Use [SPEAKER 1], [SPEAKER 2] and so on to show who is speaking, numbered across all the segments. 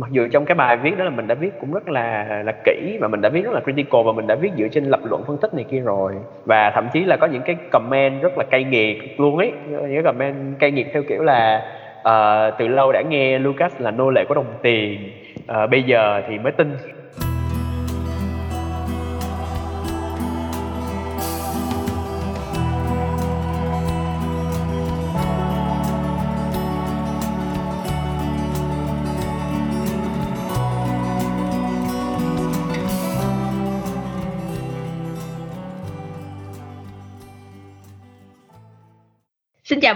[SPEAKER 1] mặc dù trong cái bài viết đó là mình đã viết cũng rất là là kỹ và mình đã viết rất là critical và mình đã viết dựa trên lập luận phân tích này kia rồi. Và thậm chí là có những cái comment rất là cay nghiệt luôn ấy. Những cái comment cay nghiệt theo kiểu là uh, từ lâu đã nghe Lucas là nô lệ của đồng tiền uh, bây giờ thì mới tin.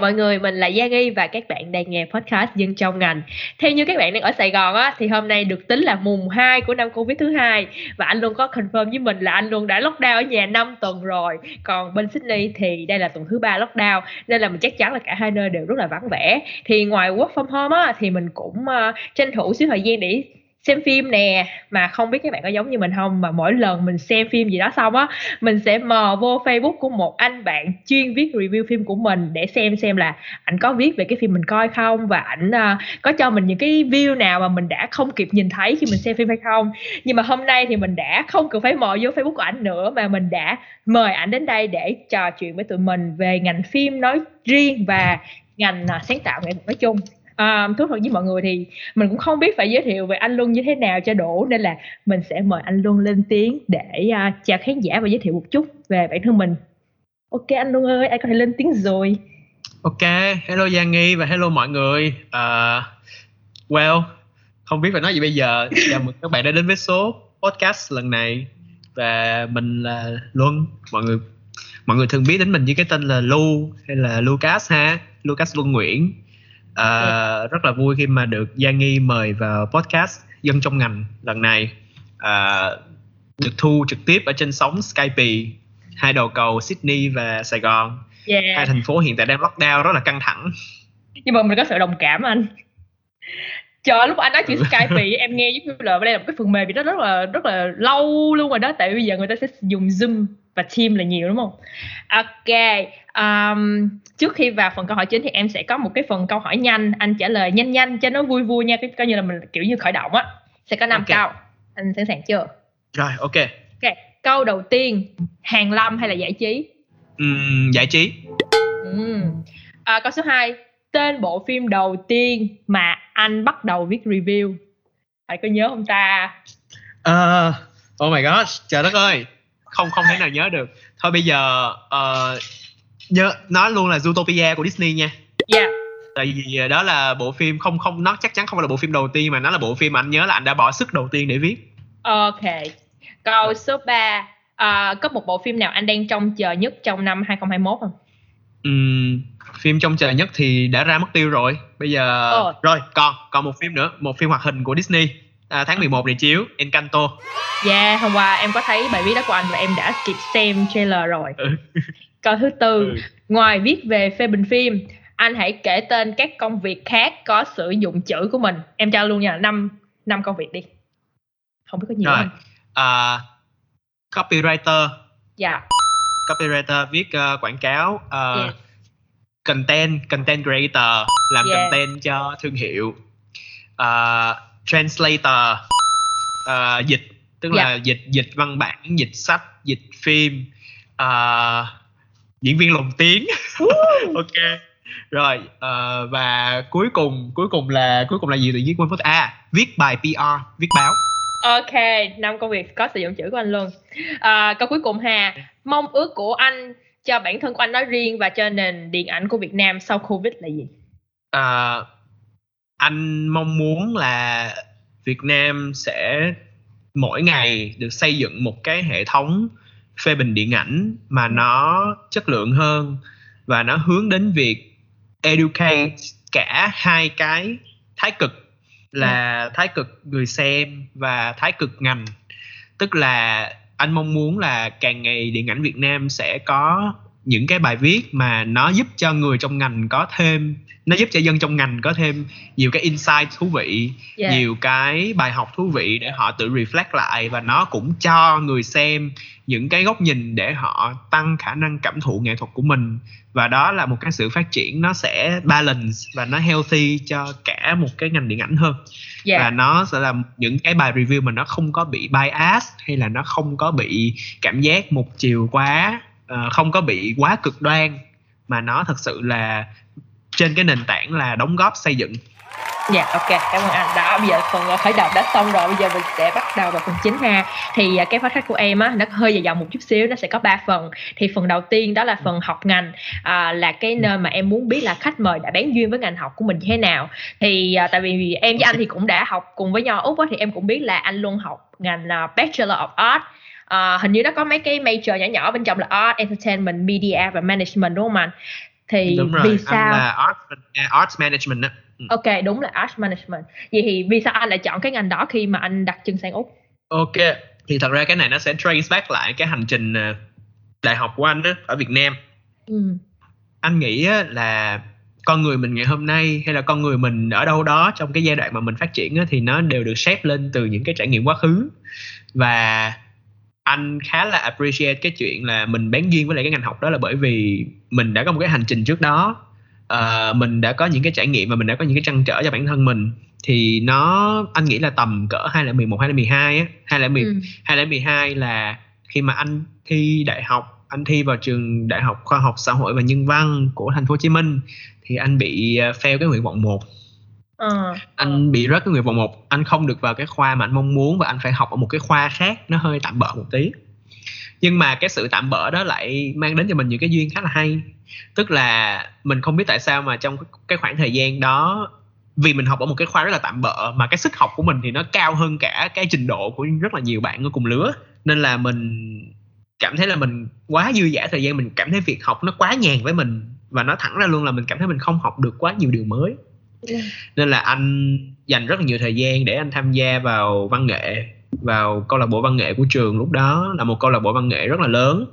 [SPEAKER 2] Mọi người, mình là Gia Nghi và các bạn đang nghe podcast Dân trong ngành. Theo như các bạn đang ở Sài Gòn á thì hôm nay được tính là mùng 2 của năm Covid thứ hai và anh luôn có confirm với mình là anh luôn đã lockdown ở nhà 5 tuần rồi. Còn bên Sydney thì đây là tuần thứ ba lockdown nên là mình chắc chắn là cả hai nơi đều rất là vắng vẻ. Thì ngoài work from home á thì mình cũng uh, tranh thủ xíu thời gian để xem phim nè mà không biết các bạn có giống như mình không mà mỗi lần mình xem phim gì đó xong á mình sẽ mò vô facebook của một anh bạn chuyên viết review phim của mình để xem xem là ảnh có viết về cái phim mình coi không và ảnh uh, có cho mình những cái view nào mà mình đã không kịp nhìn thấy khi mình xem phim hay không. Nhưng mà hôm nay thì mình đã không cần phải mò vô facebook của ảnh nữa mà mình đã mời ảnh đến đây để trò chuyện với tụi mình về ngành phim nói riêng và ngành uh, sáng tạo nghệ thuật nói chung à, thú thật với mọi người thì mình cũng không biết phải giới thiệu về anh Luân như thế nào cho đủ nên là mình sẽ mời anh Luân lên tiếng để à, uh, chào khán giả và giới thiệu một chút về bản thân mình. Ok anh Luân ơi anh có thể lên tiếng rồi?
[SPEAKER 3] Ok hello Giang Nghi và hello mọi người. Uh, well không biết phải nói gì bây giờ. Chào mừng các bạn đã đến với số podcast lần này và mình là Luân. Mọi người mọi người thường biết đến mình với cái tên là Lu hay là Lucas ha Lucas Luân Nguyễn à, rất là vui khi mà được Giang Nghi mời vào podcast dân trong ngành lần này. À, được thu trực tiếp ở trên sóng Skype hai đầu cầu Sydney và Sài Gòn. Yeah. hai thành phố hiện tại đang lockdown rất là căng thẳng.
[SPEAKER 2] Nhưng mà mình có sự đồng cảm anh. Chờ lúc anh nói chuyện Skype em nghe giống như là đây là một cái phần mềm gì đó rất là rất là lâu luôn rồi đó. Tại bây giờ người ta sẽ dùng Zoom và team là nhiều đúng không? Ok um, trước khi vào phần câu hỏi chính thì em sẽ có một cái phần câu hỏi nhanh. Anh trả lời nhanh nhanh cho nó vui vui nha cái coi như là mình kiểu như khởi động á. Sẽ có năm okay. câu. Anh sẵn sàng chưa?
[SPEAKER 3] Rồi ok.
[SPEAKER 2] Ok câu đầu tiên. Hàng lâm hay là giải trí?
[SPEAKER 3] Uhm, giải trí.
[SPEAKER 2] Uhm. à, câu số 2 tên bộ phim đầu tiên mà anh bắt đầu viết review. Hãy có nhớ không ta?
[SPEAKER 3] Uh, oh my god trời đất ơi. Không không thể nào nhớ được. Thôi bây giờ uh, nhớ nói luôn là Zootopia của Disney nha.
[SPEAKER 2] Yeah.
[SPEAKER 3] Tại vì đó là bộ phim không không nó chắc chắn không phải là bộ phim đầu tiên mà nó là bộ phim mà anh nhớ là anh đã bỏ sức đầu tiên để viết.
[SPEAKER 2] Ok. Câu số 3 uh, ờ, có một bộ phim nào anh đang trông chờ nhất trong năm 2021 không?
[SPEAKER 3] Um, phim trông chờ nhất thì đã ra mất tiêu rồi. Bây giờ oh. rồi còn còn một phim nữa một phim hoạt hình của Disney. À, tháng 11 này chiếu Encanto.
[SPEAKER 2] Yeah, hôm qua em có thấy bài viết đó của anh và em đã kịp xem trailer rồi. Câu thứ tư, ừ. ngoài viết về phê bình phim, anh hãy kể tên các công việc khác có sử dụng chữ của mình. Em cho luôn nha, năm năm công việc đi. Không biết có nhiều
[SPEAKER 3] không? À, copywriter.
[SPEAKER 2] Dạ. Yeah.
[SPEAKER 3] Copywriter viết uh, quảng cáo. Uh, yeah. Content, content creator làm yeah. content cho thương hiệu. Uh, translator uh, dịch tức yeah. là dịch dịch văn bản dịch sách dịch phim uh, diễn viên lồng tiếng. Ok. Rồi uh, và cuối cùng cuối cùng là cuối cùng là gì tự nhiên quên mất? À viết bài PR viết báo.
[SPEAKER 2] Ok năm công việc có sử dụng chữ của anh luôn. À, câu cuối cùng hà mong ước của anh cho bản thân của anh nói riêng và cho nền điện ảnh của Việt Nam sau Covid là gì?
[SPEAKER 3] À, anh mong muốn là Việt Nam sẽ mỗi ngày được xây dựng một cái hệ thống phê bình điện ảnh mà nó chất lượng hơn và nó hướng đến việc educate cả hai cái thái cực là thái cực người xem và thái cực ngành tức là anh mong muốn là càng ngày điện ảnh Việt Nam sẽ có những cái bài viết mà nó giúp cho người trong ngành có thêm nó giúp cho dân trong ngành có thêm nhiều cái insight thú vị
[SPEAKER 2] Yeah.
[SPEAKER 3] nhiều cái bài học thú vị để họ tự reflect lại và nó cũng cho người xem những cái góc nhìn để họ tăng khả năng cảm thụ nghệ thuật của mình. Và đó là một cái sự phát triển nó sẽ balance và nó healthy cho cả một cái ngành điện ảnh hơn.
[SPEAKER 2] Dạ.
[SPEAKER 3] và nó sẽ là những cái bài review mà nó không có bị bias hay là nó không có bị cảm giác một chiều quá ờ, không có bị quá cực đoan mà nó thật sự là trên cái nền tảng là đóng góp xây dựng
[SPEAKER 2] Dạ ok cảm ơn anh đó bây giờ phần ờ, khởi động đã xong rồi bây giờ mình sẽ bắt đầu vào phần chính ha thì ờ, cái podcast của em á nó hơi dài dòng một chút xíu nó sẽ có 3 phần thì phần đầu tiên đó là phần học ngành à, là cái nơi mà em muốn biết là khách mời đã bán duyên với ngành học của mình như thế nào thì à, tại vì em với anh thì cũng đã học cùng với nhau úc á, thì em cũng biết là anh luôn học ngành là Bachelor of Art À, hình như nó có mấy cái major nhỏ nhỏ bên trong là Art, Entertainment, Media và Management đúng không anh? Thì
[SPEAKER 3] đúng rồi
[SPEAKER 2] vì
[SPEAKER 3] anh
[SPEAKER 2] sao?
[SPEAKER 3] là art à, arts management Ừ.
[SPEAKER 2] Ok đúng là Art Management. Vậy thì vì sao anh lại chọn cái ngành đó khi mà anh đặt chân sang Úc?
[SPEAKER 3] ok thì thật ra cái này nó sẽ trace back lại cái hành trình ờ, đại học của anh á, ở Việt Nam
[SPEAKER 2] Ừ.
[SPEAKER 3] anh nghĩ á, là con người mình ngày hôm nay hay là con người mình ở đâu đó trong cái giai đoạn mà mình phát triển á, thì nó đều được shape lên từ những cái trải nghiệm quá khứ và anh khá là appreciate cái chuyện là mình bén duyên với lại cái ngành học đó là bởi vì mình đã có một cái hành trình trước đó Ờ, mình đã có những cái trải nghiệm và mình đã có những cái trăn trở cho bản thân mình thì nó anh nghĩ là tầm cỡ 2011 2012 á 2010
[SPEAKER 2] Ừ.
[SPEAKER 3] 2012 là khi mà anh thi đại học anh thi vào trường đại học khoa học xã hội và nhân văn của thành phố Hồ Chí Minh thì anh bị uh, fail cái nguyện vọng 1
[SPEAKER 2] Ờ.
[SPEAKER 3] anh bị rớt cái nguyện vọng 1 anh không được vào cái khoa mà anh mong muốn và anh phải học ở một cái khoa khác nó hơi tạm bợ một tí nhưng mà cái sự tạm bỡ đó lại mang đến cho mình những cái duyên khá là hay. Tức là mình không biết tại sao mà trong cái- khoảng thời gian đó vì mình học ở một cái khoa rất là tạm bợ mà cái sức học của mình thì nó cao hơn cả cái trình độ của rất là nhiều bạn ở cùng lứa. Nên là mình cảm thấy là mình quá dư dả thời gian mình cảm thấy việc học nó quá nhàn với mình và nó thẳng ra luôn là mình cảm thấy mình không học được quá nhiều điều mới.
[SPEAKER 2] Ừ.
[SPEAKER 3] nên là anh dành rất là nhiều thời gian để anh tham gia vào văn nghệ vào câu lạc bộ văn nghệ của trường lúc đó là một câu lạc bộ văn nghệ rất là lớn.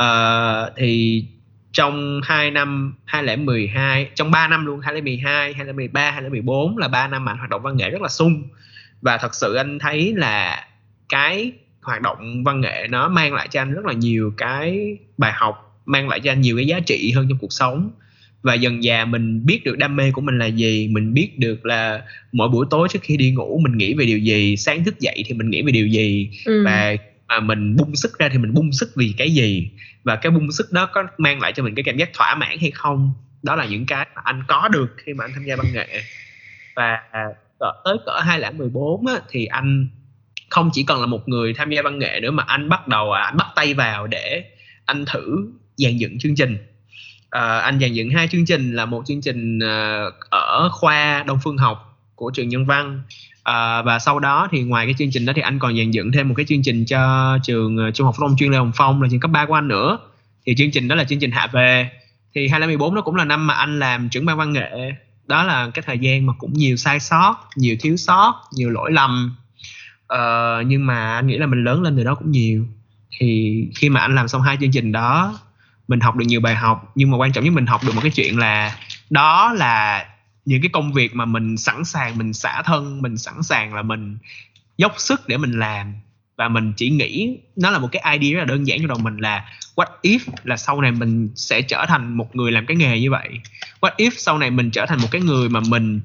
[SPEAKER 3] Uh, thì trong 2 năm 2012 trong 3 năm luôn 2012 2013 2014 là 3 năm mà anh hoạt động văn nghệ rất là sung. Và thật sự anh thấy là cái hoạt động văn nghệ nó mang lại cho anh rất là nhiều cái bài học mang lại cho anh nhiều cái giá trị hơn trong cuộc sống và dần dà mình biết được đam mê của mình là gì mình biết được là mỗi buổi tối trước khi đi ngủ mình nghĩ về điều gì sáng thức dậy thì mình nghĩ về điều gì.
[SPEAKER 2] Ừ.
[SPEAKER 3] và mà mình bung sức ra thì mình bung sức vì cái gì? Và cái bung sức đó có mang lại cho mình cái cảm giác thỏa mãn hay không? Đó là những cái mà anh có được khi mà anh tham gia văn nghệ. Và cỡ, tới cỡ 2014 á, thì anh không chỉ còn là một người tham gia văn nghệ nữa mà anh bắt đầu à, anh bắt tay vào để anh thử dàn dựng chương trình Ờ, anh dàn dựng hai chương trình là một chương trình ờ, ở khoa Đông Phương học của trường Nhân văn. Ờ, và sau đó thì ngoài cái chương trình đó thì anh còn dàn dựng thêm một cái chương trình cho trường ờ, trung học phổ thông chuyên Lê Hồng Phong là trường cấp 3 của anh nữa. Thì chương trình đó là chương trình hạ về. Thì 2014 nó cũng là năm mà anh làm trưởng ban văn nghệ. Đó là cái thời gian mà cũng nhiều sai sót nhiều thiếu sót nhiều lỗi lầm. Ờ, nhưng mà anh nghĩ là mình lớn lên từ đó cũng nhiều. Thì khi mà anh làm xong hai chương trình đó mình học được nhiều bài học, nhưng mà quan trọng nhất mình học được một cái chuyện là đó là những cái công việc mà mình sẵn sàng, mình xả thân, mình sẵn sàng là mình dốc sức để mình làm. Và mình chỉ nghĩ, nó là một cái idea rất là đơn giản trong đầu mình là what if là sau này mình sẽ trở thành một người làm cái nghề như vậy? What if sau này mình trở thành một cái người mà mình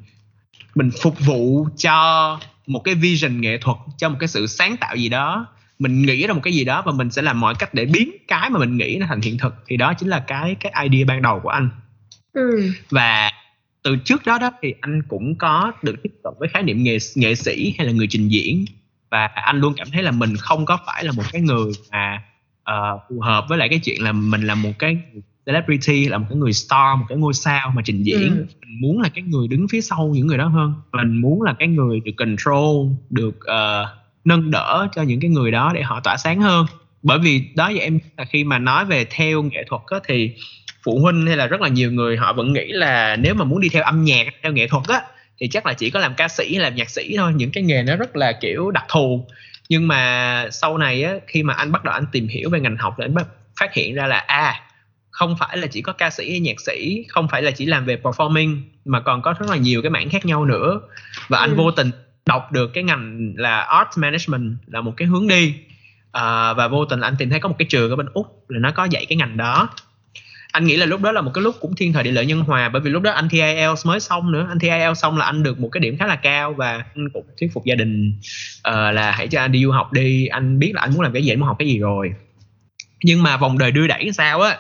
[SPEAKER 3] mình phục vụ cho một cái vision nghệ thuật, cho một cái sự sáng tạo gì đó? Mình nghĩ ra một cái gì đó và mình sẽ làm mọi cách để biến cái mà mình nghĩ nó thành hiện thực thì đó chính là cái cái idea ban đầu của anh
[SPEAKER 2] Ừ.
[SPEAKER 3] và từ trước đó đó thì anh cũng có được tiếp cận với khái niệm nghệ nghệ sĩ hay là người trình diễn và anh luôn cảm thấy là mình không có phải là một cái người mà ờ, phù hợp với lại cái chuyện là mình là một cái celebrity là một cái người star một cái ngôi sao mà trình diễn
[SPEAKER 2] Ừ.
[SPEAKER 3] mình muốn là cái người đứng phía sau những người đó hơn mình muốn là cái người được control được ờ, nâng đỡ cho những cái người đó để họ tỏa sáng hơn. Bởi vì đó giờ em là khi mà nói về theo nghệ thuật á, thì phụ huynh hay là rất là nhiều người họ vẫn nghĩ là nếu mà muốn đi theo âm nhạc theo nghệ thuật á thì chắc là chỉ có làm ca sĩ hay làm nhạc sĩ thôi. Những cái nghề nó rất là kiểu đặc thù. Nhưng mà sau này á khi mà anh bắt đầu anh tìm hiểu về ngành học thì anh bắt phát hiện ra là à không phải là chỉ có ca sĩ hay nhạc sĩ không phải là chỉ làm về performing mà còn có rất là nhiều cái mảng khác nhau nữa. Và anh
[SPEAKER 2] Ừ.
[SPEAKER 3] vô tình đọc được cái ngành là art management là một cái hướng đi. Uh, và vô tình anh tìm thấy có một cái trường ở bên úc là nó có dạy cái ngành đó. Anh nghĩ là lúc đó là một cái lúc cũng thiên thời địa lợi nhân hòa bởi vì lúc đó anh thi IELTS mới xong nữa. Anh thi IELTS xong là anh được một cái điểm khá là cao và anh cũng thuyết phục gia đình uh, là hãy cho anh đi du học đi. Anh biết là anh muốn làm cái gì anh muốn học cái gì rồi. Nhưng mà vòng đời đưa đẩy sao á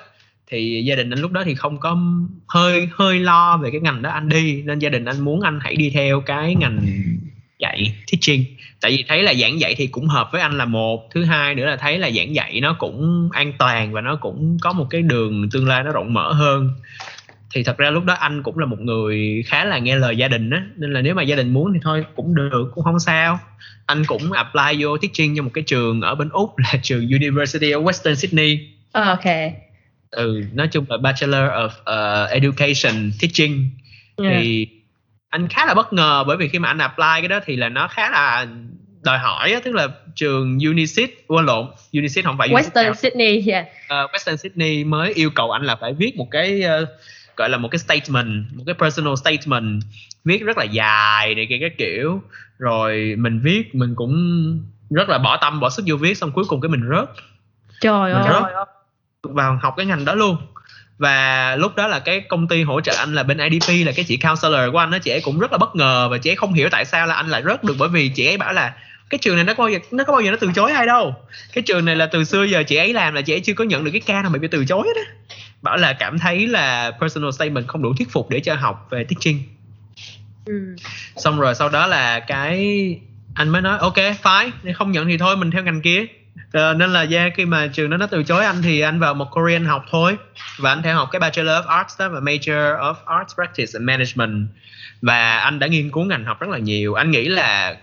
[SPEAKER 3] thì gia đình anh lúc đó thì không có hơi hơi lo về cái ngành đó anh đi. Nên gia đình anh muốn anh hãy đi theo cái ngành dạy teaching. Tại vì thấy là giảng dạy thì cũng hợp với anh là một thứ hai nữa là thấy là giảng dạy nó cũng an toàn và nó cũng có một cái đường tương lai nó rộng mở hơn. Thì thật ra lúc đó anh cũng là một người khá là nghe lời gia đình á nên là nếu mà gia đình muốn thì thôi cũng được cũng không sao. Anh cũng apply vô teaching cho một cái trường ở bên úc là trường University of Western Sydney.
[SPEAKER 2] Ờ, ok.
[SPEAKER 3] Ừ nói chung là Bachelor of uh, Education Teaching.
[SPEAKER 2] Yeah.
[SPEAKER 3] thì anh khá là bất ngờ bởi vì khi mà anh apply cái đó thì là nó khá là đòi hỏi tức là trường Unisit quên lộn Unisit không phải Unisit
[SPEAKER 2] Western Sydney yeah.
[SPEAKER 3] Ờ, Western Sydney mới yêu cầu anh là phải viết một cái ờ, gọi là một cái statement một cái personal statement viết rất là dài để cái cái kiểu. Rồi mình viết mình cũng rất là bỏ tâm bỏ sức vô viết xong cuối cùng cái mình rớt.
[SPEAKER 2] Trời
[SPEAKER 3] Mình
[SPEAKER 2] ơi.
[SPEAKER 3] rớt vào học cái ngành đó luôn và lúc đó là cái công ty hỗ trợ anh là bên IDP là cái chị counselor của anh đó chị ấy cũng rất là bất ngờ và chị ấy không hiểu tại sao là anh lại rớt được bởi vì chị ấy bảo là cái trường này nó có bao giờ nó có bao giờ nó từ chối ai đâu. Cái trường này là từ xưa giờ chị ấy làm là chị ấy chưa có nhận được cái ca nào bị từ chối đó bảo là cảm thấy là personal statement không đủ thuyết phục để cho học về teaching.
[SPEAKER 2] Ừ.
[SPEAKER 3] xong rồi sau đó là cái anh mới nói ok fine không nhận thì thôi mình theo ngành kia Ờ, nên là yeah, khi mà trường đó nó từ chối anh thì anh vào một Korean học thôi. Và anh theo học cái Bachelor of Arts đó và Major of Arts Practice and Management. Và anh đã nghiên cứu ngành học rất là nhiều. Anh nghĩ là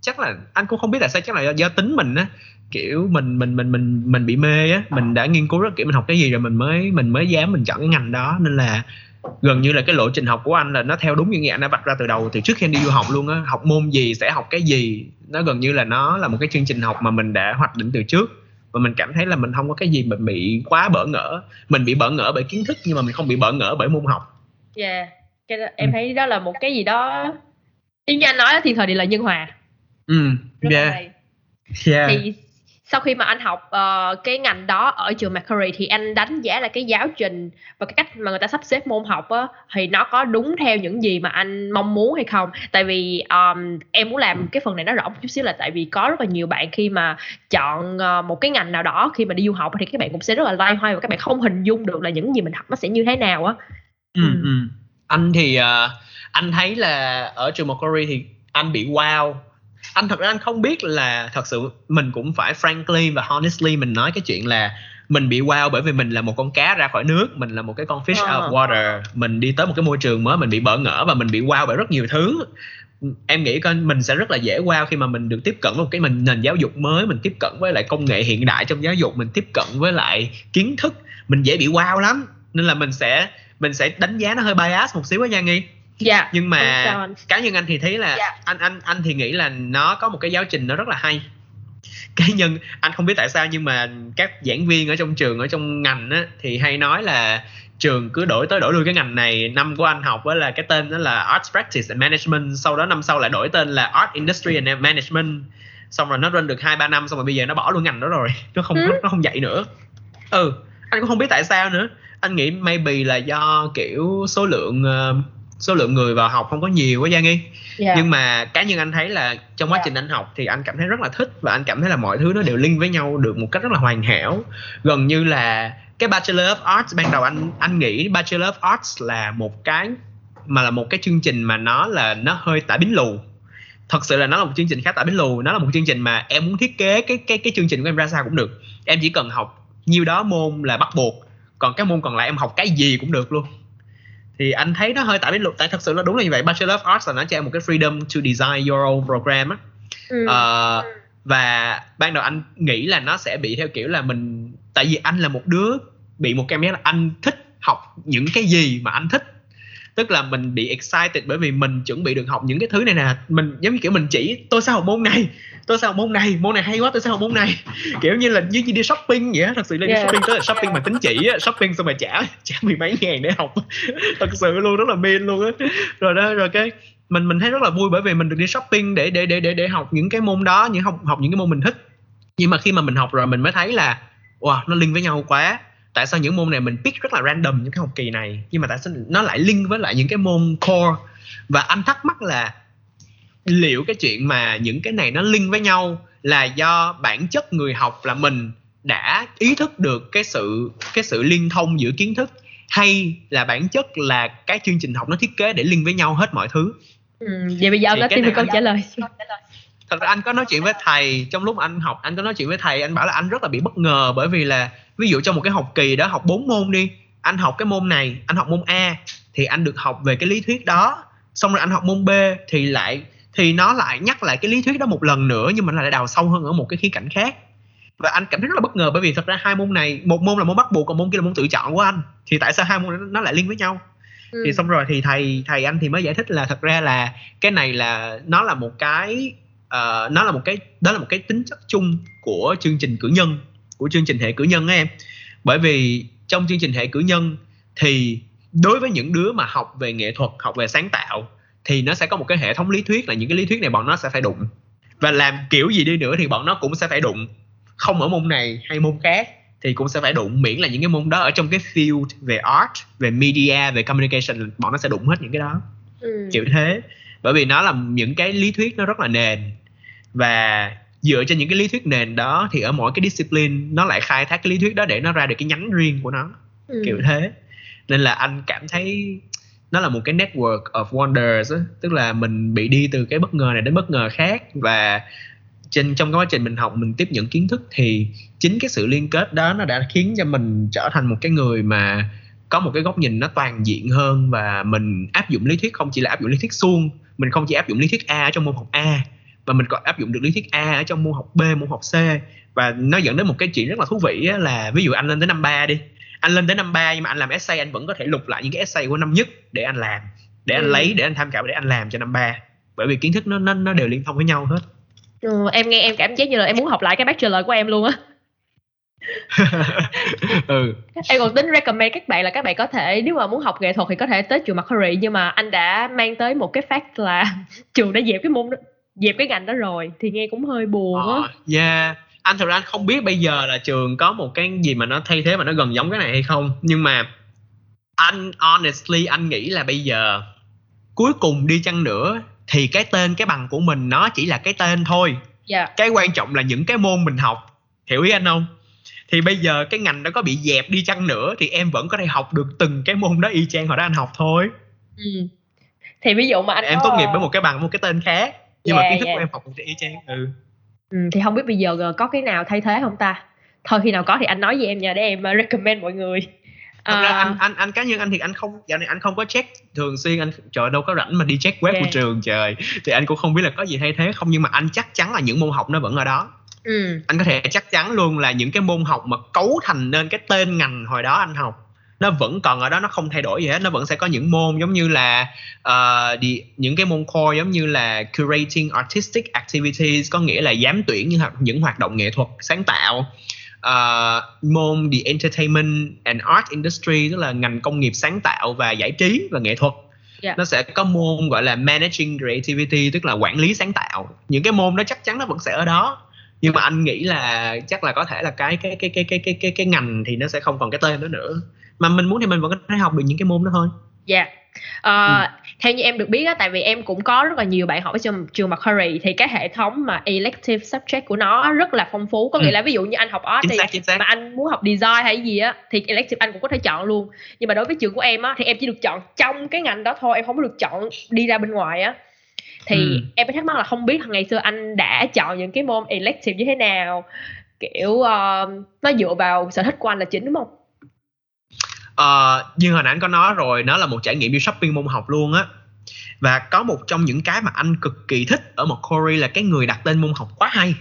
[SPEAKER 3] chắc là anh cũng không biết tại sao chắc là do, do tính mình á. Kiểu mình mình mình mình mình bị mê á. Mình đã nghiên cứu rất kỹ mình học cái gì rồi mình mới mình mới dám mình chọn cái ngành đó. Nên là gần như là cái lộ trình học của anh là nó theo đúng những gì anh đã vạch ra từ đầu. Từ trước khi anh đi du học luôn á học môn gì sẽ học cái gì nó gần như là nó là một cái chương trình học mà mình đã hoạch định từ trước. Và mình cảm thấy là mình không có cái gì mà bị quá bỡ ngỡ. Mình bị bỡ ngỡ bởi kiến thức nhưng mà mình không bị bỡ ngỡ bởi môn học.
[SPEAKER 2] Yeah. cái đó, em
[SPEAKER 3] Ừ.
[SPEAKER 2] thấy đó là một cái gì đó như anh nói thiên thời địa lợi nhân hòa.
[SPEAKER 3] Ừ.
[SPEAKER 2] Là
[SPEAKER 3] yeah yeah
[SPEAKER 2] thì sau khi mà anh học ờ, cái ngành đó ở trường Macquarie thì anh đánh giá là cái giáo trình và cái cách mà người ta sắp xếp môn học á thì nó có đúng theo những gì mà anh mong muốn hay không tại vì um, em muốn làm cái phần này nó rõ một chút xíu là tại vì có rất là nhiều bạn khi mà chọn ờ, một cái ngành nào đó khi mà đi du học thì các bạn cũng sẽ rất là loay hoay và các bạn không hình dung được là những gì mình học nó sẽ như thế nào á
[SPEAKER 3] ừ,
[SPEAKER 2] Ừ.
[SPEAKER 3] ừ. anh thì ờ, anh thấy là ở trường Macquarie thì anh bị wow anh thật ra anh không biết là thật sự mình cũng phải frankly và honestly mình nói cái chuyện là mình bị wow bởi vì mình là một con cá ra khỏi nước mình là một cái con fish
[SPEAKER 2] Ờ.
[SPEAKER 3] out of water mình đi tới một cái môi trường mới mình bị bỡ ngỡ và mình bị wow bởi rất nhiều thứ. Em nghĩ coi mình sẽ rất là dễ wow khi mà mình được tiếp cận với một cái mình nền giáo dục mới mình tiếp cận với lại công nghệ hiện đại trong giáo dục mình tiếp cận với lại kiến thức. Mình dễ bị wow lắm. Nên là mình sẽ mình sẽ đánh giá nó hơi bias một xíu á nha nghi
[SPEAKER 2] dạ
[SPEAKER 3] nhưng mà cá nhân anh thì thấy là
[SPEAKER 2] Dạ.
[SPEAKER 3] anh anh anh thì nghĩ là nó có một cái giáo trình nó rất là hay. Cá nhân anh không biết tại sao nhưng mà các giảng viên ở trong trường ở trong ngành á thì hay nói là trường cứ đổi tới đổi lui cái ngành này. Năm của anh học á là cái tên đó là Arts Practice and Management sau đó năm sau lại đổi tên là Art Industry and Management. Xong rồi nó run được hai ba năm xong rồi bây giờ nó bỏ luôn ngành đó rồi. Nó không
[SPEAKER 2] Ừ.
[SPEAKER 3] nó không dạy nữa. Ừ anh cũng không biết tại sao nữa. Anh nghĩ maybe là do kiểu số lượng ờ, số lượng người vào học không có nhiều quá Giang nghi.
[SPEAKER 2] Dạ.
[SPEAKER 3] nhưng mà cá nhân anh thấy là trong quá
[SPEAKER 2] Dạ.
[SPEAKER 3] trình anh học thì anh cảm thấy rất là thích và anh cảm thấy là mọi thứ nó đều link với nhau được một cách rất là hoàn hảo. Gần như là cái Bachelor of Arts ban đầu anh anh nghĩ Bachelor of Arts là một cái mà là một cái chương trình mà nó là nó hơi tả bính lù. Thật sự là nó là một chương trình khá tả bính lù nó là một chương trình mà em muốn thiết kế cái cái cái chương trình của em ra sao cũng được. Em chỉ cần học nhiêu đó môn là bắt buộc còn các môn còn lại em học cái gì cũng được luôn thì anh thấy nó hơi tả bính lù tại thật sự là đúng là như vậy. Bachelor of Arts là nó cho em một cái freedom to design your own program á.
[SPEAKER 2] Ừ.
[SPEAKER 3] Ờ, và ban đầu anh nghĩ là nó sẽ bị theo kiểu là mình tại vì anh là một đứa bị một giác là anh thích học những cái gì mà anh thích tức là mình bị excited bởi vì mình chuẩn bị được học những cái thứ này nè. Mình giống như kiểu mình chỉ tôi sẽ học môn này tôi sẽ học môn này môn này hay quá tôi sẽ học môn này. Kiểu như là như, như đi shopping vậy á thật sự là
[SPEAKER 2] Yeah.
[SPEAKER 3] đi shopping tới là shopping mà tính chỉ shopping xong rồi trả trả mười mấy ngàn để học. Thật sự luôn rất là mean luôn á. Rồi đó rồi cái mình mình thấy rất là vui bởi vì mình được đi shopping để để để để để học những cái môn đó những học học những cái môn mình thích. Nhưng mà khi mà mình học rồi mình mới thấy là wow nó link với nhau quá tại sao những môn này mình pick rất là random những cái học kỳ này? Nhưng mà tại sao nó lại link với lại những cái môn core? Và anh thắc mắc là liệu cái chuyện mà những cái này nó link với nhau là do bản chất người học là mình đã ý thức được cái sự cái sự liên thông giữa kiến thức hay là bản chất là cái chương trình học nó thiết kế để link với nhau hết mọi thứ?
[SPEAKER 2] Ừ, vậy bây giờ ông
[SPEAKER 3] Thì
[SPEAKER 2] đã
[SPEAKER 3] cái
[SPEAKER 2] tìm câu trả lời
[SPEAKER 3] thật ra anh có nói chuyện với thầy trong lúc anh học anh có nói chuyện với thầy anh bảo là anh rất là bị bất ngờ bởi vì là ví dụ trong một cái học kỳ đó học 4 môn đi anh học cái môn này anh học môn A thì anh được học về cái lý thuyết đó. Xong rồi anh học môn B thì lại thì nó lại nhắc lại cái lý thuyết đó một lần nữa nhưng mà lại đào sâu hơn ở một cái khía cạnh khác. Và anh cảm thấy rất là bất ngờ bởi vì thật ra hai môn này một môn là môn bắt buộc còn môn kia là môn tự chọn của anh. Thì tại sao hai môn nó lại liên với nhau?
[SPEAKER 2] Ừ.
[SPEAKER 3] thì xong rồi thì thầy thầy anh thì mới giải thích là thật ra là cái này là nó là một cái ờ, nó là một cái đó là một cái tính chất chung của chương trình cử nhân của chương trình hệ cử nhân á em. Bởi vì trong chương trình hệ cử nhân thì đối với những đứa mà học về nghệ thuật học về sáng tạo thì nó sẽ có một cái hệ thống lý thuyết là những cái lý thuyết này bọn nó sẽ phải đụng. Và làm kiểu gì đi nữa thì bọn nó cũng sẽ phải đụng. Không ở môn này hay môn khác thì cũng sẽ phải đụng. Miễn là những cái môn đó ở trong cái field về art về media về communication bọn nó sẽ đụng hết những cái đó.
[SPEAKER 2] Ừ.
[SPEAKER 3] kiểu thế. Bởi vì nó là những cái lý thuyết nó rất là nền và dựa trên những cái lý thuyết nền đó thì ở mỗi cái discipline nó lại khai thác cái lý thuyết đó để nó ra được cái nhánh riêng của nó.
[SPEAKER 2] Ừ.
[SPEAKER 3] kiểu thế. Nên là anh cảm thấy nó là một cái network of wonders á. Tức là mình bị đi từ cái bất ngờ này đến bất ngờ khác. Và trên trong cái quá trình mình học mình tiếp nhận kiến thức thì chính cái sự liên kết đó nó đã khiến cho mình trở thành một cái người mà có một cái góc nhìn nó toàn diện hơn. Và mình áp dụng lý thuyết không chỉ là áp dụng lý thuyết suông mình không chỉ áp dụng lý thuyết A ở trong môn học A mà mình còn áp dụng được lý thuyết A ở trong môn học B môn học C. Và nó dẫn đến một cái chuyện rất là thú vị là ví dụ anh lên tới năm ba đi. Anh lên tới năm ba nhưng mà anh làm essay anh vẫn có thể lục lại những cái essay của năm nhất để anh làm để anh
[SPEAKER 2] Ừ.
[SPEAKER 3] lấy để anh tham khảo để anh làm cho năm ba. Bởi vì kiến thức nó nó nó đều liên thông với nhau hết.
[SPEAKER 2] Ừ, em nghe em cảm giác như là em muốn học lại cái bachelor của em luôn á.
[SPEAKER 3] Ừ.
[SPEAKER 2] Em còn tính recommend các bạn là các bạn có thể nếu mà muốn học nghệ thuật thì có thể tới trường Macquarie. Nhưng mà anh đã mang tới một cái fact là trường đã dẹp cái môn đó, dẹp cái ngành đó rồi thì nghe cũng hơi buồn á.
[SPEAKER 3] Ờ, yeah. Anh thật ra anh không biết bây giờ là trường có một cái gì mà nó thay thế mà nó gần giống cái này hay không nhưng mà anh honestly anh nghĩ là bây giờ cuối cùng đi chăng nữa thì cái tên cái bằng của mình nó chỉ là cái tên thôi.
[SPEAKER 2] Dạ.
[SPEAKER 3] Cái quan trọng là những cái môn mình học hiểu ý anh không? Thì bây giờ cái ngành đó có bị dẹp đi chăng nữa thì em vẫn có thể học được từng cái môn đó y chang hồi đó anh học thôi.
[SPEAKER 2] Ừ. thì ví dụ mà anh
[SPEAKER 3] em
[SPEAKER 2] có,
[SPEAKER 3] tốt nghiệp với một cái bằng một cái tên khác nhưng mà
[SPEAKER 2] Yeah,
[SPEAKER 3] kiến thức
[SPEAKER 2] yeah.
[SPEAKER 3] của em học cũng y chang ừ.
[SPEAKER 2] Ừ, thì không biết bây giờ có cái nào thay thế không ta? Thôi khi nào có thì anh nói với em nha để em uh, recommend mọi người.
[SPEAKER 3] Thật ra
[SPEAKER 2] À,
[SPEAKER 3] anh anh anh cá nhân anh thì anh không dạo này anh không có check thường xuyên anh trời đâu có rảnh mà đi check web của
[SPEAKER 2] Yeah.
[SPEAKER 3] trường trời. Thì anh cũng không biết là có gì thay thế không nhưng mà anh chắc chắn là những môn học nó vẫn ở đó.
[SPEAKER 2] Ừ,
[SPEAKER 3] anh có thể chắc chắn luôn là những cái môn học mà cấu thành nên cái tên ngành hồi đó anh học nó vẫn còn ở đó nó không thay đổi gì hết. Nó vẫn sẽ có những môn giống như là uh, đi, những cái môn core giống như là curating artistic activities có nghĩa là giám tuyển những những hoạt động nghệ thuật sáng tạo. Uh, môn the entertainment and art industry tức là ngành công nghiệp sáng tạo và giải trí và nghệ thuật.
[SPEAKER 2] Yeah.
[SPEAKER 3] nó sẽ có môn gọi là managing creativity tức là quản lý sáng tạo. Những cái môn đó chắc chắn nó vẫn sẽ ở đó. Nhưng mà anh nghĩ là chắc là có thể là cái cái cái cái cái cái cái, cái ngành thì nó sẽ không còn cái tên đó nữa mà mình muốn thì mình vẫn có thể học được những cái môn đó thôi.
[SPEAKER 2] Dạ. Ờ,
[SPEAKER 3] Ừ.
[SPEAKER 2] theo như em được biết á tại vì em cũng có rất là nhiều bạn học ở trong trường Macquarie thì cái hệ thống mà elective subject của nó rất là phong phú. Có nghĩa
[SPEAKER 3] Ừ.
[SPEAKER 2] là ví dụ như anh học art thì
[SPEAKER 3] xác chính xác.
[SPEAKER 2] mà anh muốn học design hay gì á thì elective anh cũng có thể chọn luôn. Nhưng mà đối với trường của em á thì em chỉ được chọn trong cái ngành đó thôi em không có được chọn đi ra bên ngoài á. Thì
[SPEAKER 3] Ừ.
[SPEAKER 2] em mới thắc mắc là không biết ngày xưa anh đã chọn những cái môn elective như thế nào? Kiểu ờ, nó dựa vào sở thích của anh là chính đúng không
[SPEAKER 3] Ờ, như hồi nãy anh có nói rồi nó là một trải nghiệm đi shopping môn học luôn á. Và có một trong những cái mà anh cực kỳ thích ở một Corey là cái người đặt tên môn học quá hay.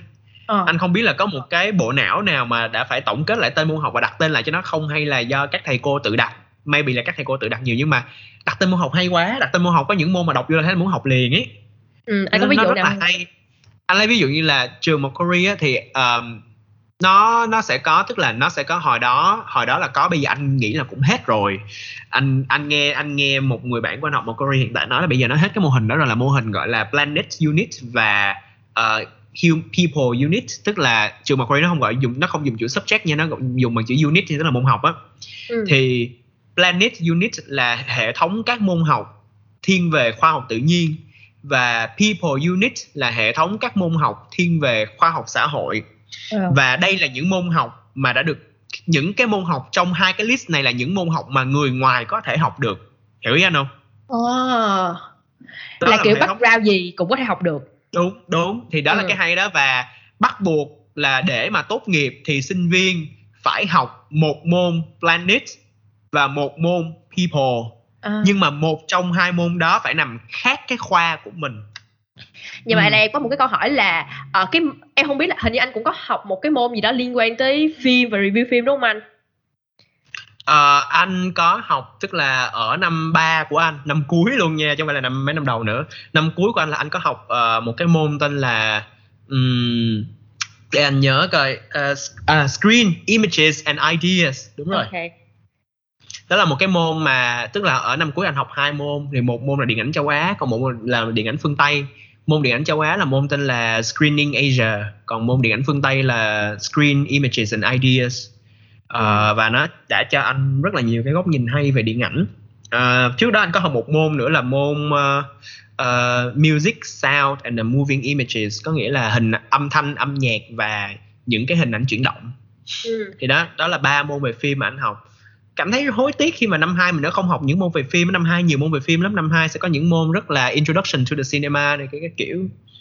[SPEAKER 2] Ờ.
[SPEAKER 3] anh không biết là có một cái bộ não nào mà đã phải tổng kết lại tên môn học và đặt tên lại cho nó không hay là do các thầy cô tự đặt. Maybe là các thầy cô tự đặt nhiều nhưng mà đặt tên môn học hay quá đặt tên môn học có những môn mà đọc vô là thấy muốn học liền ấy.
[SPEAKER 2] Ừ, anh có ví dụ nào
[SPEAKER 3] hay. Anh lấy ví dụ như là trường Macquarie á, thì um, nó nó sẽ có tức là nó sẽ có hồi đó hồi đó là có bây giờ anh nghĩ là cũng hết rồi. Anh anh nghe anh nghe một người bạn của anh học Macquarie hiện tại nói là bây giờ nó hết cái mô hình đó rồi là mô hình gọi là Planet Unit và uh, People Unit. Tức là trường Macquarie nó không gọi dùng nó không dùng chữ subject nha nó dùng bằng chữ unit thì tức là môn học á.
[SPEAKER 2] Ừ.
[SPEAKER 3] thì Planet Unit là hệ thống các môn học thiên về khoa học tự nhiên và People Unit là hệ thống các môn học thiên về khoa học xã hội
[SPEAKER 2] Ờ.
[SPEAKER 3] và đây là những môn học mà đã được những cái môn học trong hai cái list này là những môn học mà người ngoài có thể học được. Hiểu ý anh không?
[SPEAKER 2] Ờ,
[SPEAKER 3] Đó
[SPEAKER 2] là kiểu background gì cũng có thể học được.
[SPEAKER 3] Đúng đúng. Thì đó là
[SPEAKER 2] Ừ.
[SPEAKER 3] cái hay đó. Và bắt buộc là để mà tốt nghiệp thì sinh viên phải học một môn planet và một môn people.
[SPEAKER 2] À.
[SPEAKER 3] nhưng mà một trong hai môn đó phải nằm khác cái khoa của mình
[SPEAKER 2] nhưng mà
[SPEAKER 3] Ừ.
[SPEAKER 2] ở đây có một cái câu hỏi là ờ, cái em không biết là hình như anh cũng có học một cái môn gì đó liên quan tới phim và review phim đúng không anh?
[SPEAKER 3] Ờ, anh có học tức là ở năm 3 của anh năm cuối luôn nha chứ không phải là năm mấy năm đầu nữa. Năm cuối của anh là anh có học ờ, một cái môn tên là um, để anh nhớ coi ờ, à, screen images and ideas. Đúng rồi.
[SPEAKER 2] Ok.
[SPEAKER 3] Đó là một cái môn mà tức là ở năm cuối anh học hai môn thì một môn là điện ảnh châu Á còn một môn là điện ảnh phương Tây môn điện ảnh châu Á là môn tên là Screening Asia còn môn điện ảnh phương Tây là Screen Images and Ideas. Ờ, và nó đã cho anh rất là nhiều cái góc nhìn hay về điện ảnh. Ờ, trước đó anh có học một môn nữa là môn ờ, ờ, Music, Sound and the Moving Images có nghĩa là hình âm thanh, âm nhạc và những cái hình ảnh chuyển động.
[SPEAKER 2] Ừ.
[SPEAKER 3] thì đó đó là ba môn về phim mà anh học cảm thấy hối tiếc khi mà năm 2 mình đã không học những môn về phim. Năm 2 nhiều môn về phim lắm. Năm 2 sẽ có những môn rất là introduction to the cinema này cái, cái kiểu.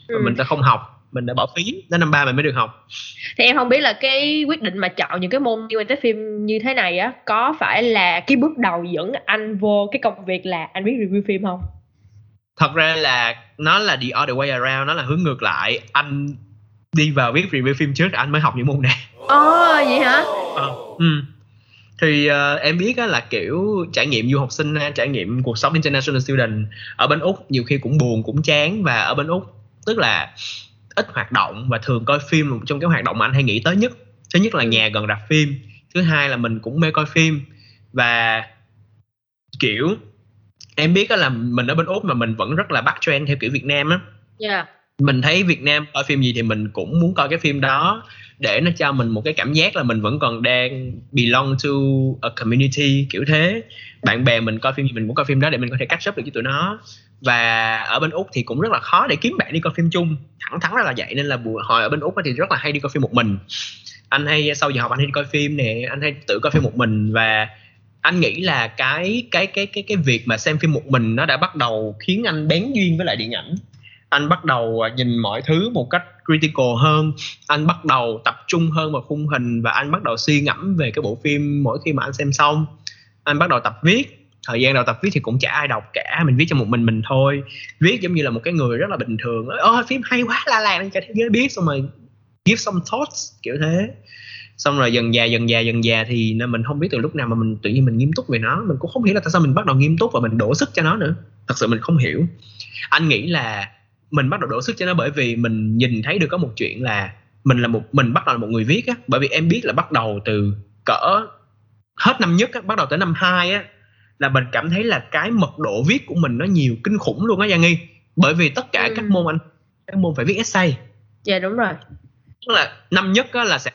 [SPEAKER 3] Mà
[SPEAKER 2] Ừ.
[SPEAKER 3] mình đã không học mình đã bỏ phí đến năm 3 mình mới được học.
[SPEAKER 2] Thì em không biết là cái quyết định mà chọn những cái môn liên quan tới phim như thế này á có phải là cái bước đầu dẫn anh vô cái công việc là anh biết review phim không?
[SPEAKER 3] Thật ra là nó là the other way around nó là hướng ngược lại. Anh đi vào viết review phim trước anh mới học những môn này.
[SPEAKER 2] Ồ vậy hả?
[SPEAKER 3] Ờ, ừ. Thì ờ, em biết á là kiểu trải nghiệm du học sinh trải nghiệm cuộc sống international student ở bên úc nhiều khi cũng buồn cũng chán. Và ở bên úc tức là ít hoạt động và thường coi phim là một trong cái hoạt động mà anh hay nghĩ tới nhất. Thứ nhất là
[SPEAKER 2] Ừ.
[SPEAKER 3] nhà gần rạp phim thứ hai là mình cũng mê coi phim. Và kiểu em biết á là mình ở bên úc mà mình vẫn rất là bắt trend theo kiểu việt nam á.
[SPEAKER 2] Dạ
[SPEAKER 3] mình thấy Việt Nam coi phim gì thì mình cũng muốn coi cái phim đó để nó cho mình một cái cảm giác là mình vẫn còn đang belong to a community, kiểu thế. Bạn bè mình coi phim gì mình muốn coi phim đó để mình có thể catch up được với tụi nó. Và ở bên úc thì cũng rất là khó để kiếm bạn đi coi phim chung. Thẳng thắn là vậy, nên là buổi hồi ở bên úc thì rất là hay đi coi phim một mình. Anh hay, sau giờ học anh hay đi coi phim nè, anh hay tự coi phim một mình. Và anh nghĩ là cái cái cái cái cái việc mà xem phim một mình nó đã bắt đầu khiến anh bén duyên với lại điện ảnh anh bắt đầu à, nhìn mọi thứ một cách critical hơn. Anh bắt đầu tập trung hơn vào khung hình và anh bắt đầu suy ngẫm về cái bộ phim mỗi khi mà anh xem xong. Anh bắt đầu tập viết. Thời gian đầu tập viết thì cũng chả ai đọc cả mình viết cho một mình mình thôi. Viết giống như là một cái người rất là bình thường Ơ, phim hay quá la làng cho thế giới biết. Xong rồi give some thoughts kiểu thế. Xong rồi dần già dần già dần già thì nên mình không biết từ lúc nào mà mình tự nhiên mình nghiêm túc về nó. Mình cũng không hiểu là tại sao mình bắt đầu nghiêm túc và mình đổ sức cho nó nữa. Thật sự mình không hiểu. Anh nghĩ là mình bắt đầu đổ sức cho nó bởi vì mình nhìn thấy được có một chuyện là mình là một mình bắt đầu là một người viết á. Bởi vì em biết là bắt đầu từ cỡ hết năm nhất á bắt đầu tới năm hai á là mình cảm thấy là cái mật độ viết của mình nó nhiều kinh khủng luôn á Giang Nghi. Bởi vì tất cả
[SPEAKER 2] Ừ.
[SPEAKER 3] các môn anh các môn phải viết essay.
[SPEAKER 2] Dạ đúng rồi.
[SPEAKER 3] Tức là năm nhất á là sẽ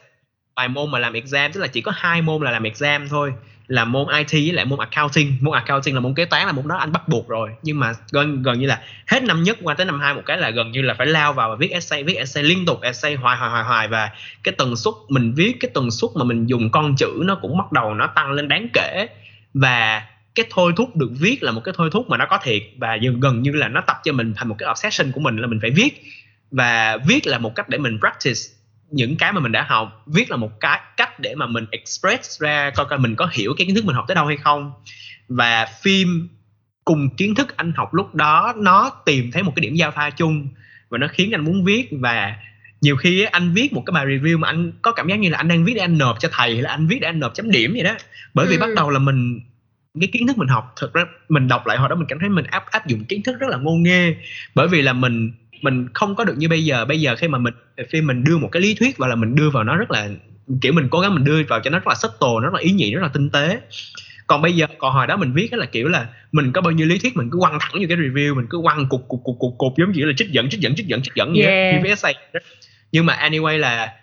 [SPEAKER 3] vài môn mà làm exam tức là chỉ có hai môn là làm exam thôi là môn IT với lại môn accounting. Môn accounting là môn kế toán, là môn đó anh bắt buộc rồi. Nhưng mà gần gần như là hết năm nhất, qua tới năm hai một cái là gần như là phải lao vào và viết essay viết essay liên tục, essay hoài hoài hoài hoài. Và cái tần suất mình viết, cái tần suất mà mình dùng con chữ nó cũng bắt đầu nó tăng lên đáng kể. Và cái thôi thúc được viết là một cái thôi thúc mà nó có thiệt. Và gần gần như là nó tập cho mình thành một cái obsession của mình là mình phải viết. Và viết là một cách để mình practice những cái mà mình đã học viết là một cái cách để mà mình express ra coi coi mình có hiểu cái kiến thức mình học tới đâu hay không. Và phim cùng kiến thức anh học lúc đó nó tìm thấy một cái điểm giao thoa chung và nó khiến anh muốn viết. Và nhiều khi anh viết một cái bài review mà anh có cảm giác như là anh đang viết để anh nộp cho thầy hay là anh viết để anh nộp chấm điểm vậy đó. Bởi vì
[SPEAKER 2] Ừ.
[SPEAKER 3] bắt đầu là mình cái kiến thức mình học thực ra mình đọc lại hồi đó mình cảm thấy mình áp áp dụng kiến thức rất là ngô nghê. Bởi vì là mình mình không có được như bây giờ bây giờ khi mà mình khi mình đưa một cái lý thuyết và là mình đưa vào nó rất là kiểu mình cố gắng mình đưa vào cho nó rất là subtle rất là ý nhị rất là tinh tế còn bây giờ còn hồi đó mình viết là kiểu là mình có bao nhiêu lý thuyết mình cứ quăng thẳng như cái review mình cứ quăng cục cục cục cục cục giống như là trích dẫn trích dẫn trích dẫn trích dẫn như
[SPEAKER 2] Yeah.
[SPEAKER 3] như essay đó. nhưng mà anyway là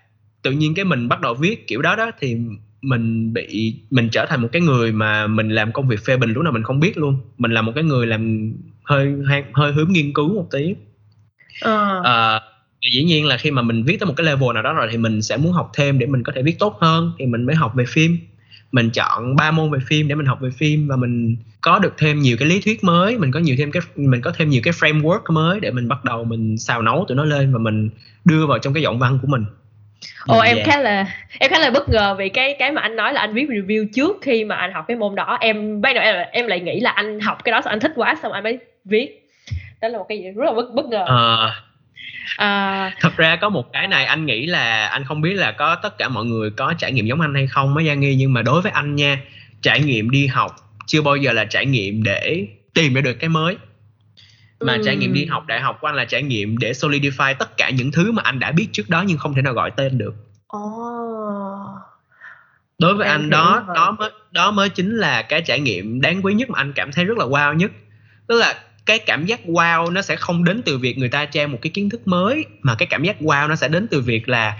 [SPEAKER 3] tự nhiên cái mình bắt đầu viết kiểu đó đó thì mình bị mình trở thành một cái người mà mình làm công việc phê bình lúc nào mình không biết luôn mình là một cái người làm hơi, hơi hướng nghiên cứu một tí
[SPEAKER 2] Ờ,
[SPEAKER 3] và dĩ nhiên là khi mà mình viết tới một cái level nào đó rồi thì mình sẽ muốn học thêm để mình có thể viết tốt hơn thì mình mới học về phim. Mình chọn ba môn về phim để mình học về phim và mình có được thêm nhiều cái lý thuyết mới mình có nhiều thêm cái mình có thêm nhiều cái framework mới để mình bắt đầu mình xào nấu tụi nó lên và mình đưa vào trong cái giọng văn của mình.
[SPEAKER 2] Ồ em
[SPEAKER 3] Yeah.
[SPEAKER 2] khá là em khá là bất ngờ vì cái cái mà anh nói là anh viết review trước khi mà anh học cái môn đó. Em ban đầu em, em lại nghĩ là anh học cái đó xong anh thích quá xong anh mới viết đó là một cái gì rất là bất bất ngờ.
[SPEAKER 3] Ờ,
[SPEAKER 2] à,
[SPEAKER 3] thật ra có một cái này anh nghĩ là anh không biết là có tất cả mọi người có trải nghiệm giống anh hay không mới gia nghi nhưng mà đối với anh nha trải nghiệm đi học chưa bao giờ là trải nghiệm để tìm ra được cái mới. Mà
[SPEAKER 2] Ừm.
[SPEAKER 3] trải nghiệm đi học đại học của anh là trải nghiệm để solidify tất cả những thứ mà anh đã biết trước đó nhưng không thể nào gọi tên được.
[SPEAKER 2] Ồ.
[SPEAKER 3] Đối với
[SPEAKER 2] Em
[SPEAKER 3] anh đó
[SPEAKER 2] rồi.
[SPEAKER 3] đó mới đó mới chính là cái trải nghiệm đáng quý nhất mà anh cảm thấy rất là wow nhất. Tức là cái cảm giác wow nó sẽ không đến từ việc người ta trao một cái kiến thức mới mà cái cảm giác wow nó sẽ đến từ việc là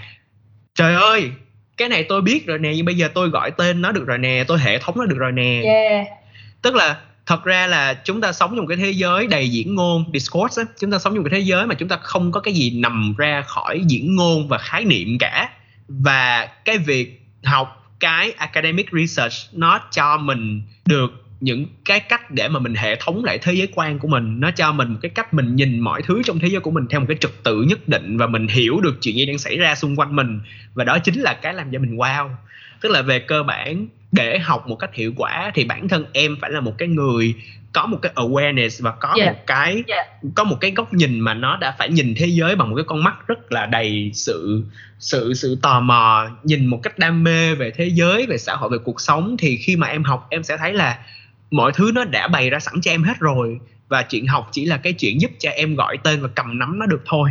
[SPEAKER 3] trời ơi cái này tôi biết rồi nè nhưng bây giờ tôi gọi tên nó được rồi nè tôi hệ thống nó được rồi nè.
[SPEAKER 2] Yeah.
[SPEAKER 3] Tức là thật ra là chúng ta sống trong cái thế giới đầy diễn ngôn discourse á chúng ta sống trong cái thế giới mà chúng ta không có cái gì nằm ra khỏi diễn ngôn và khái niệm cả. Và cái việc học cái academic research nó cho mình được những cái cách để mà mình hệ thống lại thế giới quan của mình nó cho mình một cái cách mình nhìn mọi thứ trong thế giới của mình theo một cái trật tự nhất định và mình hiểu được chuyện gì đang xảy ra xung quanh mình và đó chính là cái làm cho mình wow tức là về cơ bản để học một cách hiệu quả thì bản thân em phải là một cái người có một cái awareness và có
[SPEAKER 2] Yeah.
[SPEAKER 3] một cái
[SPEAKER 2] Yeah.
[SPEAKER 3] có một cái góc nhìn mà nó đã phải nhìn thế giới bằng một cái con mắt rất là đầy sự sự sự tò mò nhìn một cách đam mê về thế giới về xã hội về cuộc sống thì khi mà em học em sẽ thấy là mọi thứ nó đã bày ra sẵn cho em hết rồi. Và chuyện học chỉ là cái chuyện giúp cho em gọi tên và cầm nắm nó được thôi.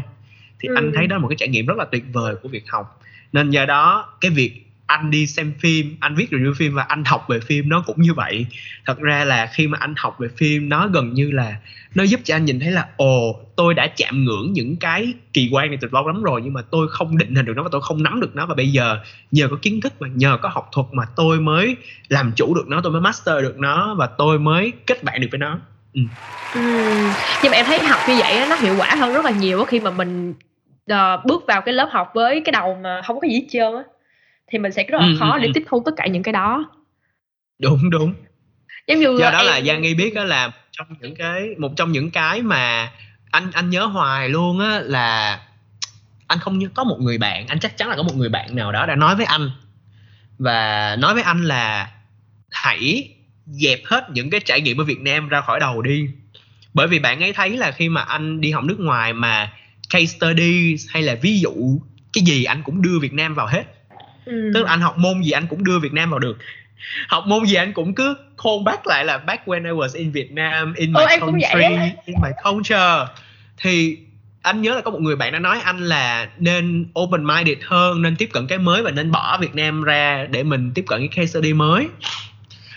[SPEAKER 3] Thì
[SPEAKER 2] Ừ.
[SPEAKER 3] anh thấy đó là một cái trải nghiệm rất là tuyệt vời của việc học. Nên do đó cái việc anh đi xem phim anh viết review phim và anh học về phim nó cũng như vậy. Thật ra là khi mà anh học về phim nó gần như là nó giúp cho anh nhìn thấy là ồ tôi đã chạm ngưỡng những cái kỳ quan này từ lâu lắm rồi nhưng mà tôi không định hình được nó và tôi không nắm được nó. Và bây giờ nhờ có kiến thức và nhờ có học thuật mà tôi mới làm chủ được nó tôi mới master được nó và tôi mới kết bạn được với nó.
[SPEAKER 2] Ừm, nhưng mà em thấy học như vậy nó hiệu quả hơn rất là nhiều khi mà mình uh, bước vào cái lớp học với cái đầu mà không có gì hết trơn á thì mình sẽ rất là
[SPEAKER 3] Ừ,
[SPEAKER 2] khó
[SPEAKER 3] ừ,
[SPEAKER 2] để
[SPEAKER 3] ừ.
[SPEAKER 2] tiếp thu tất cả những cái đó.
[SPEAKER 3] Đúng đúng.
[SPEAKER 2] Giống như
[SPEAKER 3] do
[SPEAKER 2] ờ,
[SPEAKER 3] đó là
[SPEAKER 2] em-
[SPEAKER 3] Giang nghi biết đó là trong những cái một trong những cái mà anh anh nhớ hoài luôn á là anh không nhớ có một người bạn anh chắc chắn là có một người bạn nào đó đã nói với anh. Và nói với anh là hãy dẹp hết những cái trải nghiệm ở Việt Nam ra khỏi đầu đi. Bởi vì bạn ấy thấy là khi mà anh đi học nước ngoài mà case study hay là ví dụ cái gì anh cũng đưa Việt Nam vào hết
[SPEAKER 2] Ừm.
[SPEAKER 3] tức là anh học môn gì anh cũng đưa Việt Nam vào được. Học môn gì anh cũng cứ call back lại là back when I was in Vietnam in my
[SPEAKER 2] vậy
[SPEAKER 3] country in my culture. Thì anh nhớ là có một người bạn đã nói anh là nên open minded hơn nên tiếp cận cái mới và nên bỏ Việt Nam ra để mình tiếp cận cái case study mới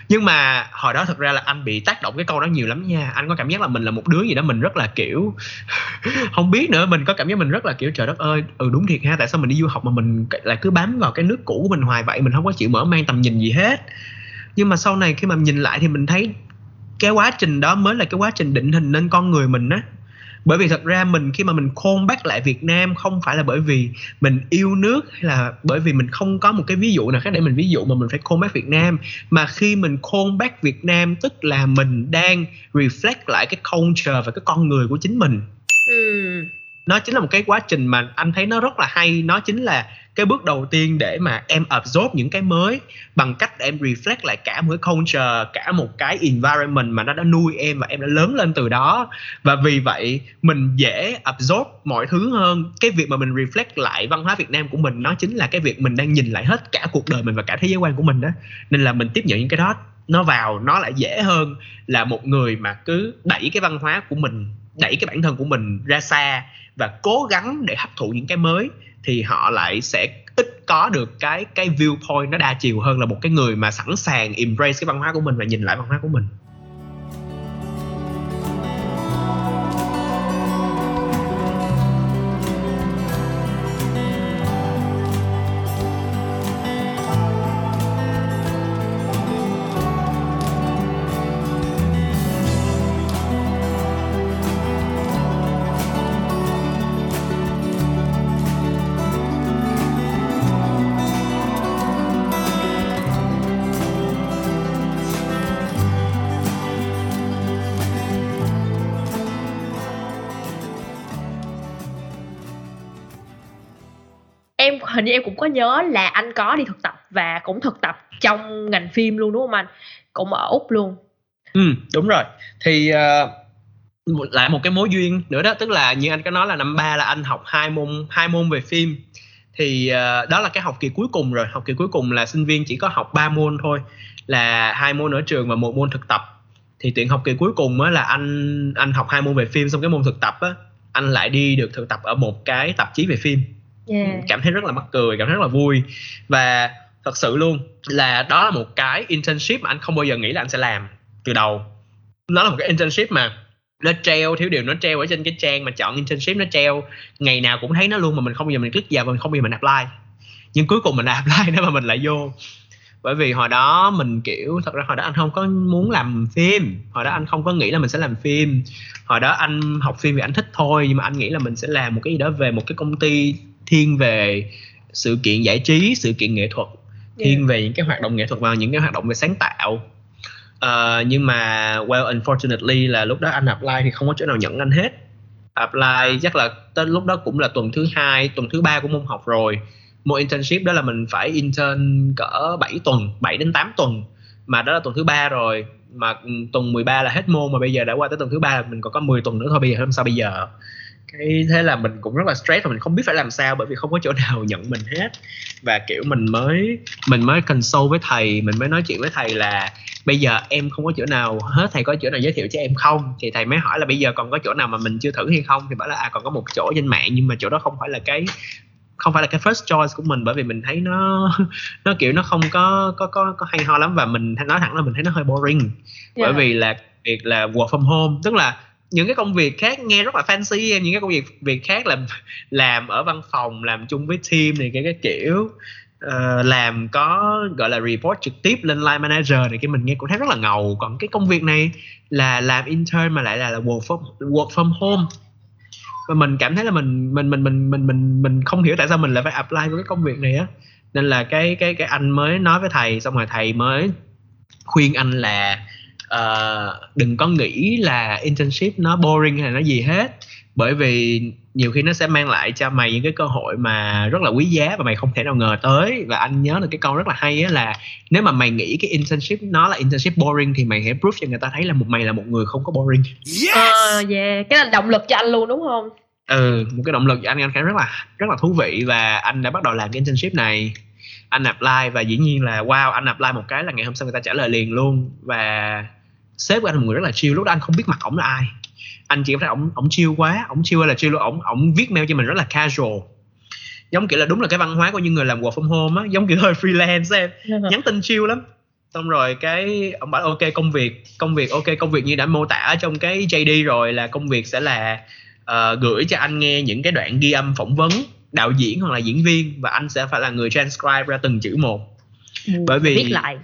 [SPEAKER 3] nhưng mà hồi đó thật ra là anh bị tác động cái câu đó nhiều lắm nha. Anh có cảm giác là mình là một đứa gì đó mình rất là, kiểu, không biết nữa. Mình có cảm giác mình rất là, kiểu, trời đất ơi ừ đúng thiệt ha, tại sao mình đi du học mà mình lại cứ bám vào cái nước cũ của mình hoài vậy? Mình không có chịu mở mang tầm nhìn gì hết. Nhưng mà sau này khi mà nhìn lại thì mình thấy cái quá trình đó mới là cái quá trình định hình nên con người mình á bởi vì thật ra mình khi mà mình khôn back lại Việt Nam không phải là bởi vì mình yêu nước hay là bởi vì mình không có một cái ví dụ nào khác để mình ví dụ mà mình phải khôn back Việt Nam. Mà khi mình khôn back Việt Nam tức là mình đang reflect lại cái culture và cái con người của chính mình.
[SPEAKER 2] Ừm.
[SPEAKER 3] nó chính là một cái quá trình mà anh thấy nó rất là hay. Nó chính là cái bước đầu tiên để mà em absorb những cái mới bằng cách em reflect lại cả một cái culture, cả một cái environment mà nó đã nuôi em và em đã lớn lên từ đó. Và vì vậy, mình dễ absorb mọi thứ hơn. Cái việc mà mình reflect lại văn hóa Việt Nam của mình, nó chính là cái việc mình đang nhìn lại hết cả cuộc đời mình và cả thế giới quan của mình đó. Nên là mình tiếp nhận những cái đó, nó vào, nó lại dễ hơn là một người mà cứ đẩy cái văn hóa của mình, đẩy cái bản thân của mình ra xa và cố gắng để hấp thụ những cái mới thì họ lại sẽ ít có được cái cái viewpoint nó đa chiều hơn là một cái người mà sẵn sàng embrace cái văn hóa của mình và nhìn lại văn hóa của mình.
[SPEAKER 2] Nhớ là anh có đi thực tập và cũng thực tập trong ngành phim luôn đúng không anh? Cũng ở úc luôn.
[SPEAKER 3] Ừ đúng rồi. Thì ờ, uh, lại một cái mối duyên nữa đó. Tức là như anh có nói là năm ba là anh học hai môn hai môn về phim. Thì uh, đó là cái học kỳ cuối cùng rồi. Học kỳ cuối cùng là sinh viên chỉ có học 3 môn thôi. Là hai môn ở trường và một môn thực tập. Thì tuyển học kỳ cuối cùng á là anh anh học hai môn về phim xong cái môn thực tập á anh lại đi được thực tập ở một cái tạp chí về phim yeah. cảm thấy rất là mắc cười cảm thấy rất là vui. Và thật sự luôn là đó là một cái internship mà anh không bao giờ nghĩ là anh sẽ làm từ đầu. Nó là một cái internship mà nó treo thiếu điều nó treo ở trên cái trang mà chọn internship nó treo. Ngày nào cũng thấy nó luôn mà mình không bao giờ mình click vào và mình không bao giờ mình apply. Nhưng cuối cùng mình apply nếu mà mình lại vô. Bởi vì hồi đó mình kiểu thật ra hồi đó anh không có muốn làm phim. Hồi đó anh không có nghĩ là mình sẽ làm phim. Hồi đó anh học phim vì anh thích thôi nhưng mà anh nghĩ là mình sẽ làm một cái gì đó về một cái công ty thiên về sự kiện giải trí sự kiện nghệ thuật thiên yeah. về những cái hoạt động nghệ thuật và những cái hoạt động về sáng tạo. Uh, nhưng mà well unfortunately là lúc đó anh apply thì không có chỗ nào nhận anh hết. Apply chắc là tới lúc đó cũng là tuần thứ hai tuần thứ ba của môn học rồi. Một internship đó là mình phải intern cỡ 7 tuần 7 đến 8 tuần. Mà đó là tuần thứ ba rồi. Mà tuần 13 là hết môn mà bây giờ đã qua tới tuần thứ ba là mình còn có 10 tuần nữa thôi bây giờ không sao bây giờ cái thế là mình cũng rất là stress và mình không biết phải làm sao bởi vì không có chỗ nào nhận mình hết. Và kiểu mình mới mình mới consult với thầy mình mới nói chuyện với thầy là bây giờ em không có chỗ nào hết thầy có chỗ nào giới thiệu cho em không? Thì thầy mới hỏi là bây giờ còn có chỗ nào mà mình chưa thử hay không? Thì bảo là à còn có một chỗ trên mạng nhưng mà chỗ đó không phải là cái không phải là cái first choice của mình bởi vì mình thấy nó nó kiểu nó không có có có có hay ho lắm. Và mình nói thẳng là mình thấy nó hơi boring yeah. bởi vì là việc là work from home tức là những cái công việc khác nghe rất là fancy em những cái công việc việc khác làm làm ở văn phòng làm chung với team này cái cái kiểu uh, làm có gọi là report trực tiếp lên line manager này cái mình nghe cũng thấy rất là ngầu. Còn cái công việc này là làm intern mà lại là, là work from work from home. Và mình cảm thấy là mình mình mình mình mình mình mình không hiểu tại sao mình lại phải apply với cái công việc này á. Nên là cái cái cái anh mới nói với thầy xong rồi thầy mới khuyên anh là uh, đừng có nghĩ là internship nó boring hay nó gì hết. Bởi vì nhiều khi nó sẽ mang lại cho mày những cái cơ hội mà rất là quý giá và mày không thể nào ngờ tới. Và anh nhớ được cái câu rất là hay á là nếu mà mày nghĩ cái internship nó là internship boring thì mày hãy proof cho người ta thấy là một mày là một người không có boring.
[SPEAKER 2] Yes! Uh, yeah. Cái là động lực cho anh luôn đúng không?
[SPEAKER 3] Ừ một cái động lực cho anh anh thấy rất là rất là thú vị và anh đã bắt đầu làm cái internship này. Anh apply và dĩ nhiên là wow anh apply một cái là ngày hôm sau người ta trả lời liền luôn. Và sếp của anh là một người rất là chill lúc đó anh không biết mặt ổng là ai. Anh chỉ thấy ổng ổng chill quá ổng chill là chill luôn ổng ổng viết mail cho mình rất là casual. Giống kiểu là đúng là cái văn hóa của những người làm work from home á giống kiểu hơi freelance em. Nhắn tin chill lắm. Xong rồi cái ông bảo ok công việc công việc ok công việc như đã mô tả trong cái JD rồi là công việc sẽ là uh, gửi cho anh nghe những cái đoạn ghi âm phỏng vấn đạo diễn hoặc là diễn viên và anh sẽ phải là người transcribe ra từng chữ một.
[SPEAKER 2] Ừ, bởi vì viết lại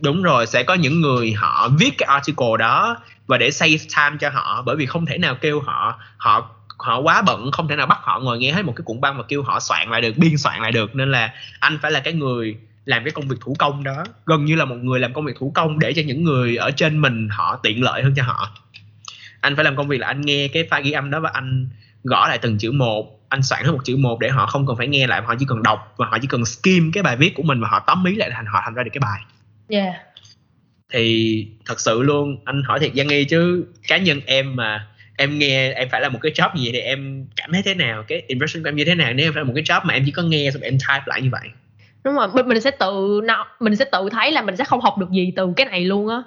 [SPEAKER 3] đúng rồi, sẽ có những người họ viết cái article đó và để save time cho họ, bởi vì không thể nào kêu họ họ họ quá bận, không thể nào bắt họ ngồi nghe hết một cái cuộn băng và kêu họ soạn lại được, biên soạn lại được. Nên là anh phải là cái người làm cái công việc thủ công đó, gần như là một người làm công việc thủ công để cho những người ở trên mình họ tiện lợi hơn cho họ. Anh phải làm công việc là anh nghe cái file ghi âm đó và anh gõ lại từng chữ một, anh soạn hết một chữ một để họ không cần phải nghe lại, họ chỉ cần đọc và họ chỉ cần skim cái bài viết của mình và họ tóm ý lại thành, họ thành ra được cái bài
[SPEAKER 2] yeah.
[SPEAKER 3] Thì thật sự luôn anh hỏi thiệt Giang Nghi chứ cá nhân em mà em nghe em phải là một cái job gì thì em cảm thấy thế nào? Cái impression của em như thế nào? Nếu em phải là một cái job mà em chỉ có nghe xong em type lại như vậy.
[SPEAKER 2] Đúng rồi mình sẽ tự nó mình sẽ tự thấy là mình sẽ không học được gì từ cái này luôn á.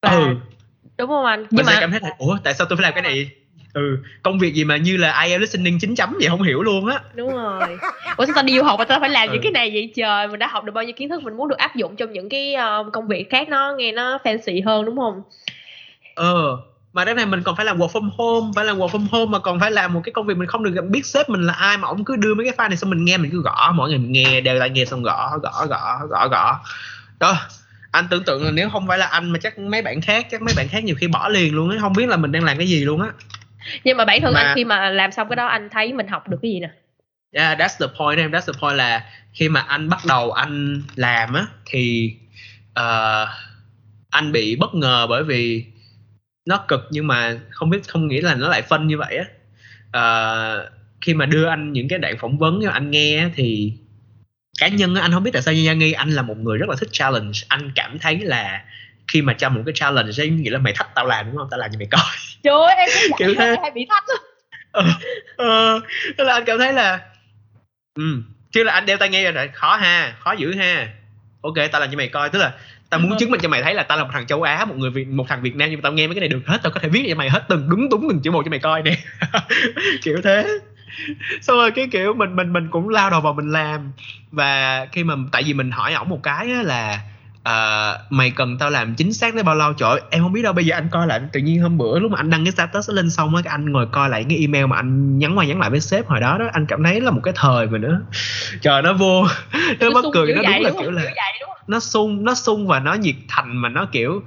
[SPEAKER 3] Ừ.
[SPEAKER 2] Đúng không anh?
[SPEAKER 3] Nhưng mình mà sẽ cảm thấy là ủa tại sao tôi phải làm cái này ừ công việc gì mà như là ai listening chín chấm vậy không hiểu luôn á.
[SPEAKER 2] Đúng rồi. Ủa sao tao đi du học mà tao phải làm ừ. những cái này vậy trời? Mình đã học được bao nhiêu kiến thức mình muốn được áp dụng trong những cái uh, công việc khác nó nghe nó fancy hơn đúng không?
[SPEAKER 3] Ờ mà cái này mình còn phải làm work from home phải làm work from home mà còn phải làm một cái công việc mình không được biết sếp mình là ai mà ông cứ đưa mấy cái file này xong mình nghe mình cứ gõ mỗi ngày mình nghe đều tai nghe xong gõ gõ gõ gõ gõ. Đó anh tưởng tượng là nếu không phải là anh mà chắc mấy bạn khác chắc mấy bạn khác nhiều khi bỏ liền luôn ấy không biết là mình đang làm cái gì luôn á
[SPEAKER 2] nhưng mà bản thân mà... anh khi mà làm xong cái đó anh thấy mình học được cái gì nè?
[SPEAKER 3] Yeah that's the point em. That's the point là khi mà anh bắt đầu anh làm á thì uh, anh bị bất ngờ bởi vì nó cực nhưng mà không biết không nghĩ là nó lại phân như vậy á. Uh, khi mà đưa anh những cái đoạn phỏng vấn cho anh nghe thì cá nhân anh không biết tại sao như nghi anh là một người rất là thích challenge. Anh cảm thấy là khi mà cho một cái challenge ấy nghĩa là mày thách tao làm đúng không? Tao làm cho mày coi.
[SPEAKER 2] Trời ơi em kiểu thế. hay bị thách
[SPEAKER 3] ờ, ờ, là anh cảm thấy là ừ chứ là anh đeo tai nghe rồi khó ha khó dữ ha. Ok tao làm cho mày coi. Tức là tao muốn chứng minh cho mày thấy là tao là một thằng châu á một người việt một thằng việt nam nhưng mà tao nghe mấy cái này được hết tao có thể viết cho mày hết từng đúng đúng từng chữ một cho mày coi nè. Kiểu thế. Xong rồi cái kiểu mình mình mình cũng lao đầu vào mình làm. Và khi mà tại vì mình hỏi ổng một cái là uh, mày cần tao làm chính xác tới bao lâu? Trời em không biết đâu bây giờ anh coi lại tự nhiên hôm bữa lúc mà anh đăng cái status lên xong á cái anh ngồi coi lại cái email mà anh nhắn qua nhắn lại với sếp hồi đó đó anh cảm thấy là một cái thời mà nữa trời nó vô nó mất cười nó đúng là kiểu là nó sung nó sung và nó nhiệt thành mà nó kiểu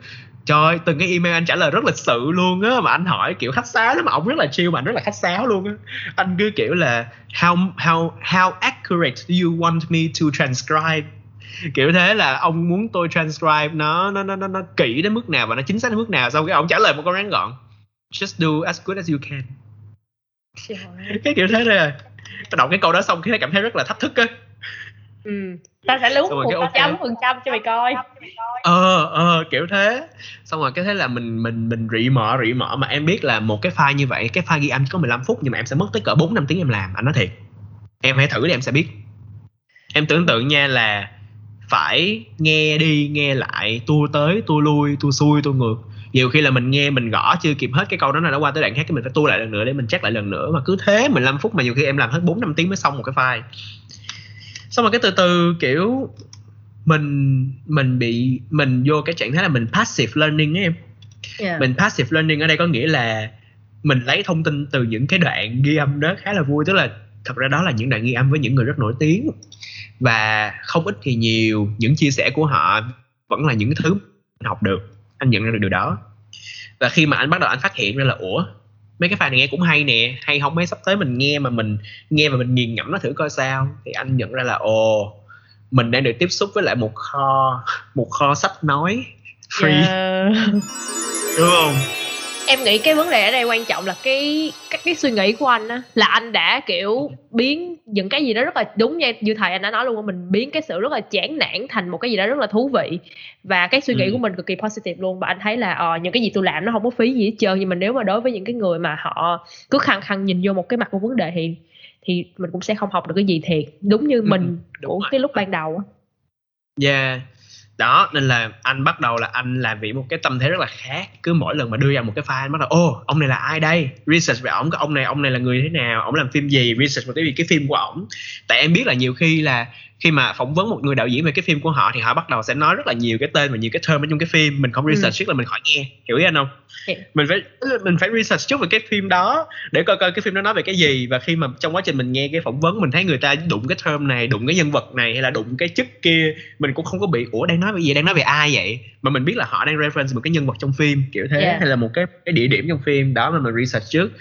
[SPEAKER 3] trời từng cái email anh trả lời rất lịch sự luôn á mà anh hỏi kiểu khách sáo lắm mà ông rất là chill mà anh rất là khách sáo luôn á. Anh cứ kiểu là how how how accurate do you want me to transcribe kiểu thế là ông muốn tôi transcribe nó nó nó nó, nó kỹ đến mức nào và nó chính xác đến mức nào. Xong cái ông trả lời một câu ngắn gọn. Just do as good as you can. Cái kiểu thế thôi à. Đọc cái câu đó xong cái cảm thấy rất là thách thức á.
[SPEAKER 2] Ừ. Ta sẽ lút một trăm phần trăm cho mày coi.
[SPEAKER 3] Ờ ờ kiểu thế. Xong rồi cái thế là mình mình mình rỉ mở rỉ mở mà em biết là một cái file như vậy cái file ghi âm chỉ có 15 phút nhưng mà em sẽ mất tới cỡ 4 năm tiếng em làm. Anh nói thiệt. Em hãy thử để em sẽ biết. Em tưởng tượng nha là phải nghe đi nghe lại. Tua tới tua lui tua xuôi tua ngược. Nhiều khi là mình nghe mình gõ chưa kịp hết cái câu đó là nó qua tới đoạn khác cái mình phải tua lại lần nữa để mình check lại lần nữa. Mà cứ thế 15 phút mà nhiều khi em làm hết 4 năm tiếng mới xong một cái file. Xong rồi cái từ từ kiểu mình mình bị mình vô cái trạng thái là mình passive learning ấy em. Yeah. mình passive learning ở đây có nghĩa là mình lấy thông tin từ những cái đoạn ghi âm đó khá là vui. Tức là thật ra đó là những đoạn ghi âm với những người rất nổi tiếng và không ít thì nhiều những chia sẻ của họ vẫn là những thứ mình học được anh nhận ra được điều đó. Và khi mà anh bắt đầu anh phát hiện ra là ủa mấy cái file này nghe cũng hay nè hay không mấy sắp tới mình nghe mà mình nghe mà mình nghiền ngẫm nó thử coi sao. Thì anh nhận ra là ồ mình đang được tiếp xúc với lại một kho một kho sách nói free. Yeah. đúng không
[SPEAKER 2] em nghĩ cái vấn đề ở đây quan trọng là cái các cái suy nghĩ của anh á là anh đã kiểu biến những cái gì đó rất là đúng như như thầy anh đã nói luôn mình biến cái sự rất là chán nản thành một cái gì đó rất là thú vị. Và cái suy nghĩ ừ. của mình cực kỳ positive luôn và anh thấy là ờ những cái gì tôi làm nó không có phí gì hết trơn nhưng mà nếu mà đối với những cái người mà họ cứ khăng khăng nhìn vô một cái mặt của vấn đề thì thì mình cũng sẽ không học được cái gì thiệt đúng như ừ, mình của cái lúc ban đầu á.
[SPEAKER 3] Yeah đó, nên là anh bắt đầu là anh làm việc một cái tâm thế rất là khác. Cứ mỗi lần mà đưa ra một cái file, anh bắt đầu ô ông này là ai đây? Research về ổng, cái ông này ông này là người thế nào? Ổng làm phim gì? Research một cái gì? Cái phim của ổng. Tại em biết là nhiều khi là khi mà phỏng vấn một người đạo diễn về cái phim của họ thì họ bắt đầu sẽ nói rất là nhiều cái tên và nhiều cái term ở trong cái phim. Mình không ừ. research trước là mình khỏi nghe hiểu ý anh không? Yeah. mình phải mình phải research trước về cái phim đó để coi coi cái phim đó nói về cái gì. Và khi mà trong quá trình mình nghe cái phỏng vấn mình thấy người ta đụng cái term này đụng cái nhân vật này hay là đụng cái chức kia mình cũng không có bị ủa đang nói về gì? Đang nói về ai vậy? Mà mình biết là họ đang reference một cái nhân vật trong phim kiểu thế yeah. hay là một cái cái địa điểm trong phim. Đó mà mình research trước.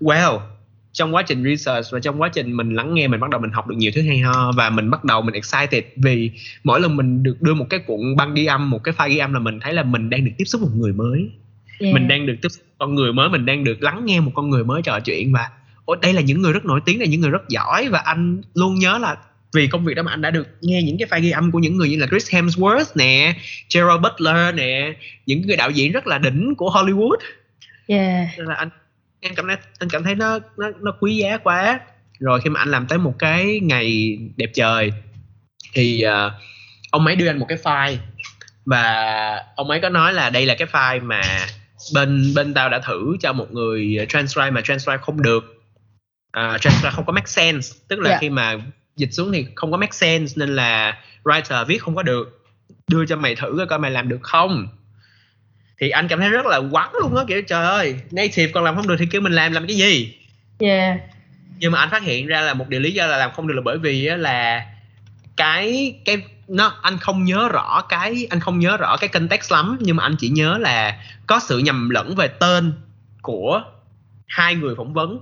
[SPEAKER 3] Well trong quá trình research và trong quá trình mình lắng nghe mình bắt đầu mình học được nhiều thứ hay ho và mình bắt đầu mình excited vì mỗi lần mình được đưa một cái cuộn băng ghi âm một cái file ghi âm là mình thấy là mình đang được tiếp xúc một người mới yeah. mình đang được tiếp xúc con người mới mình đang được lắng nghe một con người mới trò chuyện và Ủa, đây là những người rất nổi tiếng là những người rất giỏi và anh luôn nhớ là vì công việc đó mà anh đã được nghe những cái file ghi âm của những người như là Chris Hemsworth nè, Gerald Butler nè, những người đạo diễn rất là đỉnh của Hollywood.
[SPEAKER 2] yeah
[SPEAKER 3] Nên là anh em cảm thấy anh cảm thấy nó nó nó quý giá quá. Rồi khi mà anh làm tới một cái ngày đẹp trời thì uh, ông ấy đưa anh một cái file và ông ấy có nói là đây là cái file mà bên bên tao đã thử cho một người transcribe mà transcribe không được uh, transcribe không có make sense tức là
[SPEAKER 2] Dạ.
[SPEAKER 3] khi mà dịch xuống thì không có make sense nên là writer viết không có được đưa cho mày thử coi coi mày làm được không thì anh cảm thấy rất là quắn luôn á kiểu trời ơi native còn làm không được thì kêu mình làm làm cái gì?
[SPEAKER 2] Yeah.
[SPEAKER 3] Nhưng mà anh phát hiện ra là một điều lý do là làm không được là bởi vì á là cái cái nó anh không nhớ rõ cái anh không nhớ rõ cái context lắm nhưng mà anh chỉ nhớ là có sự nhầm lẫn về tên của hai người phỏng vấn.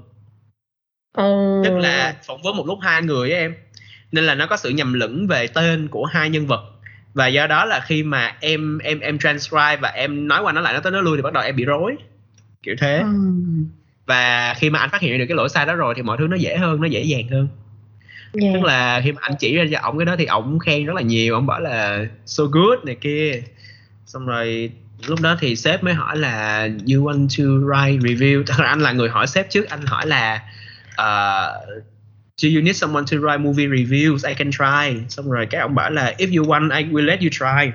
[SPEAKER 2] Oh.
[SPEAKER 3] tức là phỏng vấn một lúc hai người á em. Nên là nó có sự nhầm lẫn về tên của hai nhân vật và do đó là khi mà em em em transcribe và em nói qua nói lại nó tới nó lui thì bắt đầu em bị rối. Kiểu thế.
[SPEAKER 2] Ừm.
[SPEAKER 3] và khi mà anh phát hiện được cái lỗi sai đó rồi thì mọi thứ nó dễ hơn nó dễ dàng hơn.
[SPEAKER 2] Yeah.
[SPEAKER 3] tức là khi mà anh chỉ ra cho ổng cái đó thì ổng khen rất là nhiều ổng bảo là so good này kia. Xong rồi lúc đó thì sếp mới hỏi là you want to write review? Thật ra anh là người hỏi sếp trước anh hỏi là uh, do you need someone to write movie reviews? I can try. Xong rồi cái ông bảo là if you want I will let you try.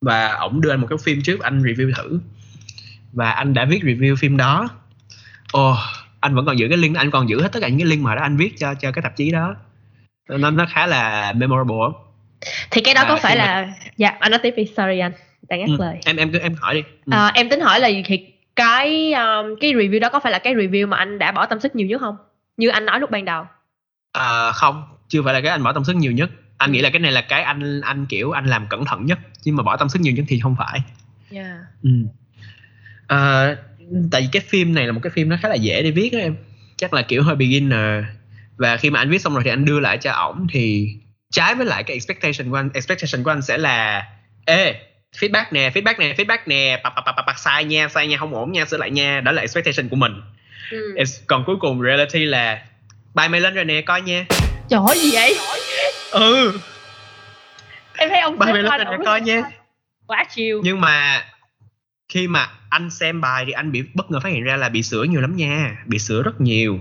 [SPEAKER 3] Và ổng đưa anh một cái phim trước anh review thử. Và anh đã viết review phim đó. Ồ anh vẫn còn giữ cái link anh còn giữ hết tất cả những cái link mà đó anh viết cho cho cái tạp chí đó. Nó nó khá là memorable
[SPEAKER 2] thì cái đó
[SPEAKER 3] À,
[SPEAKER 2] có phải
[SPEAKER 3] khi mà-
[SPEAKER 2] là dạ anh nói tiếp đi. Sorry anh đang ngắt
[SPEAKER 3] ừ.
[SPEAKER 2] lời.
[SPEAKER 3] em em cứ em hỏi đi. Ừ.
[SPEAKER 2] À, em tính hỏi là thì cái um, cái review đó có phải là cái review mà anh đã bỏ tâm sức nhiều nhất không? Như anh nói lúc ban đầu
[SPEAKER 3] À, không chưa phải là cái anh bỏ tâm sức nhiều nhất. Anh nghĩ là cái này là cái anh anh kiểu anh làm cẩn thận nhất. Nhưng mà bỏ tâm sức nhiều nhất thì không phải.
[SPEAKER 2] Yeah.
[SPEAKER 3] ừ. à, tại vì cái phim này là một cái phim nó khá là dễ để viết đó em. Chắc là kiểu hơi beginner. Và khi mà anh viết xong rồi thì anh đưa lại cho ổng thì trái với lại cái expectation của anh expectation của anh sẽ là ê feedback nè feedback nè feedback nè bạc bạc bạc bạc, sai nha sai nha không ổn nha sửa lại nha. Đó là expectation của mình.
[SPEAKER 2] Ừ.
[SPEAKER 3] Còn cuối cùng reality là bài mày lên rồi nè coi nha.
[SPEAKER 2] Trời ơi gì vậy?
[SPEAKER 3] Ừ.
[SPEAKER 2] Em thấy ông
[SPEAKER 3] bài mày lên
[SPEAKER 2] anh
[SPEAKER 3] rồi nè coi nha.
[SPEAKER 2] Quá chill
[SPEAKER 3] nhưng mà khi mà anh xem bài thì anh bị bất ngờ phát hiện ra là bị sửa nhiều lắm nha. Bị sửa rất nhiều.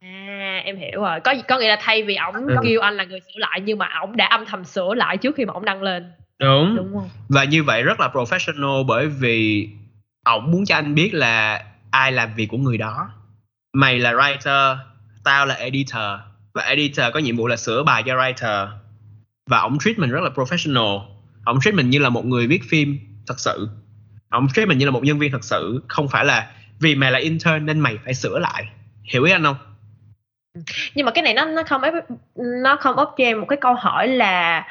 [SPEAKER 2] À em hiểu rồi. Có có nghĩa là thay vì ổng
[SPEAKER 3] Ừ.
[SPEAKER 2] kêu anh là người sửa lại nhưng mà ổng đã âm thầm sửa lại trước khi mà ổng đăng lên.
[SPEAKER 3] Đúng.
[SPEAKER 2] Đúng không?
[SPEAKER 3] Và như vậy rất là professional bởi vì ổng muốn cho anh biết là ai làm việc của người đó. Mày là writer tao là editor. Và editor có nhiệm vụ là sửa bài cho writer. Và ổng treat mình rất là professional. Ổng treat mình như là một người viết phim thật sự. Ổng treat mình như là một nhân viên thật sự. Không phải là vì mày là intern nên mày phải sửa lại. Hiểu ý anh không?
[SPEAKER 2] Nhưng mà cái này nó nó không ép nó không ốp cho em một cái câu hỏi là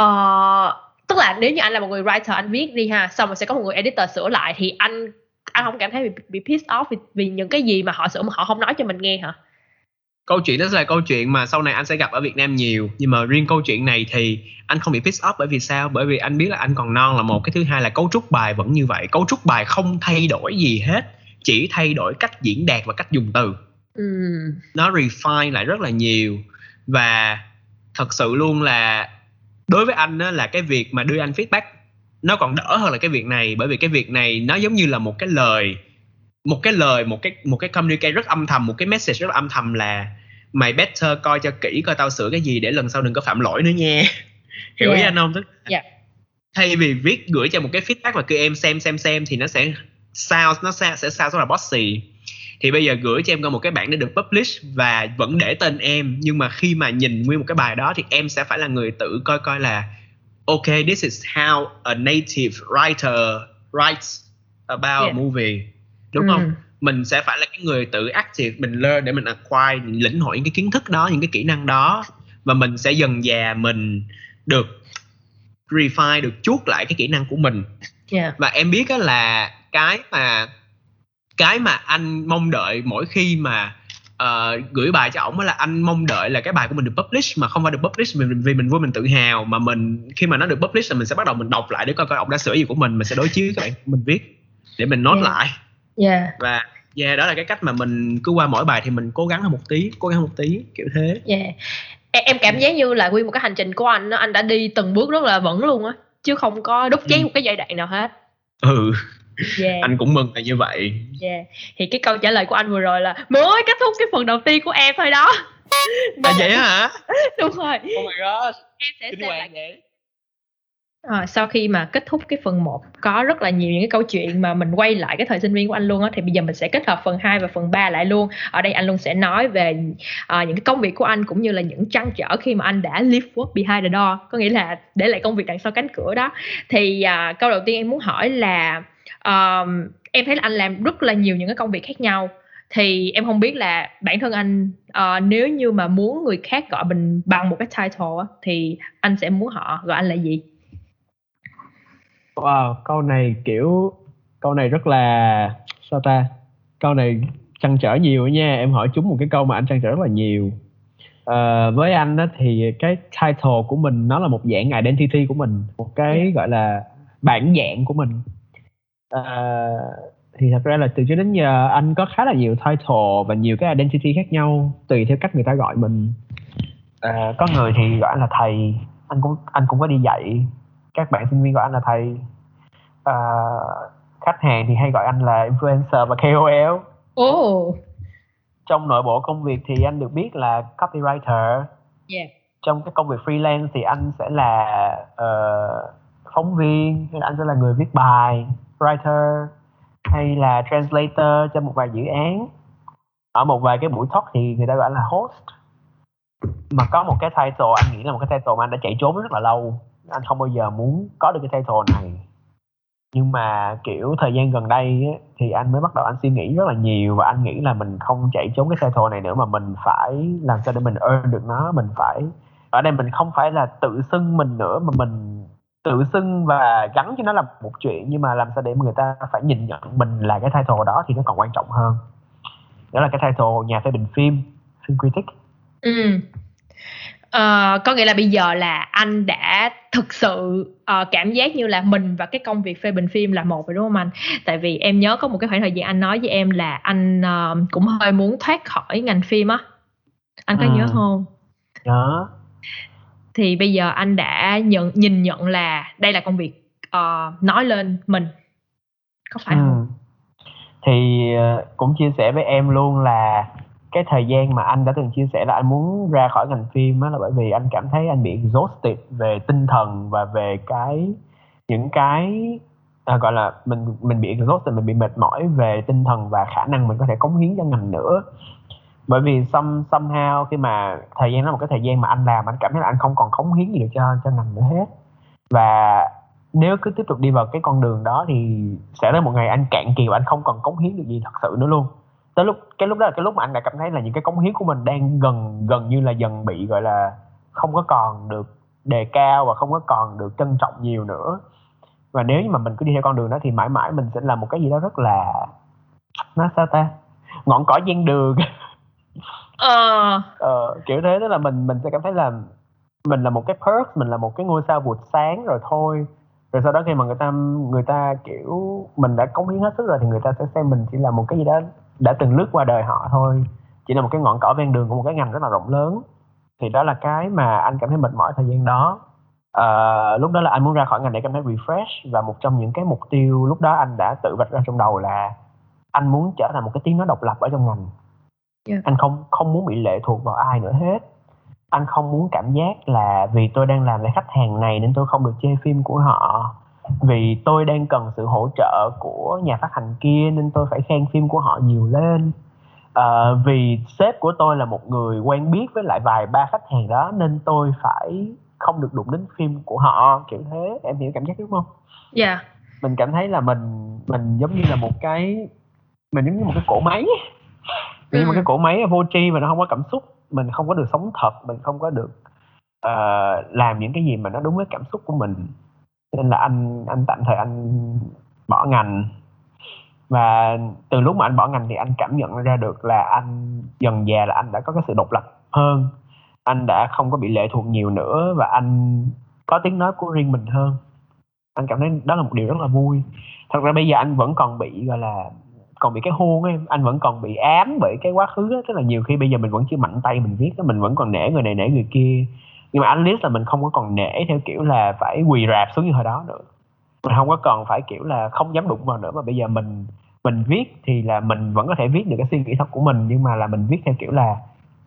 [SPEAKER 2] uh, tức là nếu như anh là một người writer anh viết đi ha xong rồi sẽ có một người editor sửa lại thì anh anh không cảm thấy bị, bị pissed off vì, vì những cái gì mà họ sửa mà họ không nói cho mình nghe hả?
[SPEAKER 3] Câu chuyện đó sẽ là câu chuyện mà sau này anh sẽ gặp ở Việt Nam nhiều. Nhưng mà riêng câu chuyện này thì anh không bị piss off bởi vì sao? Bởi vì anh biết là anh còn non là một cái thứ hai là cấu trúc bài vẫn như vậy. Cấu trúc bài không thay đổi gì hết chỉ thay đổi cách diễn đạt và cách dùng từ.
[SPEAKER 2] Ừm,
[SPEAKER 3] nó refine lại rất là nhiều. Và thật sự luôn là đối với anh á, là cái việc mà đưa anh feedback nó còn đỡ hơn là cái việc này. Bởi vì cái việc này nó giống như là một cái lời một cái lời một cái một cái communicate rất âm thầm một cái message rất âm thầm là mày better coi cho kỹ coi tao sửa cái gì để lần sau đừng có phạm lỗi nữa nha hiểu ý
[SPEAKER 2] Yeah.
[SPEAKER 3] anh không tức
[SPEAKER 2] Dạ.
[SPEAKER 3] thay vì viết gửi cho một cái feedback và kêu em xem xem xem thì nó sẽ sound nó sẽ sẽ sound rất là bossy thì bây giờ gửi cho em coi một cái bản để được publish và vẫn để tên em nhưng mà khi mà nhìn nguyên một cái bài đó thì em sẽ phải là người tự coi coi là ok this is how a native writer writes about
[SPEAKER 2] Yeah.
[SPEAKER 3] a movie đúng
[SPEAKER 2] ừm,
[SPEAKER 3] không mình sẽ phải là cái người tự active mình learn để mình acquire mình lĩnh hội những cái kiến thức đó những cái kỹ năng đó. Và mình sẽ dần dà mình được refine được chuốt lại cái kỹ năng của mình.
[SPEAKER 2] Yeah.
[SPEAKER 3] và em biết là cái mà cái mà anh mong đợi mỗi khi mà ờ, gửi bài cho ổng là anh mong đợi là cái bài của mình được publish mà không phải được publish vì mình vì mình vui mình tự hào mà mình khi mà nó được publish là mình sẽ bắt đầu mình đọc lại để coi coi ổng đã sửa gì của mình mình sẽ đối chiếu với các bạn mình viết để mình nốt
[SPEAKER 2] Yeah.
[SPEAKER 3] lại
[SPEAKER 2] yeah.
[SPEAKER 3] và
[SPEAKER 4] yeah đó là cái cách mà mình cứ qua mỗi bài thì mình cố gắng hơn một tí cố gắng hơn một tí kiểu thế.
[SPEAKER 2] Yeah em, em cảm giác như là nguyên một cái hành trình của anh anh đã đi từng bước rất là vững luôn á chứ không có đúc cháy ừ. một cái giai đoạn nào hết.
[SPEAKER 4] Ừ. Yeah. anh cũng mừng là như vậy.
[SPEAKER 2] Yeah. thì cái câu trả lời của anh vừa rồi là mới kết thúc cái phần đầu tiên của em thôi đó.
[SPEAKER 4] À vậy hả?
[SPEAKER 2] Đúng rồi.
[SPEAKER 4] Oh my god
[SPEAKER 2] em sẽ xem lại vậy À, sau khi mà kết thúc cái phần 1 có rất là nhiều những cái câu chuyện mà mình quay lại cái thời sinh viên của anh luôn á thì bây giờ mình sẽ kết hợp phần 2 và phần 3 lại luôn. Ở đây anh luôn sẽ nói về uh, những cái công việc của anh cũng như là những trăn trở khi mà anh đã leave work behind the door, có nghĩa là để lại công việc đằng sau cánh cửa đó. Thì uh, câu đầu tiên em muốn hỏi là uh, em thấy là anh làm rất là nhiều những cái công việc khác nhau thì em không biết là bản thân anh uh, nếu như mà muốn người khác gọi mình bằng một cái title thì anh sẽ muốn họ gọi anh là gì?
[SPEAKER 3] Wow, câu này kiểu câu này rất là sao ta? Câu này trăn trở nhiều nha. Em hỏi chúng một cái câu mà anh trăn trở rất là nhiều. À, với anh đó thì cái title của mình nó là một dạng identity của mình, một cái yeah. gọi là bản dạng của mình. À, thì thật ra là từ trước đến giờ anh có khá là nhiều title và nhiều cái identity khác nhau tùy theo cách người ta gọi mình. À, có người thì gọi là thầy, anh cũng anh cũng có đi dạy các bạn sinh viên gọi anh là thầy à, khách hàng thì hay gọi anh là influencer và KOL
[SPEAKER 2] oh.
[SPEAKER 3] trong nội bộ công việc thì anh được biết là copywriter.
[SPEAKER 2] Yeah.
[SPEAKER 3] trong cái công việc freelance thì anh sẽ là uh, phóng viên hay là anh sẽ là người viết bài writer hay là translator cho một vài dự án. Ở một vài cái buổi talk thì người ta gọi là host. Mà có một cái title anh nghĩ là một cái title mà anh đã chạy trốn rất là lâu anh không bao giờ muốn có được cái title này. Nhưng mà kiểu thời gian gần đây ấy, thì anh mới bắt đầu anh suy nghĩ rất là nhiều và anh nghĩ là mình không chạy trốn cái title này nữa mà mình phải làm sao để mình earn được nó mình phải ở đây mình không phải là tự xưng mình nữa mà mình tự xưng và gắn cho nó là một chuyện. Nhưng mà làm sao để người ta phải nhìn nhận mình là cái title đó thì nó còn quan trọng hơn. Đó là cái title nhà phê bình phim phim critic.
[SPEAKER 2] Ừ. Ờ, có nghĩa là bây giờ là anh đã thực sự uh, cảm giác như là mình và cái công việc phê bình phim là một rồi đúng không anh? Tại vì em nhớ có một cái khoảng thời gian anh nói với em là anh uh, cũng hơi muốn thoát khỏi ngành phim á. Anh có ừ. nhớ không?
[SPEAKER 3] Nhớ.
[SPEAKER 2] Thì bây giờ anh đã nhận nhìn nhận là đây là công việc uh, nói lên mình. Có phải ừ. không?
[SPEAKER 3] Thì uh, cũng chia sẻ với em luôn là cái thời gian mà anh đã từng chia sẻ là anh muốn ra khỏi ngành phim á là bởi vì anh cảm thấy anh bị exhausted về tinh thần và về cái những cái à, gọi là mình mình bị exhausted mình bị mệt mỏi về tinh thần và khả năng mình có thể cống hiến cho ngành nữa. Bởi vì some somehow khi mà thời gian đó một cái thời gian mà anh làm anh cảm thấy là anh không còn cống hiến gì được cho cho ngành nữa hết. Và nếu cứ tiếp tục đi vào cái con đường đó thì sẽ đến một ngày anh cạn kiệt và anh không còn cống hiến được gì thật sự nữa luôn tới lúc cái lúc đó là cái lúc mà anh đã cảm thấy là những cái cống hiến của mình đang gần gần như là dần bị gọi là không có còn được đề cao và không có còn được trân trọng nhiều nữa. Và nếu như mà mình cứ đi theo con đường đó thì mãi mãi mình sẽ làm một cái gì đó rất là nó sao ta? Ngọn cỏ gian đường.
[SPEAKER 2] Ờ.
[SPEAKER 3] Ờ, kiểu thế đó là mình mình sẽ cảm thấy là mình là một cái perk mình là một cái ngôi sao vụt sáng rồi thôi. Rồi sau đó khi mà người ta người ta kiểu mình đã cống hiến hết sức rồi thì người ta sẽ xem mình chỉ là một cái gì đó đã từng lướt qua đời họ thôi. Chỉ là một cái ngọn cỏ ven đường của một cái ngành rất là rộng lớn. Thì đó là cái mà anh cảm thấy mệt mỏi thời gian đó. À, lúc đó là anh muốn ra khỏi ngành để cảm thấy refresh và một trong những cái mục tiêu lúc đó anh đã tự vạch ra trong đầu là anh muốn trở thành một cái tiếng nói độc lập ở trong ngành. Yeah. anh không không muốn bị lệ thuộc vào ai nữa hết. Anh không muốn cảm giác là vì tôi đang làm với khách hàng này nên tôi không được chơi phim của họ vì tôi đang cần sự hỗ trợ của nhà phát hành kia nên tôi phải khen phim của họ nhiều lên. À, vì sếp của tôi là một người quen biết với lại vài ba khách hàng đó nên tôi phải không được đụng đến phim của họ kiểu thế. Em hiểu cảm giác đúng không?
[SPEAKER 2] Dạ. Yeah.
[SPEAKER 3] mình cảm thấy là mình mình giống như là một cái mình giống như một cái cỗ máy. Như ừ. một cái cỗ máy vô tri mà nó không có cảm xúc. Mình không có được sống thật mình không có được uh, làm những cái gì mà nó đúng với cảm xúc của mình nên là anh anh tạm thời anh bỏ ngành. Và từ lúc mà anh bỏ ngành thì anh cảm nhận ra được là anh dần già là anh đã có cái sự độc lập hơn. Anh đã không có bị lệ thuộc nhiều nữa và anh có tiếng nói của riêng mình hơn. Anh cảm thấy đó là một điều rất là vui. Thật ra bây giờ anh vẫn còn bị, gọi là, còn bị cái huông ấy. Anh vẫn còn bị ám bởi cái quá khứ ấy. tức là nhiều khi bây giờ mình vẫn chưa mạnh tay mình viết á, mình vẫn còn nể người này nể người kia nhưng mà anh list là mình không có còn nể theo kiểu là phải quỳ rạp xuống như hồi đó nữa mình không có còn phải kiểu là không dám đụng vào nữa mà bây giờ mình mình viết thì là mình vẫn có thể viết được cái suy nghĩ thật của mình nhưng mà là mình viết theo kiểu là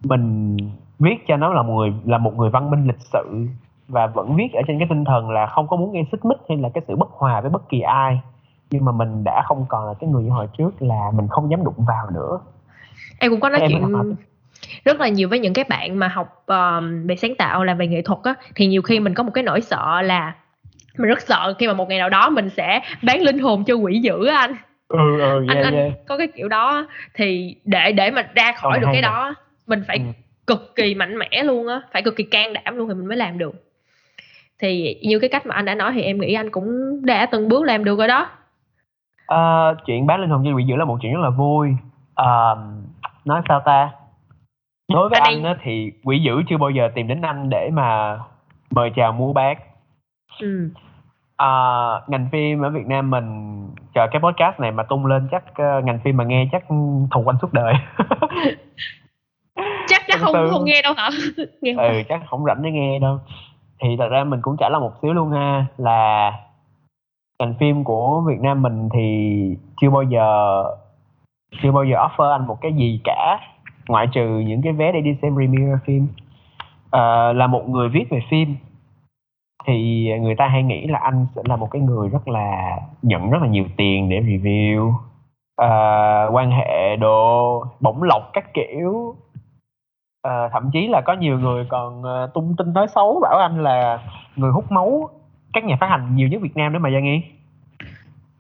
[SPEAKER 3] mình viết cho nó là một người là một người văn minh lịch sự và vẫn viết ở trên cái tinh thần là không có muốn gây xích mích hay là cái sự bất hòa với bất kỳ ai nhưng mà mình đã không còn là cái người như hồi trước là mình không dám đụng vào nữa
[SPEAKER 2] em cũng có nói
[SPEAKER 3] Em
[SPEAKER 2] chuyện. Rất là nhiều với những cái bạn mà học um, về sáng tạo làm về nghệ thuật á thì nhiều khi mình có một cái nỗi sợ là mình rất sợ khi mà một ngày nào đó mình sẽ bán linh hồn cho quỷ dữ anh.
[SPEAKER 3] Ừ ừ
[SPEAKER 2] anh
[SPEAKER 3] yeah,
[SPEAKER 2] anh
[SPEAKER 3] yeah.
[SPEAKER 2] có cái kiểu đó thì để để mà ra khỏi
[SPEAKER 3] Không,
[SPEAKER 2] được. cái đó mình phải
[SPEAKER 3] Ừ.
[SPEAKER 2] cực kỳ mạnh mẽ luôn á phải cực kỳ can đảm luôn thì mình mới làm được. Thì như cái cách mà anh đã nói thì em nghĩ anh cũng đã từng bước làm được rồi đó.
[SPEAKER 3] Ờ, chuyện bán linh hồn cho quỷ dữ là một chuyện rất là vui. Ờ, nói sao ta đối với
[SPEAKER 2] Anh
[SPEAKER 3] á, thì quỷ dữ chưa bao giờ tìm đến anh để mà mời chào mua bát
[SPEAKER 2] ừ.
[SPEAKER 3] Ờ, ngành phim ở Việt Nam mình chờ cái podcast này mà tung lên chắc ờ, ngành phim mà nghe chắc thù anh suốt đời.
[SPEAKER 2] Chắc chắc không không nghe đâu hả? Nghe
[SPEAKER 3] ừ chắc không rảnh để nghe đâu. Thì thật ra mình cũng trả lời một xíu luôn ha là ngành phim của Việt Nam mình thì chưa bao giờ chưa bao giờ offer anh một cái gì cả ngoại trừ những cái vé để đi xem premiere phim. Ờ, là một người viết về phim. Thì người ta hay nghĩ là anh sẽ là một cái người rất là nhận rất là nhiều tiền để review. Ờ, quan hệ đồ bổng lộc các kiểu. Ờ, thậm chí là có nhiều người còn ờ, tung tin nói xấu bảo anh là người hút máu các nhà phát hành nhiều nhất Việt Nam nữa mà Giang Nghi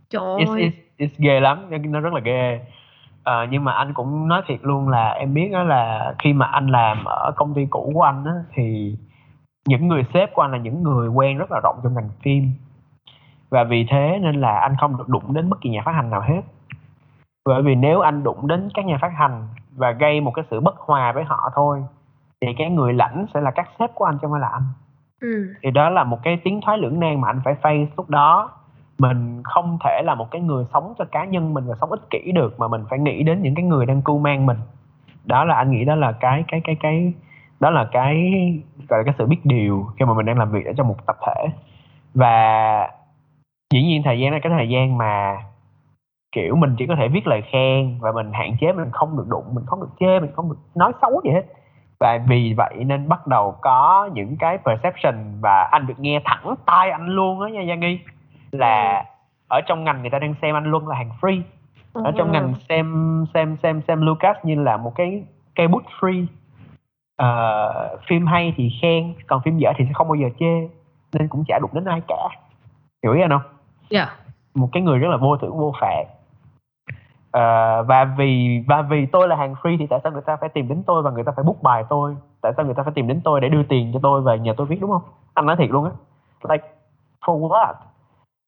[SPEAKER 2] trời
[SPEAKER 3] it's,
[SPEAKER 2] ơi.
[SPEAKER 3] it's, it's ghê lắm nó rất là ghê Ờ, nhưng mà anh cũng nói thiệt luôn là em biết đó là khi mà anh làm ở công ty cũ của anh á, thì những người sếp của anh là những người quen rất là rộng trong ngành phim. Và vì thế nên là anh không được đụng đến bất kỳ nhà phát hành nào hết. Bởi vì nếu anh đụng đến các nhà phát hành và gây một cái sự bất hòa với họ thôi thì cái người lãnh sẽ là các sếp của anh chứ không phải là anh.
[SPEAKER 2] Ừ.
[SPEAKER 3] thì đó là một cái tiếng thoái lưỡng nan mà anh phải face lúc đó mình không thể là một cái người sống cho cá nhân mình và sống ích kỷ được, mà mình phải nghĩ đến những cái người đang cưu mang mình. Đó là anh nghĩ đó là cái cái cái cái, đó là cái, gọi là cái sự biết điều khi mà mình đang làm việc ở trong một tập thể. Và dĩ nhiên thời gian là cái thời gian mà, kiểu, mình chỉ có thể viết lời khen và mình hạn chế, mình không được đụng, mình không được chê, mình không được nói xấu gì hết. Và vì vậy nên bắt đầu có những cái perception và anh được nghe thẳng tai anh luôn á nha Giang Nghi là ở trong ngành người ta đang xem anh luôn là hàng free. Ở trong
[SPEAKER 2] Ừ.
[SPEAKER 3] ngành xem xem xem xem Lucas như là một cái cây bút free. Ờ, phim hay thì khen còn phim dở thì sẽ không bao giờ chê nên cũng chả đụng đến ai cả. Hiểu ý anh không?
[SPEAKER 2] Dạ.
[SPEAKER 3] Một cái người rất là vô thưởng vô phạt. Ờ, và vì và vì tôi là hàng free thì tại sao người ta phải tìm đến tôi và người ta phải book bài tôi? Tại sao người ta phải tìm đến tôi để đưa tiền cho tôi và nhờ tôi viết đúng không? Anh nói thiệt luôn á. Like for what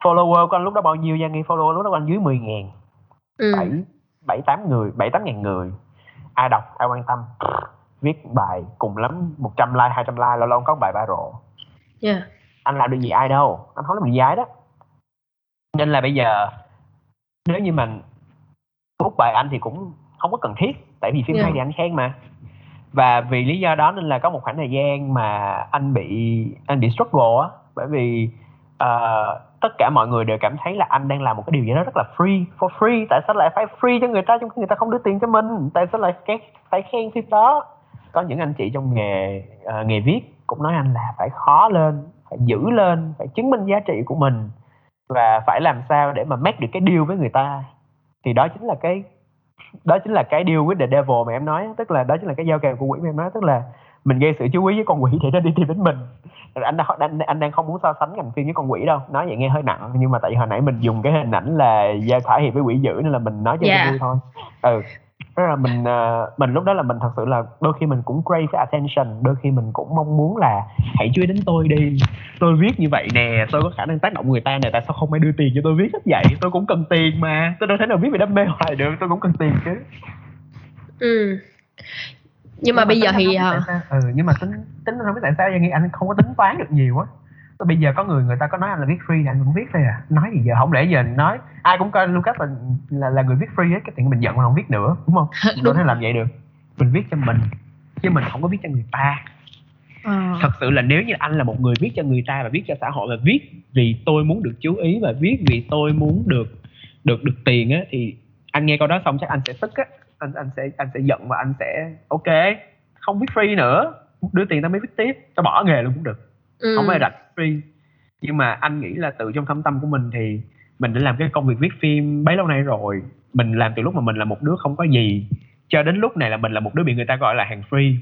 [SPEAKER 3] follower của anh lúc đó bao nhiêu Giang nghi follower lúc đó anh dưới 10 ngàn.
[SPEAKER 2] Ừ.
[SPEAKER 3] bảy bảy tám người bảy tám ngàn người. Ai đọc ai quan tâm? Viết bài cùng lắm 100 like 200 like lâu lâu có bài viral.
[SPEAKER 2] Dạ.
[SPEAKER 3] Anh làm được gì ai đâu. Anh không làm được gì ai đó. Nên là bây giờ nếu như mình bút bài anh thì cũng không có cần thiết. Tại vì phim
[SPEAKER 2] Yeah.
[SPEAKER 3] hay thì anh khen mà. Và vì lý do đó nên là có một khoảng thời gian mà anh bị anh bị struggle á. Bởi vì Ờ, tất cả mọi người đều cảm thấy là anh đang làm một cái điều gì đó rất là free for free. Tại sao lại phải free cho người ta trong khi người ta không đưa tiền cho mình? Tại sao lại cái phải khen phim đó? Có những anh chị trong nghề uh, nghề viết cũng nói anh là phải khó lên phải giữ lên phải chứng minh giá trị của mình và phải làm sao để mà make được cái deal với người ta. Thì đó chính là cái đó chính là cái deal with the devil mà em nói. Tức là đó chính là cái giao kèo của quỷ mà em nói. Tức là mình gây sự chú ý với con quỷ để nó đi tìm đến mình. Anh đang anh, anh đang không muốn so sánh ngành phim với con quỷ đâu. Nói vậy nghe hơi nặng nhưng mà tại vì hồi nãy mình dùng cái hình ảnh là giao thỏa hiệp với quỷ dữ nên là mình nói cho
[SPEAKER 2] Dạ.
[SPEAKER 3] yeah. vui thôi. Ừ. Là mình ờ, mình lúc đó là mình thật sự là đôi khi mình cũng crave cái attention đôi khi mình cũng mong muốn là hãy chú ý đến tôi đi. Tôi viết như vậy nè tôi có khả năng tác động người ta nè tại sao không ai đưa tiền cho tôi viết hết vậy? Tôi cũng cần tiền mà. Tôi đâu thể nào viết về đam mê hoài được tôi cũng cần tiền chứ.
[SPEAKER 2] Ừ nhưng mà bây giờ thì ờ,
[SPEAKER 3] ừ nhưng mà tính tính không biết tại sao. Nghĩ anh không có tính toán được nhiều á. Bây giờ có người người ta có nói anh là viết free anh cũng viết thôi à. Nói gì giờ? Không lẽ giờ nói ai cũng coi Lucas là là, là người viết free hết cái chuyện mình giận mà không viết nữa đúng không? Mình đâu thể làm vậy được. Mình viết cho mình chứ mình không có viết cho người ta.
[SPEAKER 2] Ờ.
[SPEAKER 3] thật sự là nếu như anh là một người viết cho người ta và viết cho xã hội và viết vì tôi muốn được chú ý và viết vì tôi muốn được được được tiền á thì anh nghe câu đó xong chắc anh sẽ tức á anh anh sẽ anh sẽ giận và anh sẽ ok không viết free nữa. Đưa tiền tao mới viết tiếp tao bỏ nghề luôn cũng được.
[SPEAKER 2] Ừ.
[SPEAKER 3] không phải rạch free. Nhưng mà anh nghĩ là từ trong thâm tâm của mình thì mình đã làm cái công việc viết phim bấy lâu nay rồi. Mình làm từ lúc mà mình là một đứa không có gì. Cho đến lúc này là mình là một đứa bị người ta gọi là hàng free.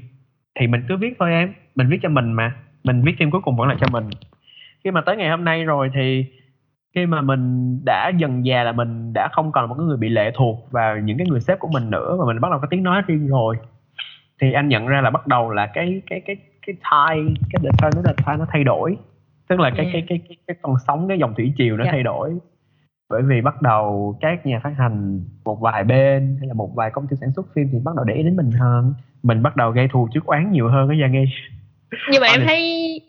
[SPEAKER 3] Thì mình cứ viết thôi em. Mình viết cho mình mà. Mình viết phim cuối cùng vẫn là cho mình. Khi mà tới ngày hôm nay rồi thì khi mà mình đã dần già là mình đã không còn một cái người bị lệ thuộc vào những cái người sếp của mình nữa và mình bắt đầu có tiếng nói riêng rồi. Thì anh nhận ra là bắt đầu là cái cái cái cái tide cái the turn nó là tide nó thay đổi. Tức là cái cái cái cái cái con sóng cái dòng thủy chiều nó
[SPEAKER 2] Yeah.
[SPEAKER 3] thay đổi. Bởi vì bắt đầu các nhà phát hành một vài bên hay là một vài công ty sản xuất phim thì bắt đầu để ý đến mình hơn. Mình bắt đầu gây thù trước oán nhiều hơn đó Giang nghi
[SPEAKER 2] nhưng mà em thấy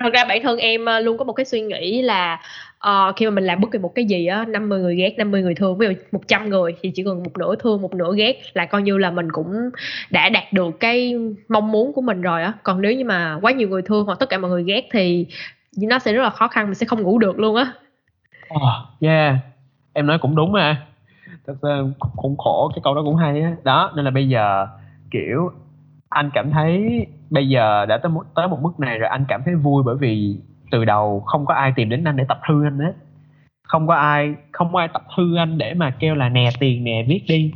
[SPEAKER 2] thật ra bản thân em ờ, luôn có một cái suy nghĩ là uh, khi mà mình làm bất kỳ một cái gì á 50 người ghét 50 người thương ví dụ 100 người thì chỉ cần một nửa thương một nửa ghét là coi như là mình cũng đã đạt được cái mong muốn của mình rồi á. Còn nếu như mà quá nhiều người thương hoặc tất cả mọi người ghét thì nó sẽ rất là khó khăn mình sẽ không ngủ được luôn á.
[SPEAKER 3] Oh, yeah. Em nói cũng đúng mà thật ra cũng khổ cái câu đó cũng hay á. Đó nên là bây giờ kiểu anh cảm thấy bây giờ đã tới một, tới một mức này rồi anh cảm thấy vui bởi vì từ đầu không có ai tìm đến anh để tập hư anh hết. Không có ai không có ai tập hư anh để mà kêu là nè tiền nè viết đi.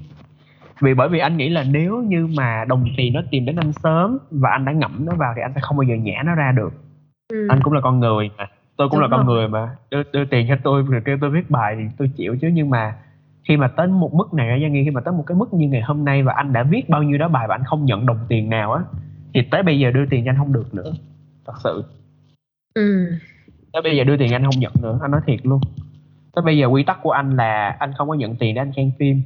[SPEAKER 3] Vì bởi vì anh nghĩ là nếu như mà đồng tiền nó tìm đến anh sớm và anh đã ngậm nó vào thì anh sẽ không bao giờ nhả nó ra được.
[SPEAKER 2] Ừ.
[SPEAKER 3] anh cũng là con người mà tôi cũng
[SPEAKER 2] Đúng
[SPEAKER 3] là con người mà. Đưa, đưa tiền cho tôi rồi kêu tôi viết bài thì tôi chịu chứ. Nhưng mà khi mà tới một mức này Giang Nghi khi mà tới một cái mức như ngày hôm nay và anh đã viết bao nhiêu đó bài và anh không nhận đồng tiền nào á thì tới bây giờ đưa tiền cho anh không được nữa. Thật sự
[SPEAKER 2] ừ.
[SPEAKER 3] tới bây giờ đưa tiền anh không nhận nữa anh nói thiệt luôn. Tới bây giờ quy tắc của anh là anh không có nhận tiền để anh khen phim.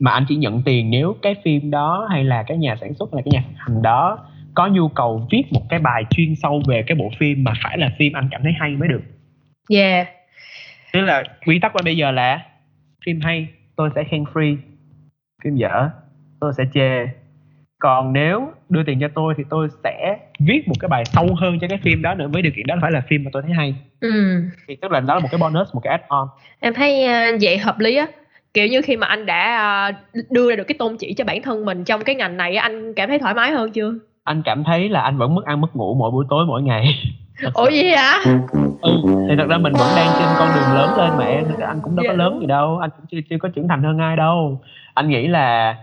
[SPEAKER 3] Mà anh chỉ nhận tiền nếu cái phim đó hay là cái nhà sản xuất hay là cái nhà hành đó có nhu cầu viết một cái bài chuyên sâu về cái bộ phim mà phải là phim anh cảm thấy hay mới được.
[SPEAKER 2] Yeah.
[SPEAKER 3] Tức là quy tắc của anh bây giờ là phim hay tôi sẽ khen free. Phim dở tôi sẽ chê còn nếu đưa tiền cho tôi thì tôi sẽ viết một cái bài sâu hơn cho cái phim đó nữa với điều kiện đó phải là phim mà tôi thấy hay.
[SPEAKER 2] Ừ.
[SPEAKER 3] thì tức là đó là một cái bonus một cái add-on.
[SPEAKER 2] Em thấy ờ, vậy hợp lý á. Kiểu như khi mà anh đã ờ, đưa ra được cái tôn chỉ cho bản thân mình trong cái ngành này anh cảm thấy thoải mái hơn chưa?
[SPEAKER 3] Anh cảm thấy là anh vẫn mất ăn mất ngủ mỗi buổi tối mỗi ngày.
[SPEAKER 2] Ủa gì hả?
[SPEAKER 3] Ừ thì thật ra mình vẫn đang trên con đường lớn lên mà em anh cũng đâu có
[SPEAKER 2] Dạ.
[SPEAKER 3] lớn gì đâu anh cũng chưa chưa có trưởng thành hơn ai đâu. Anh nghĩ là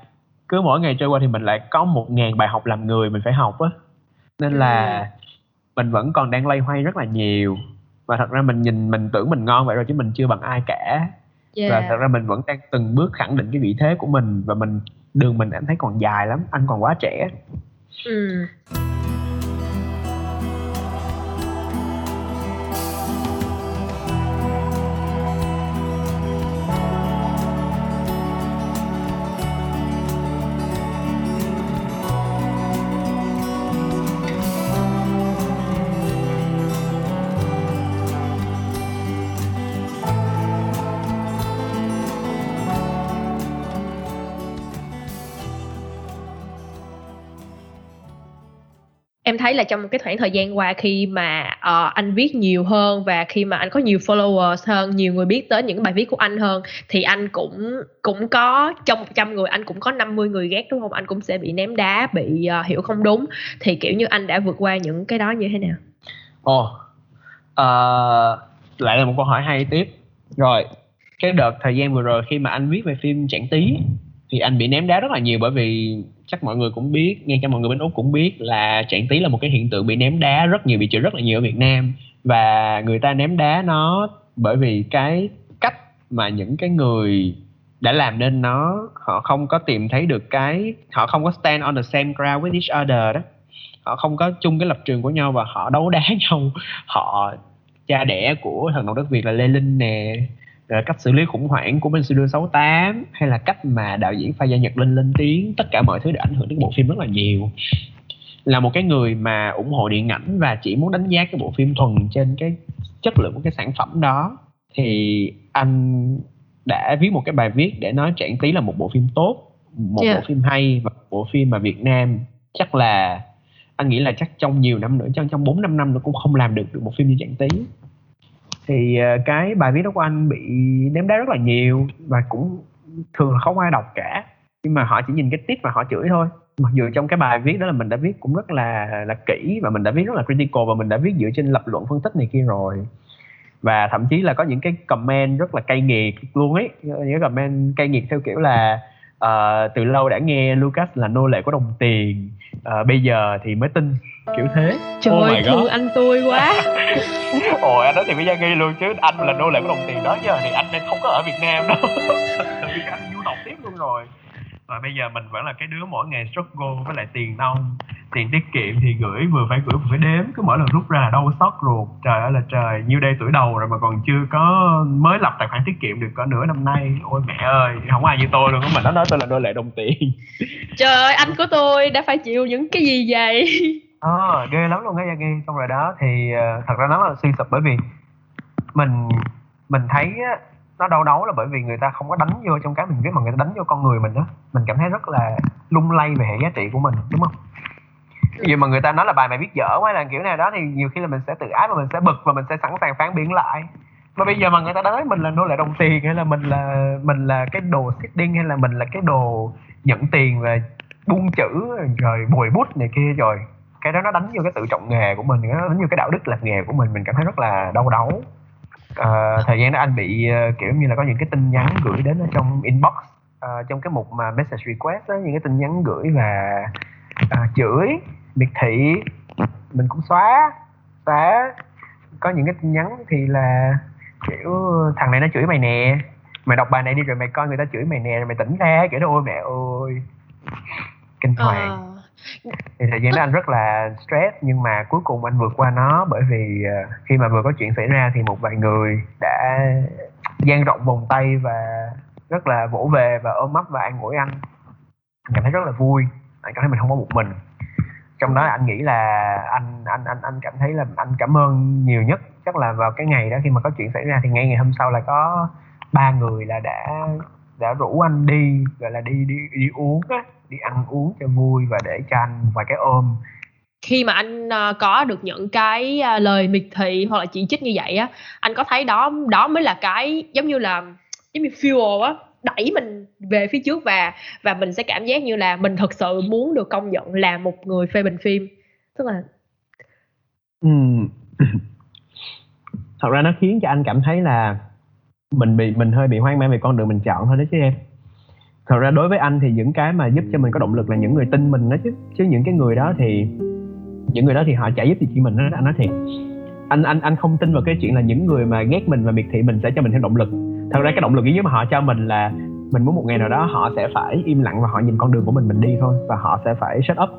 [SPEAKER 3] cứ mỗi ngày trôi qua thì mình lại có một ngàn bài học làm người mình phải học á. Nên là mình vẫn còn đang loay hoay rất là nhiều. Và thật ra mình nhìn mình tưởng mình ngon vậy rồi chứ mình chưa bằng ai cả.
[SPEAKER 2] Yeah.
[SPEAKER 3] và thật ra mình vẫn đang từng bước khẳng định cái vị thế của mình. Và mình đường mình anh thấy còn dài lắm anh còn quá trẻ.
[SPEAKER 2] Ừ. em thấy là trong cái khoảng thời gian qua khi mà uh, anh viết nhiều hơn và khi mà anh có nhiều followers hơn nhiều người biết tới những bài viết của anh hơn thì anh cũng cũng có trong 100 người anh cũng có 50 người ghét đúng không? Anh cũng sẽ bị ném đá bị uh, hiểu không đúng. Thì kiểu như anh đã vượt qua những cái đó như thế nào?
[SPEAKER 3] Ồ ờ, lại là một câu hỏi hay tiếp. Rồi cái đợt thời gian vừa rồi khi mà anh viết về phim Trạng Tí thì anh bị ném đá rất là nhiều bởi vì chắc mọi người cũng biết ngay cả mọi người bên úc cũng biết là Trạng Tí là một cái hiện tượng bị ném đá rất nhiều, bị chửi rất là nhiều ở Việt Nam. Và người ta ném đá nó bởi vì cái cách mà những cái người đã làm nên nó, họ không có tìm thấy được cái, họ không có stand on the same ground with each other đó. Họ không có chung cái lập trường của nhau và họ đấu đá nhau. Họ cha đẻ của thần đồng đất Việt là Lê Linh nè rồi cách xử lý khủng hoảng của bên studio 68 hay là cách mà đạo diễn Pha Gia Nhật Linh lên tiếng tất cả mọi thứ đã ảnh hưởng đến bộ phim rất là nhiều. Là một cái người mà ủng hộ điện ảnh và chỉ muốn đánh giá cái bộ phim thuần trên cái chất lượng của cái sản phẩm đó. Thì anh đã viết một cái bài viết để nói Trạng Tí là một bộ phim tốt một
[SPEAKER 2] Yeah.
[SPEAKER 3] bộ phim hay và một bộ phim mà Việt Nam chắc là anh nghĩ là chắc trong nhiều năm nữa trong trong bốn năm năm nữa cũng không làm được được một phim như Trạng Tí thì ờ, cái bài viết đó của anh bị ném đá rất là nhiều và cũng thường là không ai đọc cả. Nhưng mà họ chỉ nhìn cái tít và họ chửi thôi. Mặc dù trong cái bài viết đó là mình đã viết cũng rất là là kỹ và mình đã viết rất là critical và mình đã viết dựa trên lập luận phân tích này kia rồi. Và thậm chí là có những cái comment rất là cay nghiệt luôn ấy. Những cái comment cay nghiệt theo kiểu là uh, từ lâu đã nghe Lucas là nô lệ của đồng tiền uh, bây giờ thì mới tin kiểu thế.
[SPEAKER 2] Trời
[SPEAKER 3] Oh
[SPEAKER 2] ơi thương anh tôi quá.
[SPEAKER 3] Ôi anh nói thì với Nghi luôn chứ anh là nô lệ của đồng tiền đó giờ thì anh đang không có ở Việt Nam đâu. Vì anh du học tiếp luôn rồi. Và bây giờ mình vẫn là cái đứa mỗi ngày struggle với lại tiền nông tiền tiết kiệm thì gửi vừa phải gửi vừa phải đếm cứ mỗi lần rút ra là đau xót ruột. Trời ơi là trời nhiêu đây tuổi đầu rồi mà còn chưa có mới lập tài khoản tiết kiệm được có nửa năm nay. Ôi mẹ ơi không ai như tôi luôn á mà nó nói tôi là nô lệ đồng tiền.
[SPEAKER 2] Trời ơi anh của tôi đã phải chịu những cái gì vậy
[SPEAKER 3] à, ghê lắm luôn á Yagi Xong rồi đó thì uh, thật ra nó là suy sụp bởi vì Mình mình thấy á, nó đau đấu là bởi vì người ta không có đánh vô trong cái mình viết mà người ta đánh vô con người mình đó Mình cảm thấy rất là lung lay về hệ giá trị của mình đúng không? Ví dụ mà người ta nói là bài mày biết dở quá là kiểu nào đó thì nhiều khi là mình sẽ tự ái và mình sẽ bực và mình sẽ sẵn sàng phán biện lại mà bây giờ mà người ta nói mình là nô lệ đồng tiền hay là mình là mình là cái đồ sitting hay là mình là cái đồ nhận tiền và buông chữ rồi bồi bút này kia rồi cái đó nó đánh vô cái tự trọng nghề của mình nó đánh vô cái đạo đức làm nghề của mình mình cảm thấy rất là đau đáu. Ờ, thời gian đó anh bị ờ, kiểu như là có những cái tin nhắn gửi đến ở trong inbox ờ, trong cái mục mà message request đó, những cái tin nhắn gửi và à, chửi miệt thị mình cũng xóa xóa. Có những cái tin nhắn thì là kiểu thằng này nó chửi mày nè mày đọc bài này đi rồi mày coi người ta chửi mày nè rồi mày tỉnh ra kiểu đó ôi mẹ ơi kinh hoàng.
[SPEAKER 2] Ờ,
[SPEAKER 3] thì thời gian đó anh rất là stress, nhưng mà cuối cùng anh vượt qua nó bởi vì ờ, khi mà vừa có chuyện xảy ra thì một vài người đã dang rộng vòng tay và rất là vỗ về và ôm mắt và an ủi anh cảm thấy rất là vui, anh cảm thấy mình không có một mình. Trong đó anh nghĩ là anh anh anh anh cảm thấy là anh cảm ơn nhiều nhất. Chắc là vào cái ngày đó khi mà có chuyện xảy ra thì ngay ngày hôm sau là có ba người là đã đã rủ anh đi gọi là đi đi đi uống á đi ăn uống cho vui và để cho anh vài cái ôm
[SPEAKER 2] khi mà anh ờ, có được những cái ờ, lời miệt thị hoặc là chỉ trích như vậy á anh có thấy đó đó mới là cái giống như là giống như fuel á đẩy mình về phía trước và và mình sẽ cảm giác như là mình thật sự muốn được công nhận là một người phê bình phim tức là
[SPEAKER 3] Ừm. thật ra nó khiến cho anh cảm thấy là mình bị, mình hơi bị hoang mang về con đường mình chọn thôi đấy chứ em. Thật ra đối với anh thì những cái mà giúp cho mình có động lực là những người tin mình đó chứ. Chứ những cái người đó thì, những người đó thì họ chả giúp gì chị mình đó, anh nói thiệt. Anh anh anh không tin vào cái chuyện là những người mà ghét mình và miệt thị mình sẽ cho mình thêm động lực. Thật ra cái động lực duy nhất mà họ cho mình là mình muốn một ngày nào đó họ sẽ phải im lặng và họ nhìn con đường của mình mình đi thôi và họ sẽ phải shut up.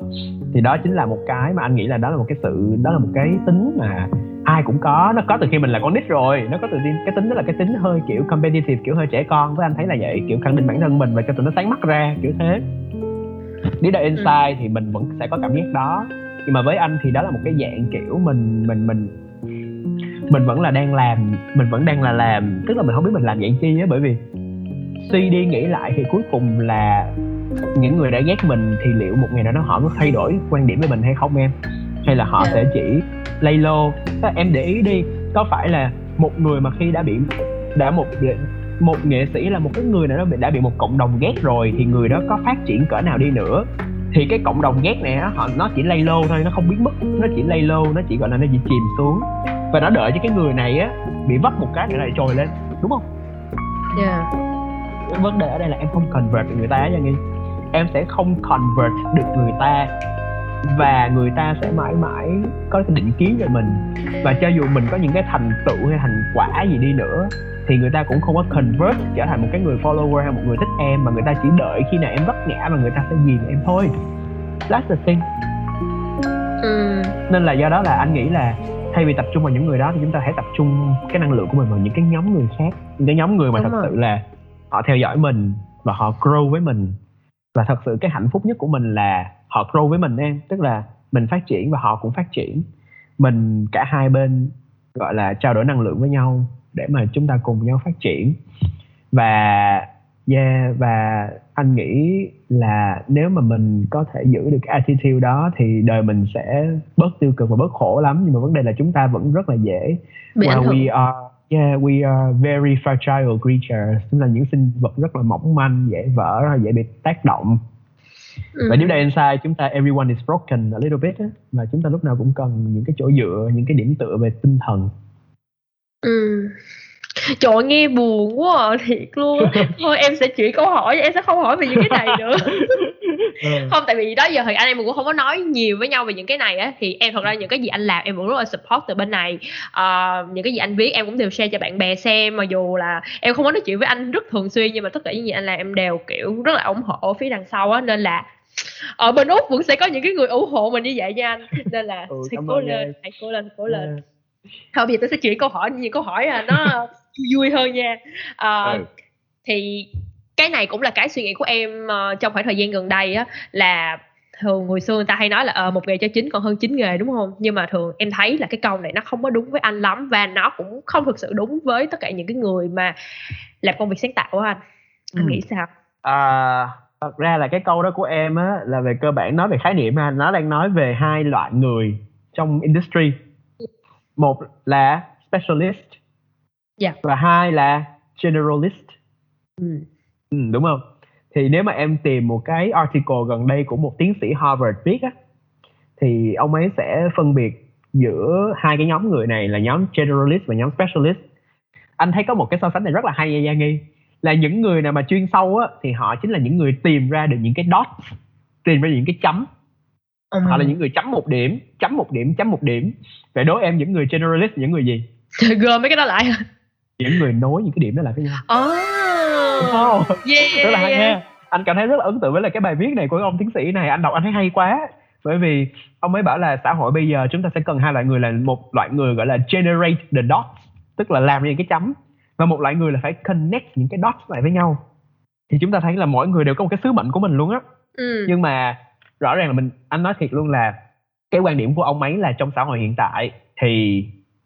[SPEAKER 3] Thì đó chính là một cái mà anh nghĩ là đó là một cái sự, đó là một cái tính mà ai cũng có. Nó có từ khi mình là con nít rồi. Nó có từ cái tính đó là cái tính hơi kiểu competitive, kiểu hơi trẻ con. Với anh thấy là vậy. Kiểu khẳng định bản thân mình và cho tụi nó sáng mắt ra, kiểu thế. Đi 到 inside thì mình vẫn sẽ có cảm giác đó. Nhưng mà với anh thì đó là một cái dạng kiểu mình mình mình mình vẫn là đang làm, mình vẫn đang là làm. Tức là mình không biết mình làm dạng chi á, bởi vì suy đi nghĩ lại thì cuối cùng là những người đã ghét mình thì liệu một ngày nào đó họ có thay đổi quan điểm với mình hay không em? Hay là họ
[SPEAKER 2] Dạ.
[SPEAKER 3] sẽ chỉ lay lô Thế em để ý đi có phải là một người mà khi đã bị đã một một nghệ sĩ là một cái người nào đó bị- đã bị một cộng đồng ghét rồi thì người đó có phát triển cỡ nào đi nữa? Thì cái cộng đồng ghét này họ nó chỉ lay lô thôi nó không biến mất nó chỉ lay lô nó chỉ gọi là nó chỉ chìm xuống. Và nó đợi cho cái người này á bị vấp một cái nữa lại trồi lên đúng không?
[SPEAKER 2] Yeah.
[SPEAKER 3] vấn đề ở đây là em không convert được người ta nha nghi. Em sẽ không convert được người ta và người ta sẽ mãi mãi có cái định kiến về mình. Và cho dù mình có những cái thành tựu hay thành quả gì đi nữa thì người ta cũng không có convert trở thành một cái người follower hay một người thích em mà người ta chỉ đợi khi nào em vấp ngã và người ta sẽ ghiền em thôi. That's the thing.
[SPEAKER 2] Ừ.
[SPEAKER 3] nên là do đó là anh nghĩ là thay vì tập trung vào những người đó thì chúng ta hãy tập trung cái năng lượng của mình vào những cái nhóm người khác. Những cái nhóm người mà
[SPEAKER 2] Đúng
[SPEAKER 3] thật
[SPEAKER 2] rồi.
[SPEAKER 3] sự là họ theo dõi mình và họ grow với mình. Và thật sự cái hạnh phúc nhất của mình là họ grow với mình em. Tức là mình phát triển và họ cũng phát triển. Mình cả hai bên gọi là trao đổi năng lượng với nhau để mà chúng ta cùng nhau phát triển. Và yeah và anh nghĩ là nếu mà mình có thể giữ được cái attitude đó thì đời mình sẽ bớt tiêu cực và bớt khổ lắm. Nhưng mà vấn đề là chúng ta vẫn rất là dễ.
[SPEAKER 2] Bị hưởng
[SPEAKER 3] we are yeah we are very fragile creatures. Chúng là những sinh vật rất là mỏng manh dễ vỡ dễ bị tác động
[SPEAKER 2] ừ.
[SPEAKER 3] và nếu đây inside chúng ta everyone is broken a little bit á, và chúng ta lúc nào cũng cần những cái chỗ dựa những cái điểm tựa về tinh thần
[SPEAKER 2] ừ. Trời ơi, nghe buồn quá à, thiệt luôn. Thôi em sẽ chuyển câu hỏi, em sẽ không hỏi về những cái này nữa. Không, tại vì đó giờ thì anh em cũng không có nói nhiều với nhau về những cái này á. Thì em thật ra những cái gì anh làm em vẫn rất là support từ bên này. Ờ, Những cái gì anh viết em cũng đều share cho bạn bè xem. Mặc dù là em không có nói chuyện với anh rất thường xuyên Nhưng mà tất cả những gì anh làm em đều kiểu rất là ủng hộ phía đằng sau á. Nên là ở bên úc vẫn sẽ có những cái người ủng hộ mình như vậy nha anh. Nên là
[SPEAKER 3] Ừ,
[SPEAKER 2] hãy cố lên hãy cố lên cố lên.
[SPEAKER 3] Yeah.
[SPEAKER 2] Thôi bây giờ tôi sẽ chuyển câu hỏi nhiều câu hỏi à nó vui hơn nha. Ờ,
[SPEAKER 3] Ừ.
[SPEAKER 2] thì cái này cũng là cái suy nghĩ của em ờ, trong khoảng thời gian gần đây á là thường hồi xưa người ta hay nói là ờ, một nghề cho chính còn hơn chín nghề đúng không? Nhưng mà thường em thấy là cái câu này nó không có đúng với anh lắm và nó cũng không thực sự đúng với tất cả những cái người mà làm công việc sáng tạo á anh. Anh
[SPEAKER 3] Ừ.
[SPEAKER 2] nghĩ sao?
[SPEAKER 3] À, thật ra là cái câu đó của em á là về cơ bản nói về khái niệm ha. Nó đang nói về hai loại người trong industry một là specialist.
[SPEAKER 2] Dạ.
[SPEAKER 3] và hai là generalist.
[SPEAKER 2] Ừ.
[SPEAKER 3] ừ, đúng không? Thì nếu mà em tìm một cái article gần đây của một tiến sĩ Harvard viết á thì ông ấy sẽ phân biệt giữa hai cái nhóm người này là nhóm generalist và nhóm specialist. Anh thấy có một cái so sánh này rất là hay nha Giang Nghi. Là những người nào mà chuyên sâu á thì họ chính là những người tìm ra được những cái dot tìm ra những cái chấm họ là những người chấm một điểm chấm một điểm chấm một điểm. Vậy đố em những người generalist là những người gì?
[SPEAKER 2] Trời, gom mấy cái đó lại
[SPEAKER 3] những người nối những cái điểm đó lại với nhau
[SPEAKER 2] oh,
[SPEAKER 3] không
[SPEAKER 2] yeah,
[SPEAKER 3] rất là
[SPEAKER 2] yeah.
[SPEAKER 3] nha. Anh cảm thấy rất là ấn tượng với lại cái bài viết này của ông tiến sĩ này. Anh đọc anh thấy hay quá. Bởi vì ông ấy bảo là xã hội bây giờ chúng ta sẽ cần hai loại người là một loại người gọi là generate the dots tức là làm những cái chấm và một loại người là phải connect những cái dots lại với nhau. Thì chúng ta thấy là mỗi người đều có một cái sứ mệnh của mình luôn á.
[SPEAKER 2] Ừ.
[SPEAKER 3] nhưng mà rõ ràng là mình anh nói thiệt luôn là cái quan điểm của ông ấy là trong xã hội hiện tại thì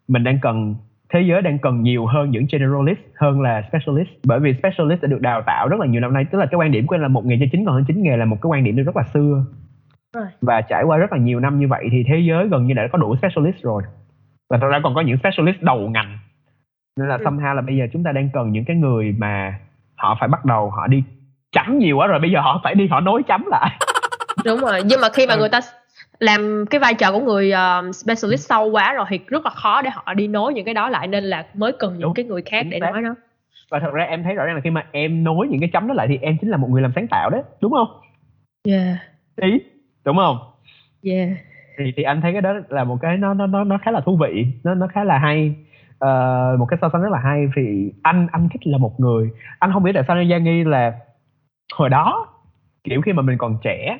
[SPEAKER 3] mình đang cần thế giới đang cần nhiều hơn những generalist hơn là specialist. Bởi vì specialist đã được đào tạo rất là nhiều năm nay. Tức là cái quan điểm của em là một nghề cho chính còn hơn chính nghề là một cái quan điểm rất là xưa.
[SPEAKER 2] Rồi.
[SPEAKER 3] và trải qua rất là nhiều năm như vậy thì thế giới gần như đã có đủ specialist rồi. Và thật ra còn có những specialist đầu ngành. Nên là
[SPEAKER 2] Ừ.
[SPEAKER 3] somehow là bây giờ chúng ta đang cần những cái người mà họ phải bắt đầu họ đi chấm nhiều quá rồi bây giờ họ phải đi họ nối chấm lại
[SPEAKER 2] đúng rồi nhưng mà khi mà
[SPEAKER 3] Ừ.
[SPEAKER 2] người ta làm cái vai trò của người um, specialist sâu quá rồi thì rất là khó để họ đi nối những cái đó lại nên là mới cần những
[SPEAKER 3] Đúng,
[SPEAKER 2] cái người khác
[SPEAKER 3] chính
[SPEAKER 2] để
[SPEAKER 3] xác.
[SPEAKER 2] nói nó
[SPEAKER 3] và thật ra em thấy rõ ràng là khi mà em nối những cái chấm đó lại thì em chính là một người làm sáng tạo đấy đúng không?
[SPEAKER 2] Yeah.
[SPEAKER 3] Ý đúng không?
[SPEAKER 2] Yeah.
[SPEAKER 3] Thì thì anh thấy cái đó là một cái nó nó nó nó khá là thú vị nó nó khá là hay. Ờ, một cái so sánh rất là hay vì anh anh thích là một người. Anh không biết tại sao nên Giang nghi là hồi đó kiểu khi mà mình còn trẻ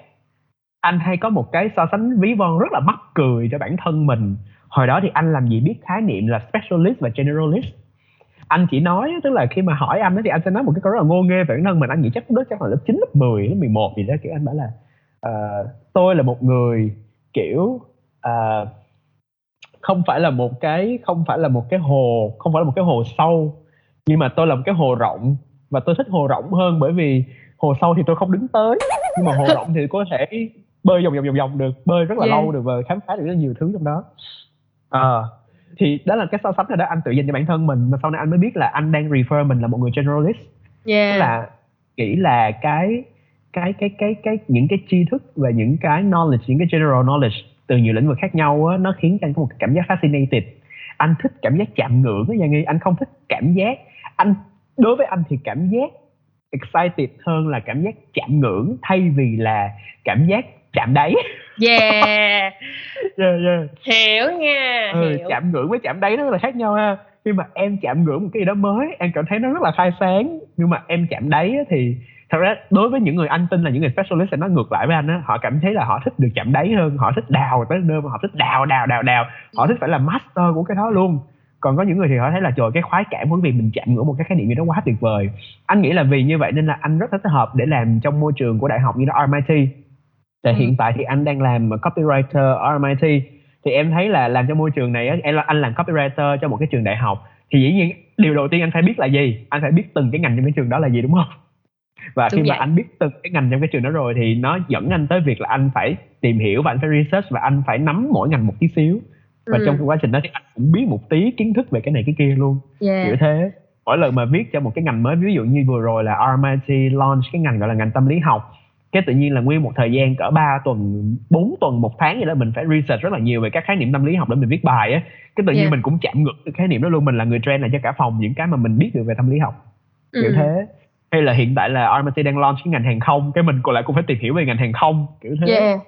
[SPEAKER 3] anh hay có một cái so sánh ví von rất là mắc cười cho bản thân mình. Hồi đó thì anh làm gì biết khái niệm là specialist và generalist? Anh chỉ nói tức là khi mà hỏi anh thì anh sẽ nói một cái câu rất là ngô nghê về bản thân mình. Anh nghĩ chắc lúc đó chắc là lớp 9, lớp 10, lớp 11 gì đó kiểu anh bảo là uh, tôi là một người kiểu uh, không phải là một cái không phải là một cái hồ không phải là một cái hồ sâu nhưng mà tôi là một cái hồ rộng và tôi thích hồ rộng hơn bởi vì hồ sâu thì tôi không đứng tới nhưng mà hồ rộng thì có thể bơi vòng vòng vòng vòng được bơi rất là
[SPEAKER 2] Yeah.
[SPEAKER 3] lâu được và khám phá được rất nhiều thứ trong đó. Ờ, thì đó là cái so sánh rồi đó anh tự dành cho bản thân mình mà sau này anh mới biết là anh đang refer mình là một người generalist. Tức
[SPEAKER 2] yeah
[SPEAKER 3] là nghĩ là cái cái cái cái cái những cái tri thức và những cái knowledge những cái general knowledge từ nhiều lĩnh vực khác nhau á nó khiến cho anh có một cảm giác fascinated. Anh thích cảm giác chạm ngưỡng á Giang nghi anh không thích cảm giác anh đối với anh thì cảm giác excited hơn là cảm giác chạm ngưỡng thay vì là cảm giác chạm đáy.
[SPEAKER 2] Yeah.
[SPEAKER 3] Yeah, yeah.
[SPEAKER 2] hiểu nha
[SPEAKER 3] ừ,
[SPEAKER 2] hiểu.
[SPEAKER 3] chạm ngưỡng với chạm đáy nó rất là khác nhau ha. Khi mà em chạm ngưỡng một cái gì đó mới em cảm thấy nó rất là khai sáng. Nhưng mà em chạm đáy thì thật ra đối với những người anh tin là những người specialist sẽ nói ngược lại với anh á. Họ cảm thấy là họ thích được chạm đáy hơn họ thích đào tới nơi mà họ thích đào đào đào đào. Họ thích phải là master của cái đó luôn. Còn có những người thì họ thấy là trời cái khoái cảm của việc mình chạm ngưỡng một cái khái niệm gì đó quá tuyệt vời. Anh nghĩ là vì như vậy nên là anh rất thích hợp để làm trong môi trường của đại học như đó RMIT Tại
[SPEAKER 2] Ừ.
[SPEAKER 3] hiện tại thì anh đang làm copywriter ở RMIT thì em thấy là làm cho môi trường này em anh làm copywriter cho một cái trường đại học thì dĩ nhiên điều đầu tiên anh phải biết là gì anh phải biết từng cái ngành trong cái trường đó là gì đúng không và
[SPEAKER 2] Đúng
[SPEAKER 3] khi mà
[SPEAKER 2] vậy.
[SPEAKER 3] anh biết từng cái ngành trong cái trường đó rồi thì nó dẫn anh tới việc là anh phải tìm hiểu và anh phải research và anh phải nắm mỗi ngành một tí xíu và
[SPEAKER 2] Ừ.
[SPEAKER 3] trong quá trình đó thì anh cũng biết một tí kiến thức về cái này cái kia luôn
[SPEAKER 2] Yeah.
[SPEAKER 3] kiểu thế mỗi lần mà viết cho một cái ngành mới ví dụ như vừa rồi là RMIT launch cái ngành gọi là ngành tâm lý học cái tự nhiên là nguyên một thời gian cỡ 3 tuần 4 tuần một tháng gì đó mình phải research rất là nhiều về các khái niệm tâm lý học để mình viết bài á cái tự nhiên
[SPEAKER 2] Yeah.
[SPEAKER 3] mình cũng chạm ngược cái khái niệm đó luôn mình là người train lại cho cả phòng những cái mà mình biết được về tâm lý học kiểu
[SPEAKER 2] Ừ.
[SPEAKER 3] thế hay là hiện tại là RMIT đang launch cái ngành hàng không cái mình còn lại cũng phải tìm hiểu về ngành hàng không kiểu thế
[SPEAKER 2] Yeah.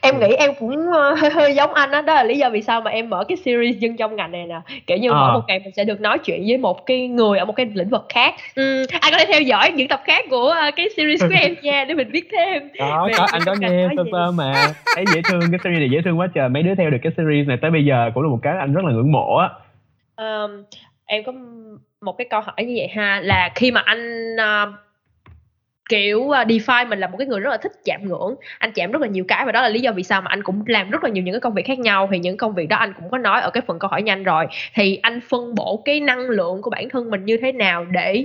[SPEAKER 2] Em nghĩ em cũng ờ, hơi giống anh á, đó. là lý do vì sao mà em mở cái series dân trong ngành này nè. Kiểu như mỗi
[SPEAKER 3] Ờ.
[SPEAKER 2] một ngày mình sẽ được nói chuyện với một cái người ở một cái lĩnh vực khác. Ừ, anh có thể theo dõi những tập khác của ờ, cái series của em nha để mình biết thêm.
[SPEAKER 3] đó có anh có nghe sơ
[SPEAKER 2] gì?
[SPEAKER 3] sơ mà thấy dễ thương cái series này dễ thương quá trời mấy đứa theo được cái series này tới bây giờ cũng là một cái anh rất là ngưỡng mộ á
[SPEAKER 2] Ờm, em có một cái câu hỏi như vậy ha là khi mà anh ờ, kiểu DeFi define mình là một cái người rất là thích chạm ngưỡng. Anh chạm rất là nhiều cái và đó là lý do vì sao mà anh cũng làm rất là nhiều những cái công việc khác nhau. Thì những công việc đó anh cũng có nói ở cái phần câu hỏi nhanh rồi. Thì anh phân bổ cái năng lượng của bản thân mình như thế nào để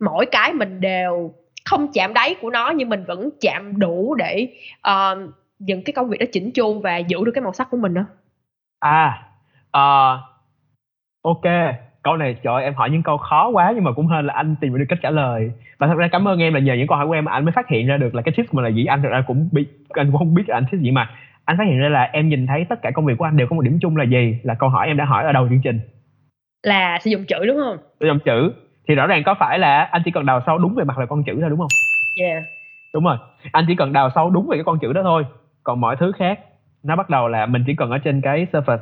[SPEAKER 2] mỗi cái mình đều không chạm đáy của nó nhưng mình vẫn chạm đủ để uh, những cái công việc đó chỉnh chu và giữ được cái màu sắc của mình đó.
[SPEAKER 3] À uh, ok câu này trời ơi, em hỏi những câu khó quá nhưng mà cũng hên là anh tìm được cách trả lời. Và thật ra cảm ơn em là nhờ những câu hỏi của em mà anh mới phát hiện ra được là cái tip của mình là gì. Anh thật ra cũng bị anh cũng không biết là anh thích gì mà anh phát hiện ra là em nhìn thấy tất cả công việc của anh đều có một điểm chung là gì? Là câu hỏi em đã hỏi ở đầu chương trình.
[SPEAKER 2] Là sử dụng chữ đúng không?
[SPEAKER 3] Dòng chữ. Thì rõ ràng có phải là anh chỉ cần đào sâu đúng về mặt là con chữ thôi đúng không?
[SPEAKER 2] Yeah
[SPEAKER 3] đúng rồi. Anh chỉ cần đào sâu đúng về cái con chữ đó thôi. Còn mọi thứ khác nó bắt đầu là mình chỉ cần ở trên cái surface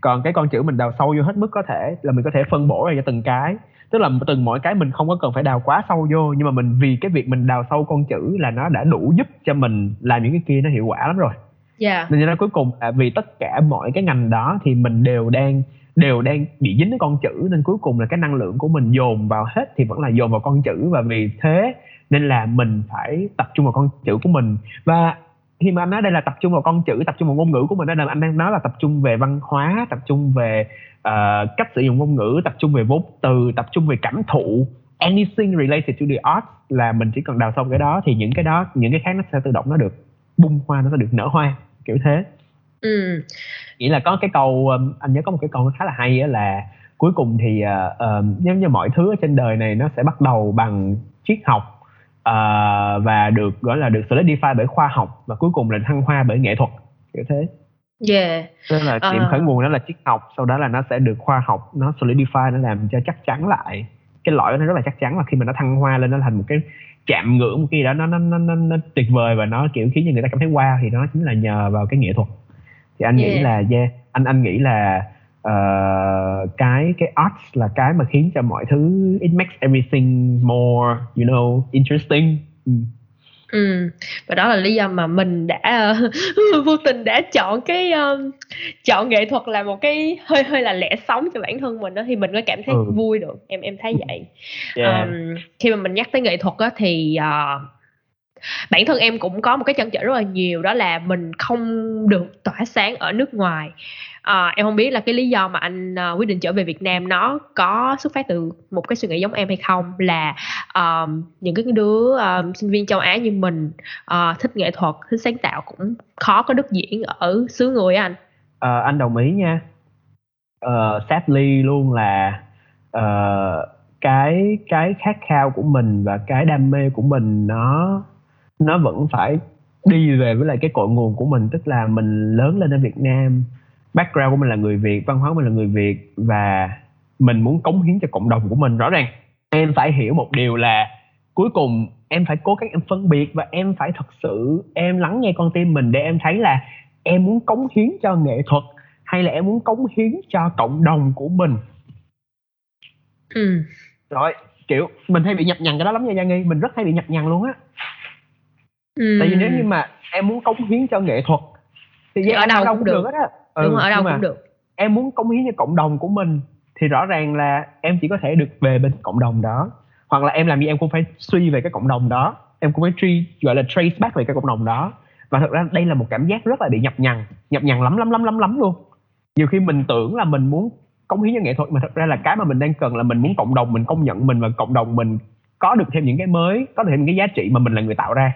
[SPEAKER 3] còn cái con chữ mình đào sâu vô hết mức có thể là mình có thể phân bổ ra cho từng cái. Tức là từng mỗi cái mình không có cần phải đào quá sâu vô nhưng mà mình vì cái việc mình đào sâu con chữ là nó đã đủ giúp cho mình làm những cái kia nó hiệu quả lắm rồi.
[SPEAKER 2] Yeah
[SPEAKER 3] nên ra cuối cùng là vì tất cả mọi cái ngành đó thì mình đều đang đều đang bị dính cái con chữ. Nên cuối cùng là cái năng lượng của mình dồn vào hết thì vẫn là dồn vào con chữ. Và vì thế nên là mình phải tập trung vào con chữ của mình. Và khi mà anh nói đây là tập trung vào con chữ tập trung vào ngôn ngữ của mình đây là anh đang nói là tập trung về văn hóa tập trung về ờ, cách sử dụng ngôn ngữ tập trung về vốn từ tập trung về cảm thụ. Anything related to the art là mình chỉ cần đào sâu cái đó thì những cái đó những cái khác nó sẽ tự động nó được bung hoa nó sẽ được nở hoa kiểu thế.
[SPEAKER 2] Ừ.
[SPEAKER 3] Nghĩa là có cái câu anh nhớ có một cái câu khá là hay á là cuối cùng thì uh, giống như mọi thứ ở trên đời này nó sẽ bắt đầu bằng triết học uh, và được gọi là được solidify bởi khoa học và cuối cùng là thăng hoa bởi nghệ thuật kiểu thế
[SPEAKER 2] yeah
[SPEAKER 3] nên là điểm
[SPEAKER 2] À.
[SPEAKER 3] khởi nguồn đó là triết học sau đó là nó sẽ được khoa học nó solidify nó làm cho chắc chắn lại cái lõi nó rất là chắc chắn là khi mà nó thăng hoa lên nó thành một cái chạm ngưỡng một cái đó nó nó nó nó, nó tuyệt vời và nó kiểu khiến cho người ta cảm thấy wow thì nó chính là nhờ vào cái nghệ thuật thì anh nghĩ
[SPEAKER 2] Yeah.
[SPEAKER 3] là yeah anh anh nghĩ là ờ, cái cái arts là cái mà khiến cho mọi thứ it makes everything more you know interesting ừ.
[SPEAKER 2] Ừ, và đó là lý do mà mình đã ờ, vô tình đã chọn cái um, chọn nghệ thuật là một cái hơi hơi là lẽ sống cho bản thân mình đó thì mình mới cảm thấy
[SPEAKER 3] Ừ.
[SPEAKER 2] vui được em em thấy vậy
[SPEAKER 3] yeah.
[SPEAKER 2] um, khi mà mình nhắc tới nghệ thuật á thì ờ, bản thân em cũng có một cái chăn trở rất là nhiều đó là mình không được tỏa sáng ở nước ngoài. À, em không biết là cái lý do mà anh uh, quyết định trở về Việt Nam nó có xuất phát từ một cái suy nghĩ giống em hay không? Là um, những cái đứa um, sinh viên châu Á như mình uh, thích nghệ thuật thích sáng tạo cũng khó có đất diễn ở xứ người anh.
[SPEAKER 3] À, anh đồng ý nha. Uh, sadly luôn là uh, cái cái khát khao của mình và cái đam mê của mình nó nó vẫn phải đi về với lại cái cội nguồn của mình tức là mình lớn lên ở Việt Nam background của mình là người Việt văn hóa của mình là người Việt và mình muốn cống hiến cho cộng đồng của mình. Rõ ràng em phải hiểu một điều là cuối cùng em phải cố gắng em phân biệt và em phải thật sự em lắng nghe con tim mình để em thấy là em muốn cống hiến cho nghệ thuật hay là em muốn cống hiến cho cộng đồng của mình.
[SPEAKER 2] Ừ.
[SPEAKER 3] rồi kiểu mình hay bị nhập nhằng cái đó lắm nha Giang Nghi mình rất hay bị nhập nhằng luôn á
[SPEAKER 2] Ừ.
[SPEAKER 3] tại vì nếu như mà em muốn cống hiến cho nghệ thuật thì, em
[SPEAKER 2] ở đâu cũng được.
[SPEAKER 3] hết á.
[SPEAKER 2] Đúng rồi, ở đâu cũng được.
[SPEAKER 3] em muốn cống hiến cho cộng đồng của mình thì rõ ràng là em chỉ có thể được về bên cộng đồng đó. Hoặc là em làm gì em cũng phải suy về cái cộng đồng đó. Em cũng phải truy gọi là trace back về cái cộng đồng đó. Và thật ra đây là một cảm giác rất là bị nhập nhằng nhập nhằng lắm lắm lắm lắm lắm luôn. Nhiều khi mình tưởng là mình muốn cống hiến cho nghệ thuật mà thật ra là cái mà mình đang cần là mình muốn cộng đồng mình công nhận mình và cộng đồng mình có được thêm những cái mới có được thêm những cái giá trị mà mình là người tạo ra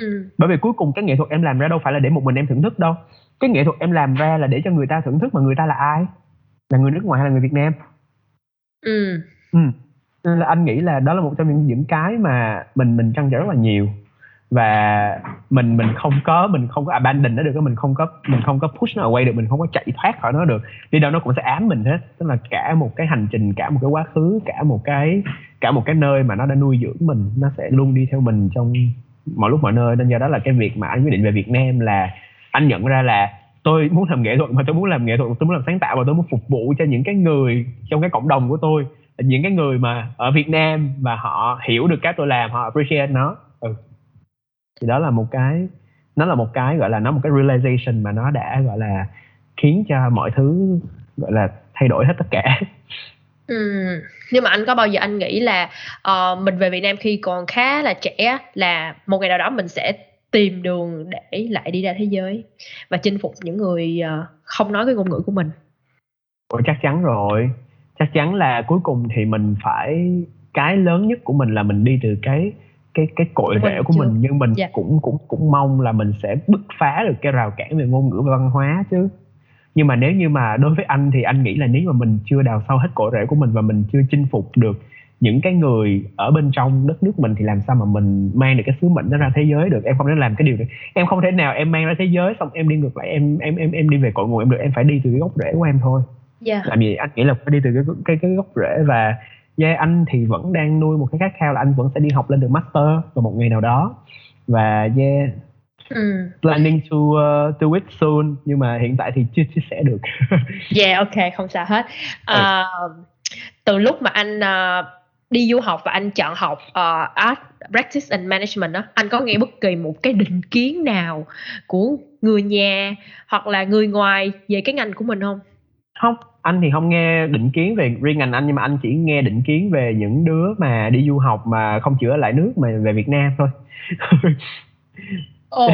[SPEAKER 3] ừ. bởi vì cuối cùng cái nghệ thuật em làm ra đâu phải là để một mình em thưởng thức đâu cái nghệ thuật em làm ra là để cho người ta thưởng thức mà người ta là ai là người nước ngoài hay là người việt nam ừ. ừ. nên là anh nghĩ là đó là một trong những những cái mà mình mình trăn trở rất là nhiều và mình mình không có mình không có abandon nó được mình không có mình không có push nó away được mình không có chạy thoát khỏi nó được đi đâu nó cũng sẽ ám mình hết tức là cả một cái hành trình cả một cái quá khứ cả một cái cả một cái nơi mà nó đã nuôi dưỡng mình nó sẽ luôn đi theo mình trong mọi lúc mọi nơi. Nên do đó là cái việc mà anh quyết định về Việt Nam là anh nhận ra là tôi muốn làm nghệ thuật mà tôi muốn làm nghệ thuật, tôi muốn làm sáng tạo và tôi muốn phục vụ cho những cái người trong cái cộng đồng của tôi, những cái người mà ở Việt Nam và họ hiểu được cái tôi làm, họ appreciate nó. Ừ. Thì đó là một cái, nó là một cái gọi là, nó một cái realization mà nó đã gọi là khiến cho mọi thứ gọi là thay đổi hết tất cả.
[SPEAKER 2] Ừ. Nhưng mà anh có bao giờ anh nghĩ là uh, mình về Việt Nam khi còn khá là trẻ là một ngày nào đó mình sẽ tìm đường để lại đi ra thế giới và chinh phục những người uh, không nói cái ngôn ngữ của mình.
[SPEAKER 3] Ồ, chắc chắn rồi. Chắc chắn là cuối cùng thì mình phải cái lớn nhất của mình là mình đi từ cái cái cái cội rễ của mình nhưng mình yeah. Dạ. cũng cũng cũng mong là mình sẽ bứt phá được cái rào cản về ngôn ngữ và văn hóa chứ nhưng mà nếu như mà đối với anh thì anh nghĩ là nếu mà mình chưa đào sâu hết cội rễ của mình và mình chưa chinh phục được những cái người ở bên trong đất nước mình thì làm sao mà mình mang được cái sứ mệnh đó ra thế giới được? Em không thể làm cái điều đấy em không thể nào em mang ra thế giới xong em đi ngược lại em em em em đi về cội nguồn em được. Em phải đi từ cái gốc rễ của em thôi. Yeah. Làm gì anh nghĩ là phải đi từ cái cái cái gốc rễ và yeah, anh thì vẫn đang nuôi một cái khát khao là anh vẫn sẽ đi học lên được master vào một ngày nào đó. Và yeah ừ. planning to uh, do it soon nhưng mà hiện tại thì chưa chia sẻ được.
[SPEAKER 2] Yeah ok không sao hết. Uh, từ lúc mà anh uh, đi du học và anh chọn học uh, art practice and management đó anh có nghe bất kỳ một cái định kiến nào của người nhà hoặc là người ngoài về cái ngành của mình không?
[SPEAKER 3] Không anh thì không nghe định kiến về riêng ngành anh nhưng mà anh chỉ nghe định kiến về những đứa mà đi du học mà không chữa lại nước mà về Việt Nam thôi Ồ.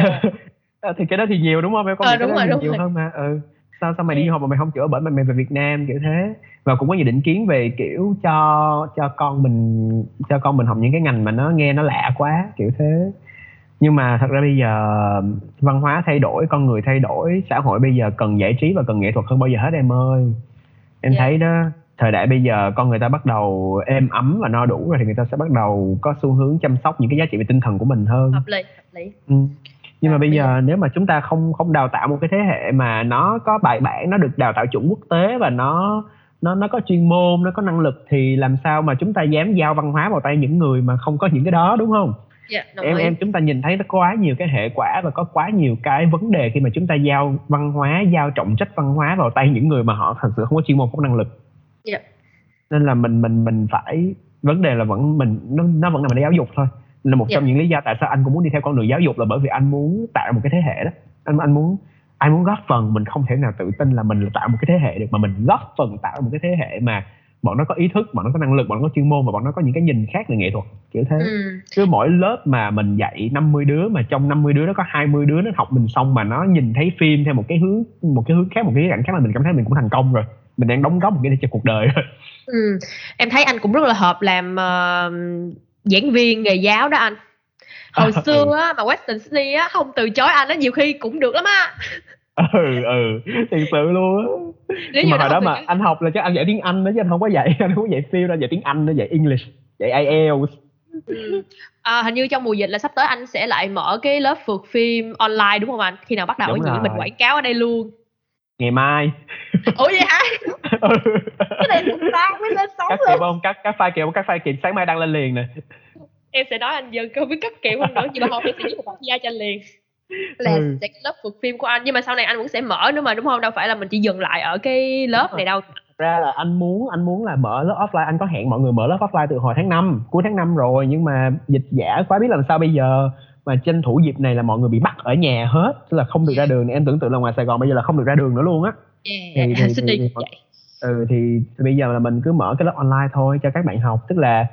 [SPEAKER 3] thì cái đó thì nhiều đúng không? Em có
[SPEAKER 2] ờ, đúng
[SPEAKER 3] rồi,
[SPEAKER 2] đúng
[SPEAKER 3] nhiều
[SPEAKER 2] rồi.
[SPEAKER 3] hơn mà. Ừ. Sao sao mày đi học mà mày không chữa bệnh mà mày về Việt Nam kiểu thế? Và cũng có nhiều định kiến về kiểu cho cho con mình cho con mình học những cái ngành mà nó nghe nó lạ quá kiểu thế. Nhưng mà thật ra bây giờ văn hóa thay đổi con người thay đổi xã hội bây giờ cần giải trí và cần nghệ thuật hơn bao giờ hết em ơi. Em yeah. thấy đó thời đại bây giờ con người ta bắt đầu êm ấm và no đủ rồi thì người ta sẽ bắt đầu có xu hướng chăm sóc những cái giá trị về tinh thần của mình hơn.
[SPEAKER 2] Hợp lý lý
[SPEAKER 3] ừ. nhưng mà bây giờ nếu mà chúng ta không không đào tạo một cái thế hệ mà nó có bài bản nó được đào tạo chuẩn quốc tế và nó nó nó có chuyên môn nó có năng lực thì làm sao mà chúng ta dám giao văn hóa vào tay những người mà không có những cái đó đúng không
[SPEAKER 2] yeah, dạ,
[SPEAKER 3] em ý. em chúng ta nhìn thấy nó quá nhiều cái hệ quả và có quá nhiều cái vấn đề khi mà chúng ta giao văn hóa giao trọng trách văn hóa vào tay những người mà họ thật sự không có chuyên môn không có năng lực
[SPEAKER 2] yeah. Dạ.
[SPEAKER 3] nên là mình mình mình phải vấn đề là vẫn mình nó nó vẫn nằm ở giáo dục thôi là một trong dạ. những lý do tại sao anh cũng muốn đi theo con đường giáo dục là bởi vì anh muốn tạo một cái thế hệ đó anh anh muốn anh muốn góp phần mình không thể nào tự tin là mình là tạo một cái thế hệ được mà mình góp phần tạo một cái thế hệ mà bọn nó có ý thức bọn nó có năng lực bọn nó có chuyên môn và bọn nó có những cái nhìn khác về nghệ thuật kiểu thế ừ. cứ mỗi lớp mà mình dạy 50 đứa mà trong 50 đứa nó có 20 đứa nó học mình xong mà nó nhìn thấy phim theo một cái hướng một cái hướng khác một cái cảnh khác là mình cảm thấy mình cũng thành công rồi mình đang đóng góp một cái cho cuộc đời rồi
[SPEAKER 2] ừ. em thấy anh cũng rất là hợp làm uh, giảng viên nghề giáo đó anh. Hồi xưa á, mà Western Sydney á không từ chối anh á nhiều khi cũng được lắm á.
[SPEAKER 3] Ừ ừ thiệt sự luôn á. Nhưng mà hồi đó mà chứ. anh học là chắc anh dạy tiếng anh đó chứ anh không có dạy anh không có dạy phim đâu dạy tiếng anh nó dạy english dạy ielts
[SPEAKER 2] ừ. à, hình như trong mùa dịch là sắp tới anh sẽ lại mở cái lớp phượt phim online đúng không anh? Khi nào bắt đầu với mình quảng cáo ở đây luôn
[SPEAKER 3] ngày mai.
[SPEAKER 2] Ủa vậy hả? Ừ. cái này cũng sáng mới lên sóng
[SPEAKER 3] các
[SPEAKER 2] luôn.
[SPEAKER 3] không các các file kiểu các file kiện sáng mai đăng lên liền nè.
[SPEAKER 2] Em sẽ nói anh dân không biết cắt kiểu không nữa nhưng mà không em sẽ viết một gia cho anh liền. Là ừ. sẽ cái lớp vượt phim của anh nhưng mà sau này anh vẫn sẽ mở nữa mà đúng không? Đâu phải là mình chỉ dừng lại ở cái lớp này đâu.
[SPEAKER 3] Ra là anh muốn anh muốn là mở lớp offline. Anh có hẹn mọi người mở lớp offline từ hồi tháng 5 cuối tháng 5 rồi nhưng mà dịch giả quá biết làm sao bây giờ mà tranh thủ dịp này là mọi người bị bắt ở nhà hết tức là không được ra đường em tưởng tượng là ngoài Sài Gòn bây giờ là không được ra đường nữa luôn á.
[SPEAKER 2] Yeah, thì, thì, thì, thì, vậy.
[SPEAKER 3] ừ thì, thì bây giờ là mình cứ mở cái lớp online thôi cho các bạn học. Tức là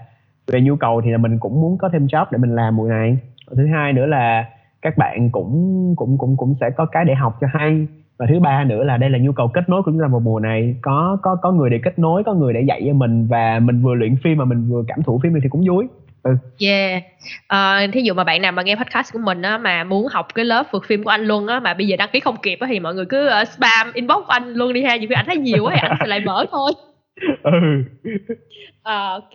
[SPEAKER 3] về nhu cầu thì là mình cũng muốn có thêm job để mình làm mùa này. Thứ hai nữa là các bạn cũng cũng cũng cũng sẽ có cái để học cho hay. Và thứ ba nữa là đây là nhu cầu kết nối của chúng ta vào mùa này. Có có có người để kết nối có người để dạy cho mình và mình vừa luyện phim mà mình vừa cảm thụ phim thì cũng vui
[SPEAKER 2] ừ. yeah. À, thí dụ mà bạn nào mà nghe podcast của mình á mà muốn học cái lớp vượt phim của anh Luân á mà bây giờ đăng ký không kịp á thì mọi người cứ uh, spam inbox của anh Luân đi ha khi anh thấy nhiều quá thì anh sẽ lại mở thôi. Ừ. À, ok.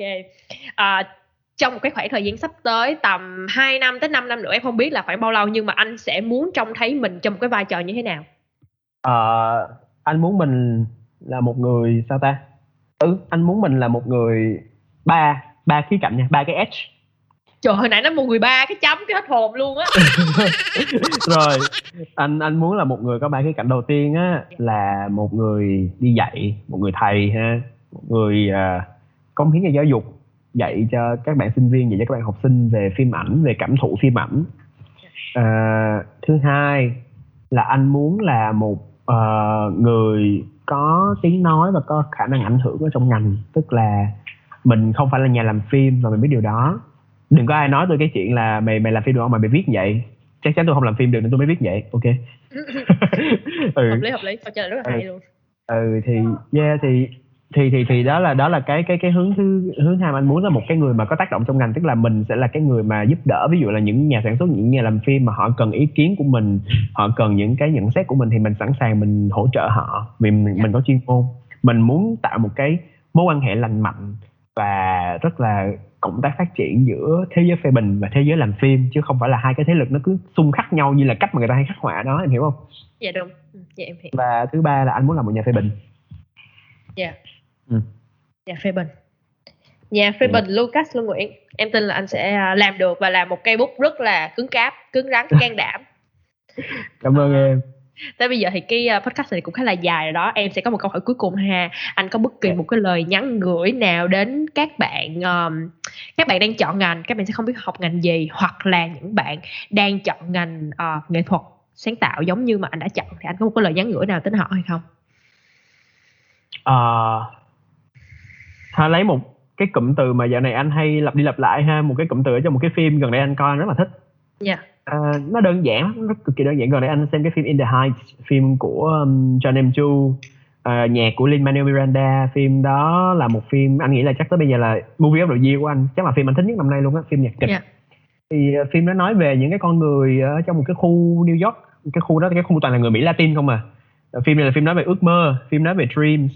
[SPEAKER 2] À, trong một cái khoảng thời gian sắp tới tầm 2 năm tới 5 năm nữa em không biết là khoảng bao lâu nhưng mà anh sẽ muốn trông thấy mình trong một cái vai trò như thế nào?
[SPEAKER 3] Uh, anh muốn mình là một người sao ta? Ừ anh muốn mình là một người ba ba khía cạnh nha ba cái edge
[SPEAKER 2] trời hồi nãy nó một người ba cái chấm cái hết hồn luôn á.
[SPEAKER 3] Rồi anh anh muốn là một người có ba khía cạnh. Đầu tiên á là một người đi dạy một người thầy ha. Một người uh, cống hiến cho giáo dục dạy cho các bạn sinh viên dạy cho các bạn học sinh về phim ảnh về cảm thụ phim ảnh. Uh, thứ hai là anh muốn là một uh, người có tiếng nói và có khả năng ảnh hưởng ở trong ngành. Tức là mình không phải là nhà làm phim và mình biết điều đó. Đừng có ai nói tôi cái chuyện là mày mày làm phim được không? Mà mày viết vậy. Chắc chắn tôi không làm phim được nên tôi mới viết vậy. Ok.
[SPEAKER 2] Ừ. hợp lý hợp lý. Câu trả lời rất là hay luôn.
[SPEAKER 3] Ừ thì yeah thì thì thì thì đó là đó là cái cái cái hướng thứ hướng hai mà anh muốn là một cái người mà có tác động trong ngành tức là mình sẽ là cái người mà giúp đỡ ví dụ là những nhà sản xuất những nhà làm phim mà họ cần ý kiến của mình họ cần những cái nhận xét của mình thì mình sẵn sàng mình hỗ trợ họ vì mình, mình có chuyên môn. Mình muốn tạo một cái mối quan hệ lành mạnh và rất là cộng tác phát triển giữa thế giới phê bình và thế giới làm phim chứ không phải là hai cái thế lực nó cứ xung khắc nhau như là cách mà người ta hay khắc họa đó em hiểu không?
[SPEAKER 2] Dạ đúng. Ừ, dạ em hiểu.
[SPEAKER 3] Và thứ ba là anh muốn làm một nhà phê bình.
[SPEAKER 2] Dạ. Ừ. Nhà phê bình. Nhà phê ừ. bình Lucas Lương Nguyễn. Em tin là anh sẽ à, làm được và làm một cây bút rất là cứng cáp, cứng rắn, can đảm.
[SPEAKER 3] Cảm ơn em
[SPEAKER 2] tới bây giờ thì cái ờ, podcast này cũng khá là dài rồi đó em sẽ có một câu hỏi cuối cùng ha anh có bất kỳ dạ. một cái lời nhắn gửi nào đến các bạn um, các bạn đang chọn ngành các bạn sẽ không biết học ngành gì hoặc là những bạn đang chọn ngành uh, nghệ thuật sáng tạo giống như mà anh đã chọn thì anh có một cái lời nhắn gửi nào đến họ hay không
[SPEAKER 3] à, lấy một cái cụm từ mà dạo này anh hay lặp đi lặp lại ha một cái cụm từ ở trong một cái phim gần đây anh coi anh rất là thích
[SPEAKER 2] yeah. Dạ.
[SPEAKER 3] À, nó đơn giản nó cực kỳ đơn giản. Gần đây anh xem cái phim In the Heights phim của um, John M. Chu. Uh, nhạc của Lin Manuel Miranda. Phim đó là một phim anh nghĩ là chắc tới bây giờ là movie of the year của anh. Chắc là phim anh thích nhất năm nay luôn á phim nhạc kịch. Yeah. thì uh, phim đó nói về những cái con người ở trong một cái khu New York. Cái khu đó cái khu toàn là người Mỹ Latin không à. Phim này là phim nói về ước mơ phim nói về dreams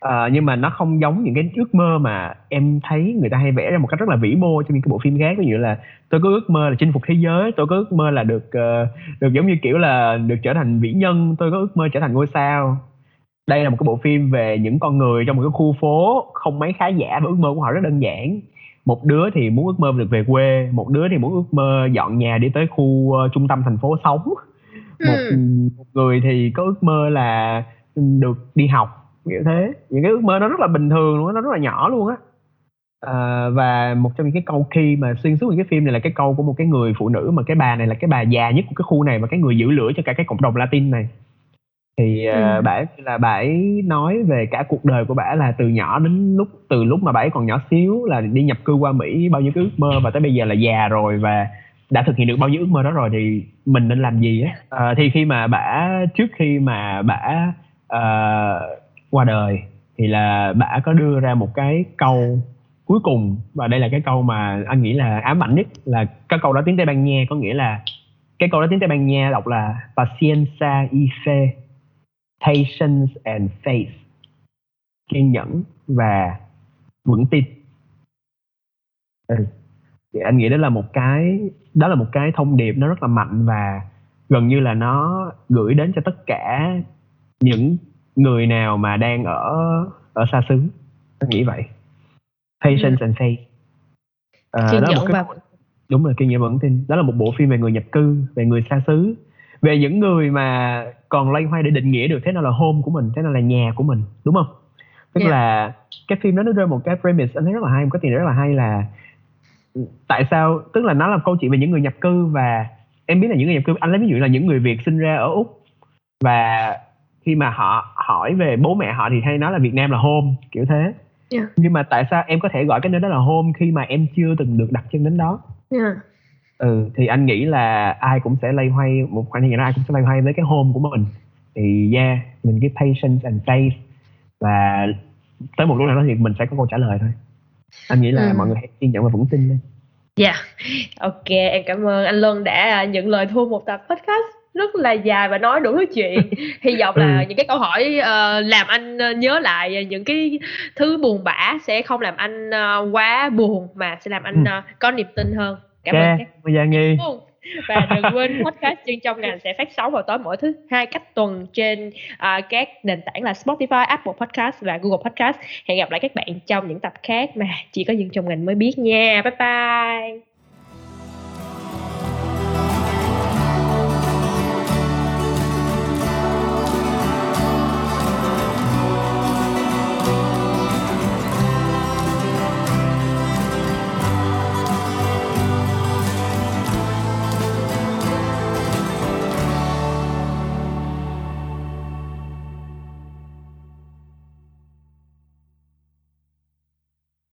[SPEAKER 3] à, nhưng mà nó không giống những cái ước mơ mà em thấy người ta hay vẽ ra một cách rất là vĩ mô trong những cái bộ phim khác. Ví dụ là tôi có ước mơ là chinh phục thế giới tôi có ước mơ là được uh, được giống như kiểu là được trở thành vĩ nhân tôi có ước mơ trở thành ngôi sao. Đây là một cái bộ phim về những con người trong một cái khu phố không mấy khá giả và ước mơ của họ rất đơn giản. Một đứa thì muốn ước mơ được về quê một đứa thì muốn ước mơ dọn nhà đi tới khu uh, trung tâm thành phố sống. Một, ừ. một người thì có ước mơ là được đi học kiểu thế. Những cái ước mơ nó rất là bình thường luôn nó rất là nhỏ luôn á. À, và một trong những cái câu khi mà xuyên suốt những cái phim này là cái câu của một cái người phụ nữ mà cái bà này là cái bà già nhất của cái khu này và cái người giữ lửa cho cả cái cộng đồng Latin này. Thì uh, ừ. bà là bà ấy nói về cả cuộc đời của bà là từ nhỏ đến lúc từ lúc mà bà ấy còn nhỏ xíu là đi nhập cư qua Mỹ bao nhiêu cái ước mơ và tới bây giờ là già rồi và đã thực hiện được bao nhiêu ước mơ đó rồi thì mình nên làm gì á? À, thì khi mà bà trước khi mà uh, qua đời, thì là bà có đưa ra một cái câu cuối cùng, và đây là cái câu mà anh nghĩ là ám ảnh nhất, là cái câu đó tiếng Tây Ban Nha, có nghĩa là, cái câu đó tiếng Tây Ban Nha đọc là paciencia y fe patience and faith kiên nhẫn và vững tin ừ. thì anh nghĩ đó là một cái, đó là một cái thông điệp nó rất là mạnh, và gần như là nó gửi đến cho tất cả những người nào mà đang ở ở xa xứ. Tôi nghĩ vậy. Patience ừ. and faith.
[SPEAKER 2] À, đó là một cái, và...
[SPEAKER 3] đúng rồi kiên nhẫn vững tin. Đó là một bộ phim về người nhập cư về người xa xứ. Về những người mà còn loay hoay để định nghĩa được thế nào là home của mình thế nào là nhà của mình đúng không? Tức yeah. là cái phim đó nó rơi một cái premise anh thấy rất là hay một cái tiền rất là hay là tại sao tức là nó là câu chuyện về những người nhập cư và em biết là những người nhập cư anh lấy ví dụ là những người việt sinh ra ở úc và khi mà họ hỏi về bố mẹ họ thì hay nói là Việt Nam là home kiểu thế. Yeah. Nhưng mà tại sao em có thể gọi cái nơi đó là home khi mà em chưa từng được đặt chân đến đó?
[SPEAKER 2] Yeah.
[SPEAKER 3] ừ thì anh nghĩ là ai cũng sẽ lay hoay một khoảng thời gian đó ai cũng sẽ lay hoay với cái home của mình. Thì yeah mình cái patience and faith và tới một lúc nào đó thì mình sẽ có câu trả lời thôi. Anh nghĩ là
[SPEAKER 2] Ừ.
[SPEAKER 3] mọi người hãy kiên nhẫn và vững tin lên
[SPEAKER 2] Dạ, ok em cảm ơn anh Luân đã nhận lời thu một tập podcast rất là dài và nói đủ thứ chuyện. Hy vọng là
[SPEAKER 3] Ừ.
[SPEAKER 2] những cái câu hỏi ờ, làm anh ờ, nhớ lại những cái thứ buồn bã sẽ không làm anh ờ, quá buồn mà sẽ làm anh
[SPEAKER 3] Ừ.
[SPEAKER 2] ờ, có niềm tin hơn. Cảm ơn
[SPEAKER 3] yeah
[SPEAKER 2] các
[SPEAKER 3] giờ nghi
[SPEAKER 2] và đừng quên podcast chân trong ngành sẽ phát sóng vào tối mỗi thứ hai cách tuần trên à, các nền tảng là Spotify, Apple Podcast và Google Podcast. Hẹn gặp lại các bạn trong những tập khác mà chỉ có dân trong ngành mới biết nha. Bye bye.